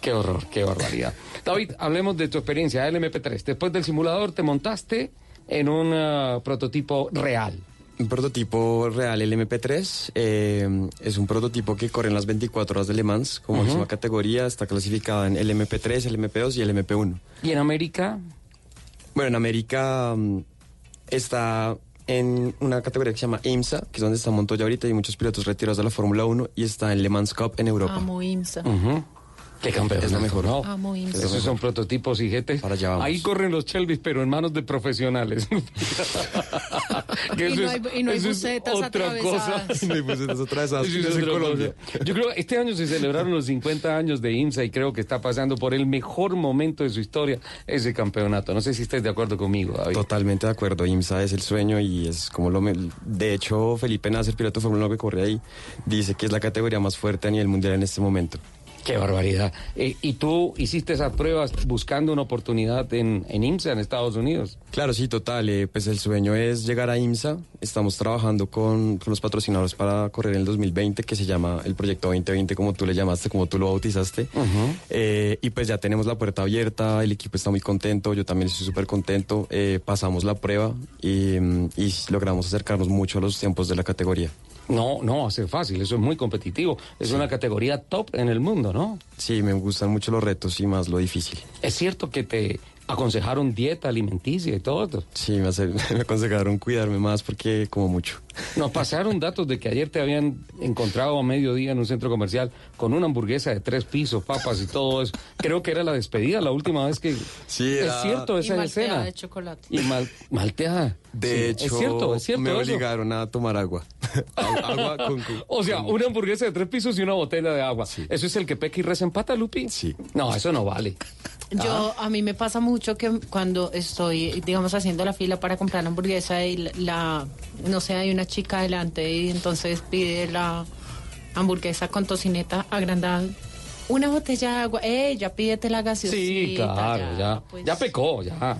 Qué horror, qué barbaridad. David, hablemos de tu experiencia del MP3. Después del simulador te montaste en un ah, prototipo real. Un prototipo real, el MP3, eh, es un prototipo que corre en las 24 horas de Le Mans, como máxima categoría, está clasificada en el MP3, el MP2 y el MP1. ¿Y en América? Bueno, en América mm, está en una categoría que se llama IMSA, que es donde está Montoya ahorita y muchos pilotos retirados de la Fórmula 1 y está en Le Mans Cup en Europa. Amo IMSA. Qué campeón. Es lo mejor. ¿no? Amo IMSA. Esos son prototipos y GT. Para allá vamos. Ahí corren los Chelvis, pero en manos de profesionales. Que Y no es- hay- y no hay bucetas otra cosa. atravesadas. No hay bucetas atravesadas, en Colombia. Yo creo que este año se celebraron los 50 años de IMSA y creo que está pasando por el mejor momento de su historia ese campeonato. No sé si estés de acuerdo conmigo, David. Totalmente de acuerdo, IMSA es el sueño y es como lo... me- De hecho, Felipe Nasser, piloto de Fórmula 1 que corre ahí, dice que es la categoría más fuerte a nivel mundial en este momento. Qué barbaridad. Eh, ¿Y tú hiciste esas pruebas buscando una oportunidad en, en IMSA, en Estados Unidos? Claro, sí, total. eh, pues el sueño es llegar a IMSA. Estamos trabajando con, con los patrocinadores para correr en el 2020, que se llama el Proyecto 2020, como tú le llamaste, como tú lo bautizaste. Eh, y pues ya tenemos la puerta abierta, el equipo está muy contento, yo también estoy súper contento. pasamos la prueba y, mm, y logramos acercarnos mucho a los tiempos de la categoría. No, no va a ser fácil, eso es muy competitivo. Es una categoría top en el mundo, ¿no? Sí, me gustan mucho los retos y más lo difícil. Es cierto que te aconsejaron dieta alimenticia y todo esto. Sí, me, hace- me aconsejaron cuidarme más porque como mucho. Nos pasaron datos de que ayer te habían encontrado a mediodía en un centro comercial con una hamburguesa de tres pisos, papas y todo eso. Creo que era la despedida la última vez que... Sí, Es cierto Y esa malteada escena. de chocolate. Y mal, malteada. De Sí, hecho, es cierto, es cierto me eso. obligaron a tomar agua. agua con... O sea, una hamburguesa de tres pisos y una botella de agua. ¿Eso es el que peca y reza empata, Lupi? Sí. No, eso no vale. Yo, Ah. a mí me pasa mucho que cuando estoy, digamos, haciendo la fila para comprar la hamburguesa y la, la- no sé, hay una chica adelante y entonces pide la hamburguesa con tocineta agrandada. Una botella de agua, eh, ya pídete la gaseosita. Sí, claro, ya, pues. ya pecó, ya.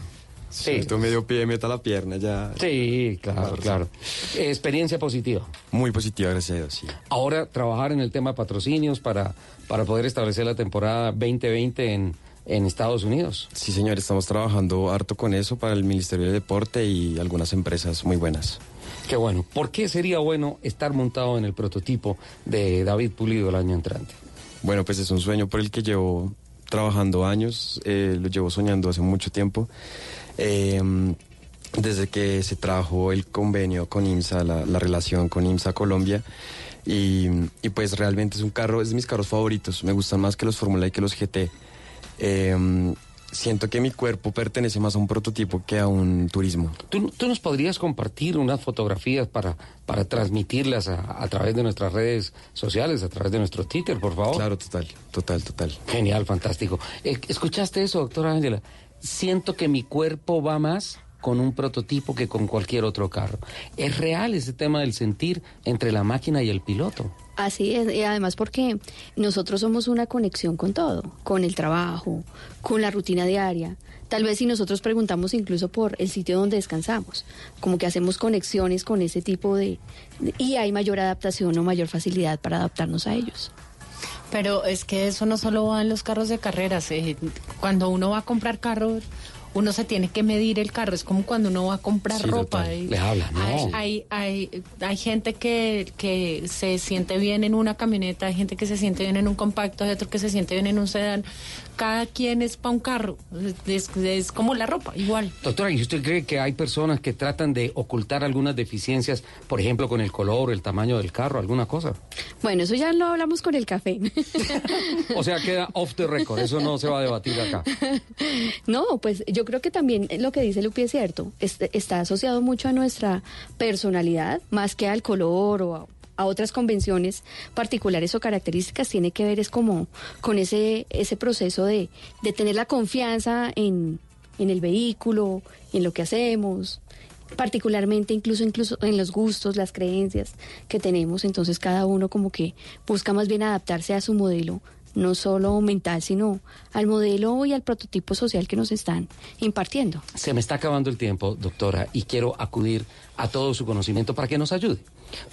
Sí, tú medio pie, meta la pierna, ya. Sí, claro, claro. Experiencia positiva. Muy positiva, gracias a Dios, sí. Ahora trabajar en el tema de patrocinios para, para poder establecer la temporada 2020 en, en Estados Unidos. Sí, señor, estamos trabajando harto con eso para el Ministerio de Deporte y algunas empresas muy buenas. Qué bueno. ¿Por qué sería bueno estar montado en el prototipo de David Pulido el año entrante? Bueno, pues es un sueño por el que llevo trabajando años, eh, lo llevo soñando hace mucho tiempo. Eh, desde que se trajo el convenio con IMSA, la, la relación con IMSA Colombia. Y, y pues realmente es un carro, es de mis carros favoritos. Me gustan más que los Fórmula y que los GT. Eh, siento que mi cuerpo pertenece más a un prototipo que a un turismo. ¿Tú, tú nos podrías compartir unas fotografías para, para transmitirlas a, a través de nuestras redes sociales, a través de nuestro Twitter, por favor? Claro, total, total, total. Genial, fantástico. Eh, ¿Escuchaste eso, doctora Ángela? Siento que mi cuerpo va más con un prototipo que con cualquier otro carro. Es real ese tema del sentir entre la máquina y el piloto. Así es, y además porque nosotros somos una conexión con todo, con el trabajo, con la rutina diaria. Tal vez si nosotros preguntamos incluso por el sitio donde descansamos, como que hacemos conexiones con ese tipo de... y hay mayor adaptación o mayor facilidad para adaptarnos a ellos. Pero es que eso no solo va en los carros de carreras. eh, cuando uno va a comprar carro, uno se tiene que medir el carro. Es como cuando uno va a comprar Sí, ropa. Le hablan, no. Hay, hay, hay, hay gente que, que se siente bien en una camioneta, hay gente que se siente bien en un compacto, hay otro que se siente bien en un sedán. Cada quien es para un carro. Es, es como la ropa, igual. Doctora, ¿y usted cree que hay personas que tratan de ocultar algunas deficiencias, por ejemplo, con el color, el tamaño del carro, alguna cosa? Bueno, eso ya lo hablamos con el café. O sea, queda off the record, eso no se va a debatir acá. No, pues yo creo que también lo que dice Lupi es cierto. Este- está asociado mucho a nuestra personalidad, más que al color o a, a otras convenciones particulares o características. Tiene que ver es como con ese, ese proceso de, de tener la confianza en, en el vehículo, en lo que hacemos particularmente incluso incluso en los gustos, las creencias que tenemos, entonces cada uno como que busca más bien adaptarse a su modelo, no solo mental, sino al modelo y al prototipo social que nos están impartiendo. Se me está acabando el tiempo, doctora, y quiero acudir a todo su conocimiento para que nos ayude.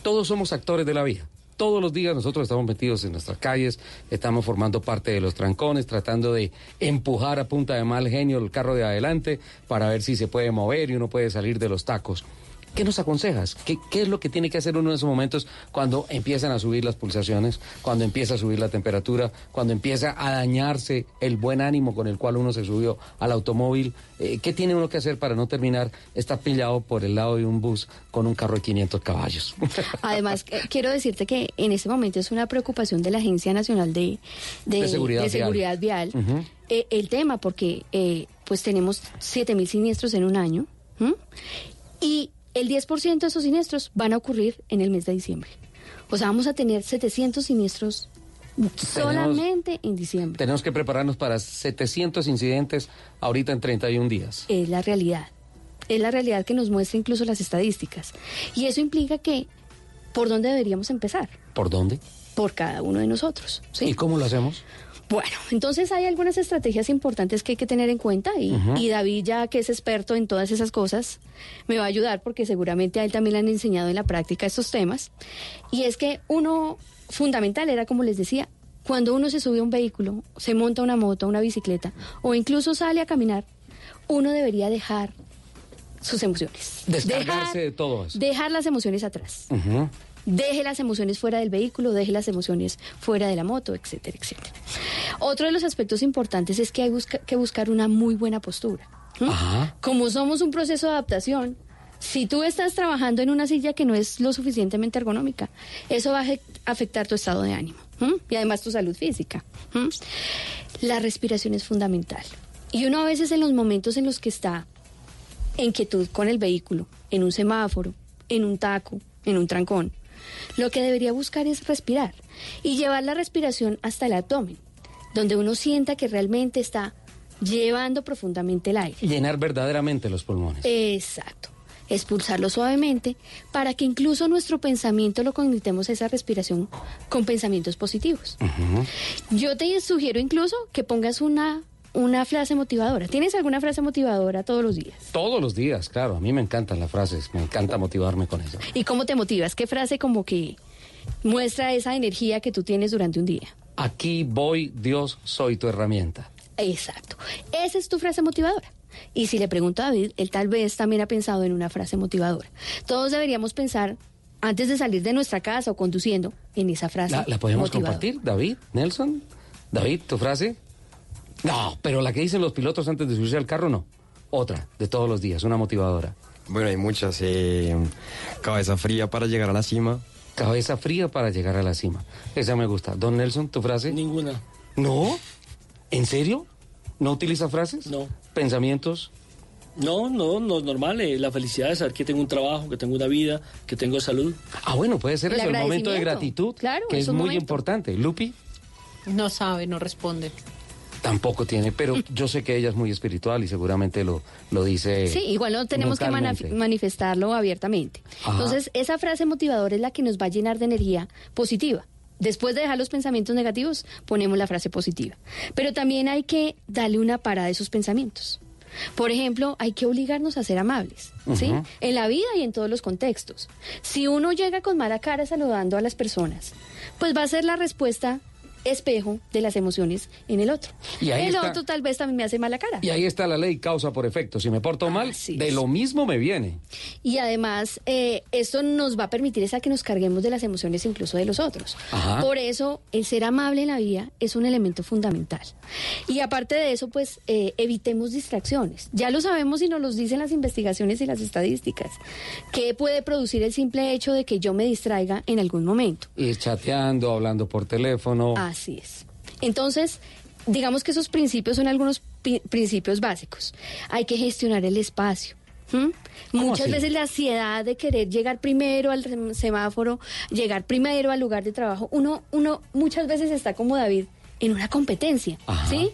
Todos somos actores de la vida. Todos los días nosotros estamos metidos en nuestras calles, estamos formando parte de los trancones, tratando de empujar a punta de mal genio el carro de adelante para ver si se puede mover y uno puede salir de los tacos. ¿Qué nos aconsejas? ¿Qué, ¿Qué, es lo que tiene que hacer uno en esos momentos cuando empiezan a subir las pulsaciones, cuando empieza a subir la temperatura, cuando empieza a dañarse el buen ánimo con el cual uno se subió al automóvil? Eh, ¿Qué tiene uno que hacer para no terminar estar pillado por el lado de un bus con un carro de 500 caballos? Además, eh, quiero decirte que en este momento es una preocupación de la Agencia Nacional de, de, De seguridad de seguridad vial, eh, el tema, porque pues tenemos 7 mil siniestros en un año y el 10% de esos siniestros van a ocurrir en el mes de diciembre. O sea, vamos a tener 700 siniestros solamente en diciembre. Tenemos que prepararnos para 700 incidentes ahorita en 31 días. Es la realidad. Es la realidad que nos muestra incluso las estadísticas. Y eso implica que, ¿por dónde deberíamos empezar? ¿Por dónde? Por cada uno de nosotros. ¿sí? ¿Y cómo lo hacemos? Bueno, entonces hay algunas estrategias importantes que hay que tener en cuenta y, y David, ya que es experto en todas esas cosas, me va a ayudar porque seguramente a él también le han enseñado en la práctica estos temas. Y es que uno fundamental era, como les decía, cuando uno se sube a un vehículo, se monta una moto, una bicicleta o incluso sale a caminar, uno debería dejar sus emociones. Descargarse Dejar- de todo eso. Dejar las emociones atrás. Deje las emociones fuera del vehículo, deje las emociones fuera de la moto, etcétera, etcétera. Otro de los aspectos importantes es que hay busca- que buscar una muy buena postura. Como somos un proceso de adaptación, si tú estás trabajando en una silla que no es lo suficientemente ergonómica, eso va a afe- afectar tu estado de ánimo y además tu salud física. La respiración es fundamental. Y uno a veces en los momentos en los que está en quietud con el vehículo, en un semáforo, en un taco, en un trancón, lo que debería buscar es respirar y llevar la respiración hasta el abdomen, donde uno sienta que realmente está llevando profundamente el aire. Llenar verdaderamente los pulmones. Exacto. Expulsarlo suavemente para que incluso nuestro pensamiento lo conectemos a esa respiración con pensamientos positivos. Yo te sugiero incluso que pongas una, una frase motivadora. ¿Tienes alguna frase motivadora todos los días? Todos los días, claro. A mí me encantan las frases, me encanta motivarme con eso. ¿Y cómo te motivas? ¿Qué frase como que muestra esa energía que tú tienes durante un día? Aquí voy, Dios, soy tu herramienta. Exacto. Esa es tu frase motivadora. Y si le pregunto a David, él tal vez también ha pensado en una frase motivadora. Todos deberíamos pensar, antes de salir de nuestra casa o conduciendo, en esa frase. ¿La, la podemos motivadora. compartir, David? ¿Nelson? David, ¿tu frase? No, pero la que dicen los pilotos antes de subirse al carro, no. Otra, de todos los días, una motivadora. Bueno, hay muchas. eh, cabeza fría para llegar a la cima. Cabeza fría para llegar a la cima. Esa me gusta. Don Nelson, ¿tu frase? Ninguna. ¿No? ¿En serio? ¿No utiliza frases? No. ¿Pensamientos? No, no, no es normal. eh, la felicidad de saber que tengo un trabajo, que tengo una vida, que tengo salud. Ah, bueno, puede ser El eso, el momento de gratitud, Claro, que es es muy momento. importante. Lupi No sabe, no responde. Tampoco tiene, pero yo sé que ella es muy espiritual y seguramente lo, lo dice. Sí, igual no tenemos que manifestarlo abiertamente. Ajá. Entonces, esa frase motivadora es la que nos va a llenar de energía positiva. Después de dejar los pensamientos negativos, ponemos la frase positiva. Pero también hay que darle una parada a esos pensamientos. Por ejemplo, hay que obligarnos a ser amables, ¿sí? En la vida y en todos los contextos. Si uno llega con mala cara saludando a las personas, pues va a ser la respuesta espejo de las emociones en el otro. Y ahí el está. otro tal vez también me hace mala cara. Y ahí está la ley causa por efecto. Si me porto mal, de lo mismo me viene. Y además, eh, esto nos va a permitir es a que nos carguemos de las emociones incluso de los otros. Ajá. Por eso, el ser amable en la vida es un elemento fundamental. Y aparte de eso, pues eh, evitemos distracciones. Ya lo sabemos y nos lo dicen las investigaciones y las estadísticas. ¿Qué puede producir el simple hecho de que yo me distraiga en algún momento? Ir chateando, hablando por teléfono. Así es. Entonces, digamos que esos principios son algunos pi- principios básicos. Hay que gestionar el espacio. ¿m? ¿Cómo Muchas así? veces la ansiedad de querer llegar primero al sem- semáforo, llegar primero al lugar de trabajo, uno, uno muchas veces está como David en una competencia, ¿sí?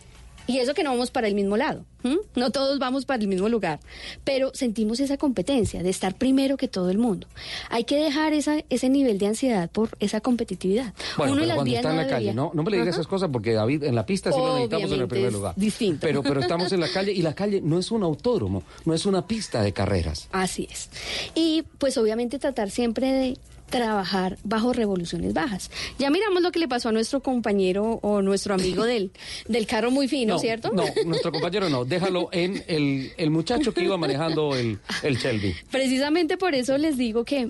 Y eso que no vamos para el mismo lado, ¿m? no todos vamos para el mismo lugar, pero sentimos esa competencia de estar primero que todo el mundo. Hay que dejar esa, ese nivel de ansiedad por esa competitividad. Bueno, Uno pero cuando está en la calle, no, no me le digas esas cosas porque David, en la pista sí lo necesitamos en el primer lugar. distinto. Pero, pero estamos en la calle y la calle no es un autódromo, no es una pista de carreras. Así es. Y pues obviamente tratar siempre de trabajar bajo revoluciones bajas. Ya miramos lo que le pasó a nuestro compañero o nuestro amigo del, del carro muy fino, No, ¿cierto? No, nuestro compañero no. Déjalo en el, el muchacho que iba manejando el, el Shelby. Precisamente por eso les digo que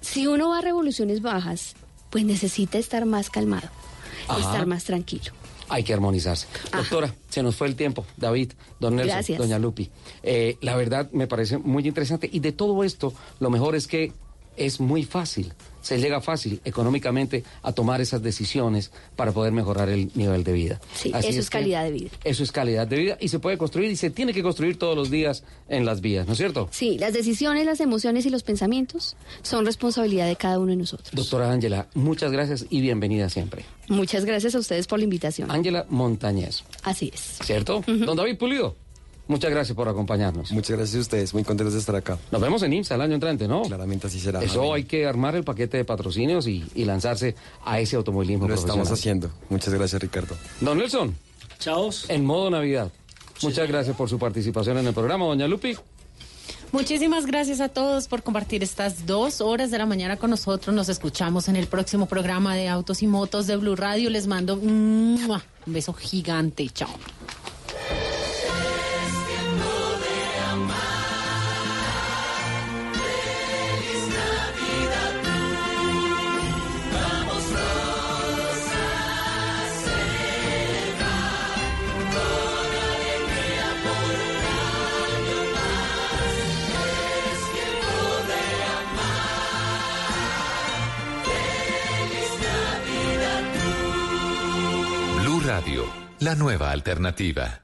si uno va a revoluciones bajas, pues necesita estar más calmado, Ajá. estar más tranquilo. Hay que armonizarse. Doctora, se nos fue el tiempo. David, don Nelson, Gracias. doña Lupi. Eh, la verdad me parece muy interesante. Y de todo esto, lo mejor es que es muy fácil. Se llega fácil económicamente a tomar esas decisiones para poder mejorar el nivel de vida. Sí, Así eso es, calidad de vida. Eso es calidad de vida y se puede construir y se tiene que construir todos los días en las vías, ¿no es cierto? Sí, las decisiones, las emociones y los pensamientos son responsabilidad de cada uno de nosotros. Doctora Ángela, muchas gracias y bienvenida siempre. Muchas gracias a ustedes por la invitación. Ángela Montañez, Así es. ¿cierto? Don David Pulido, muchas gracias por acompañarnos. Muchas gracias a ustedes, muy contentos de estar acá. Nos vemos en IMSA el año entrante, ¿no? Claramente así será. Eso hay que armar el paquete de patrocinios y, y lanzarse a ese automovilismo Lo estamos haciendo. Muchas gracias, Ricardo. Don Nelson. Chao. En modo Navidad. Muchas gracias por su participación en el programa, doña Lupi. Muchísimas gracias a todos por compartir estas dos horas de la mañana con nosotros. Nos escuchamos en el próximo programa de Autos y Motos de Blue Radio. Les mando un beso gigante. Chao. La nueva alternativa.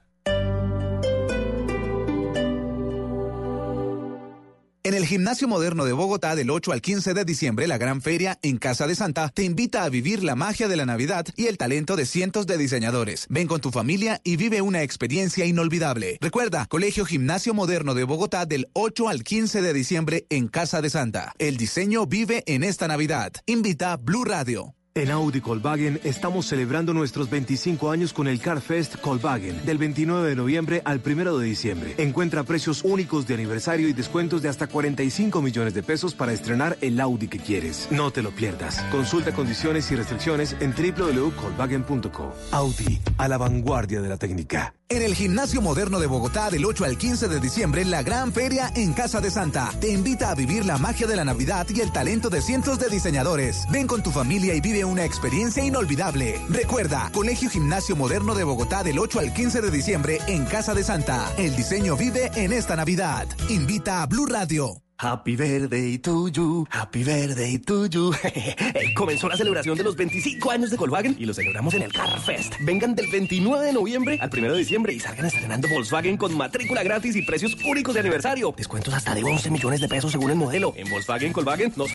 En el Gimnasio Moderno de Bogotá del 8 al 15 de diciembre, la gran feria en Casa de Santa te invita a vivir la magia de la Navidad y el talento de cientos de diseñadores. Ven con tu familia y vive una experiencia inolvidable. Recuerda, Colegio Gimnasio Moderno de Bogotá del 8 al 15 de diciembre en Casa de Santa. El diseño vive en esta Navidad. Invita Blue Radio. En Audi Volkswagen estamos celebrando nuestros 25 años con el Car Fest Volkswagen del 29 de noviembre al 1 de diciembre. Encuentra precios únicos de aniversario y descuentos de hasta 45 millones de pesos para estrenar el Audi que quieres. No te lo pierdas. Consulta condiciones y restricciones en www.volkswagen.co. Audi, a la vanguardia de la técnica. En el Gimnasio Moderno de Bogotá del 8 al 15 de diciembre, la gran feria en Casa de Santa te invita a vivir la magia de la Navidad y el talento de cientos de diseñadores. Ven con tu familia y vive una experiencia inolvidable. Recuerda, Colegio Gimnasio Moderno de Bogotá del 8 al 15 de diciembre en Casa de Santa. El diseño vive en esta Navidad. Invita a Blue Radio. Happy birthday to you, happy birthday to you. Comenzó la celebración de los 25 años de Volkswagen y lo celebramos en el Car Fest. Vengan del 29 de noviembre al 1 de diciembre y salgan estrenando Volkswagen con matrícula gratis y precios únicos de aniversario. Descuentos hasta de 11 millones de pesos según el modelo. En Volkswagen Volkswagen nos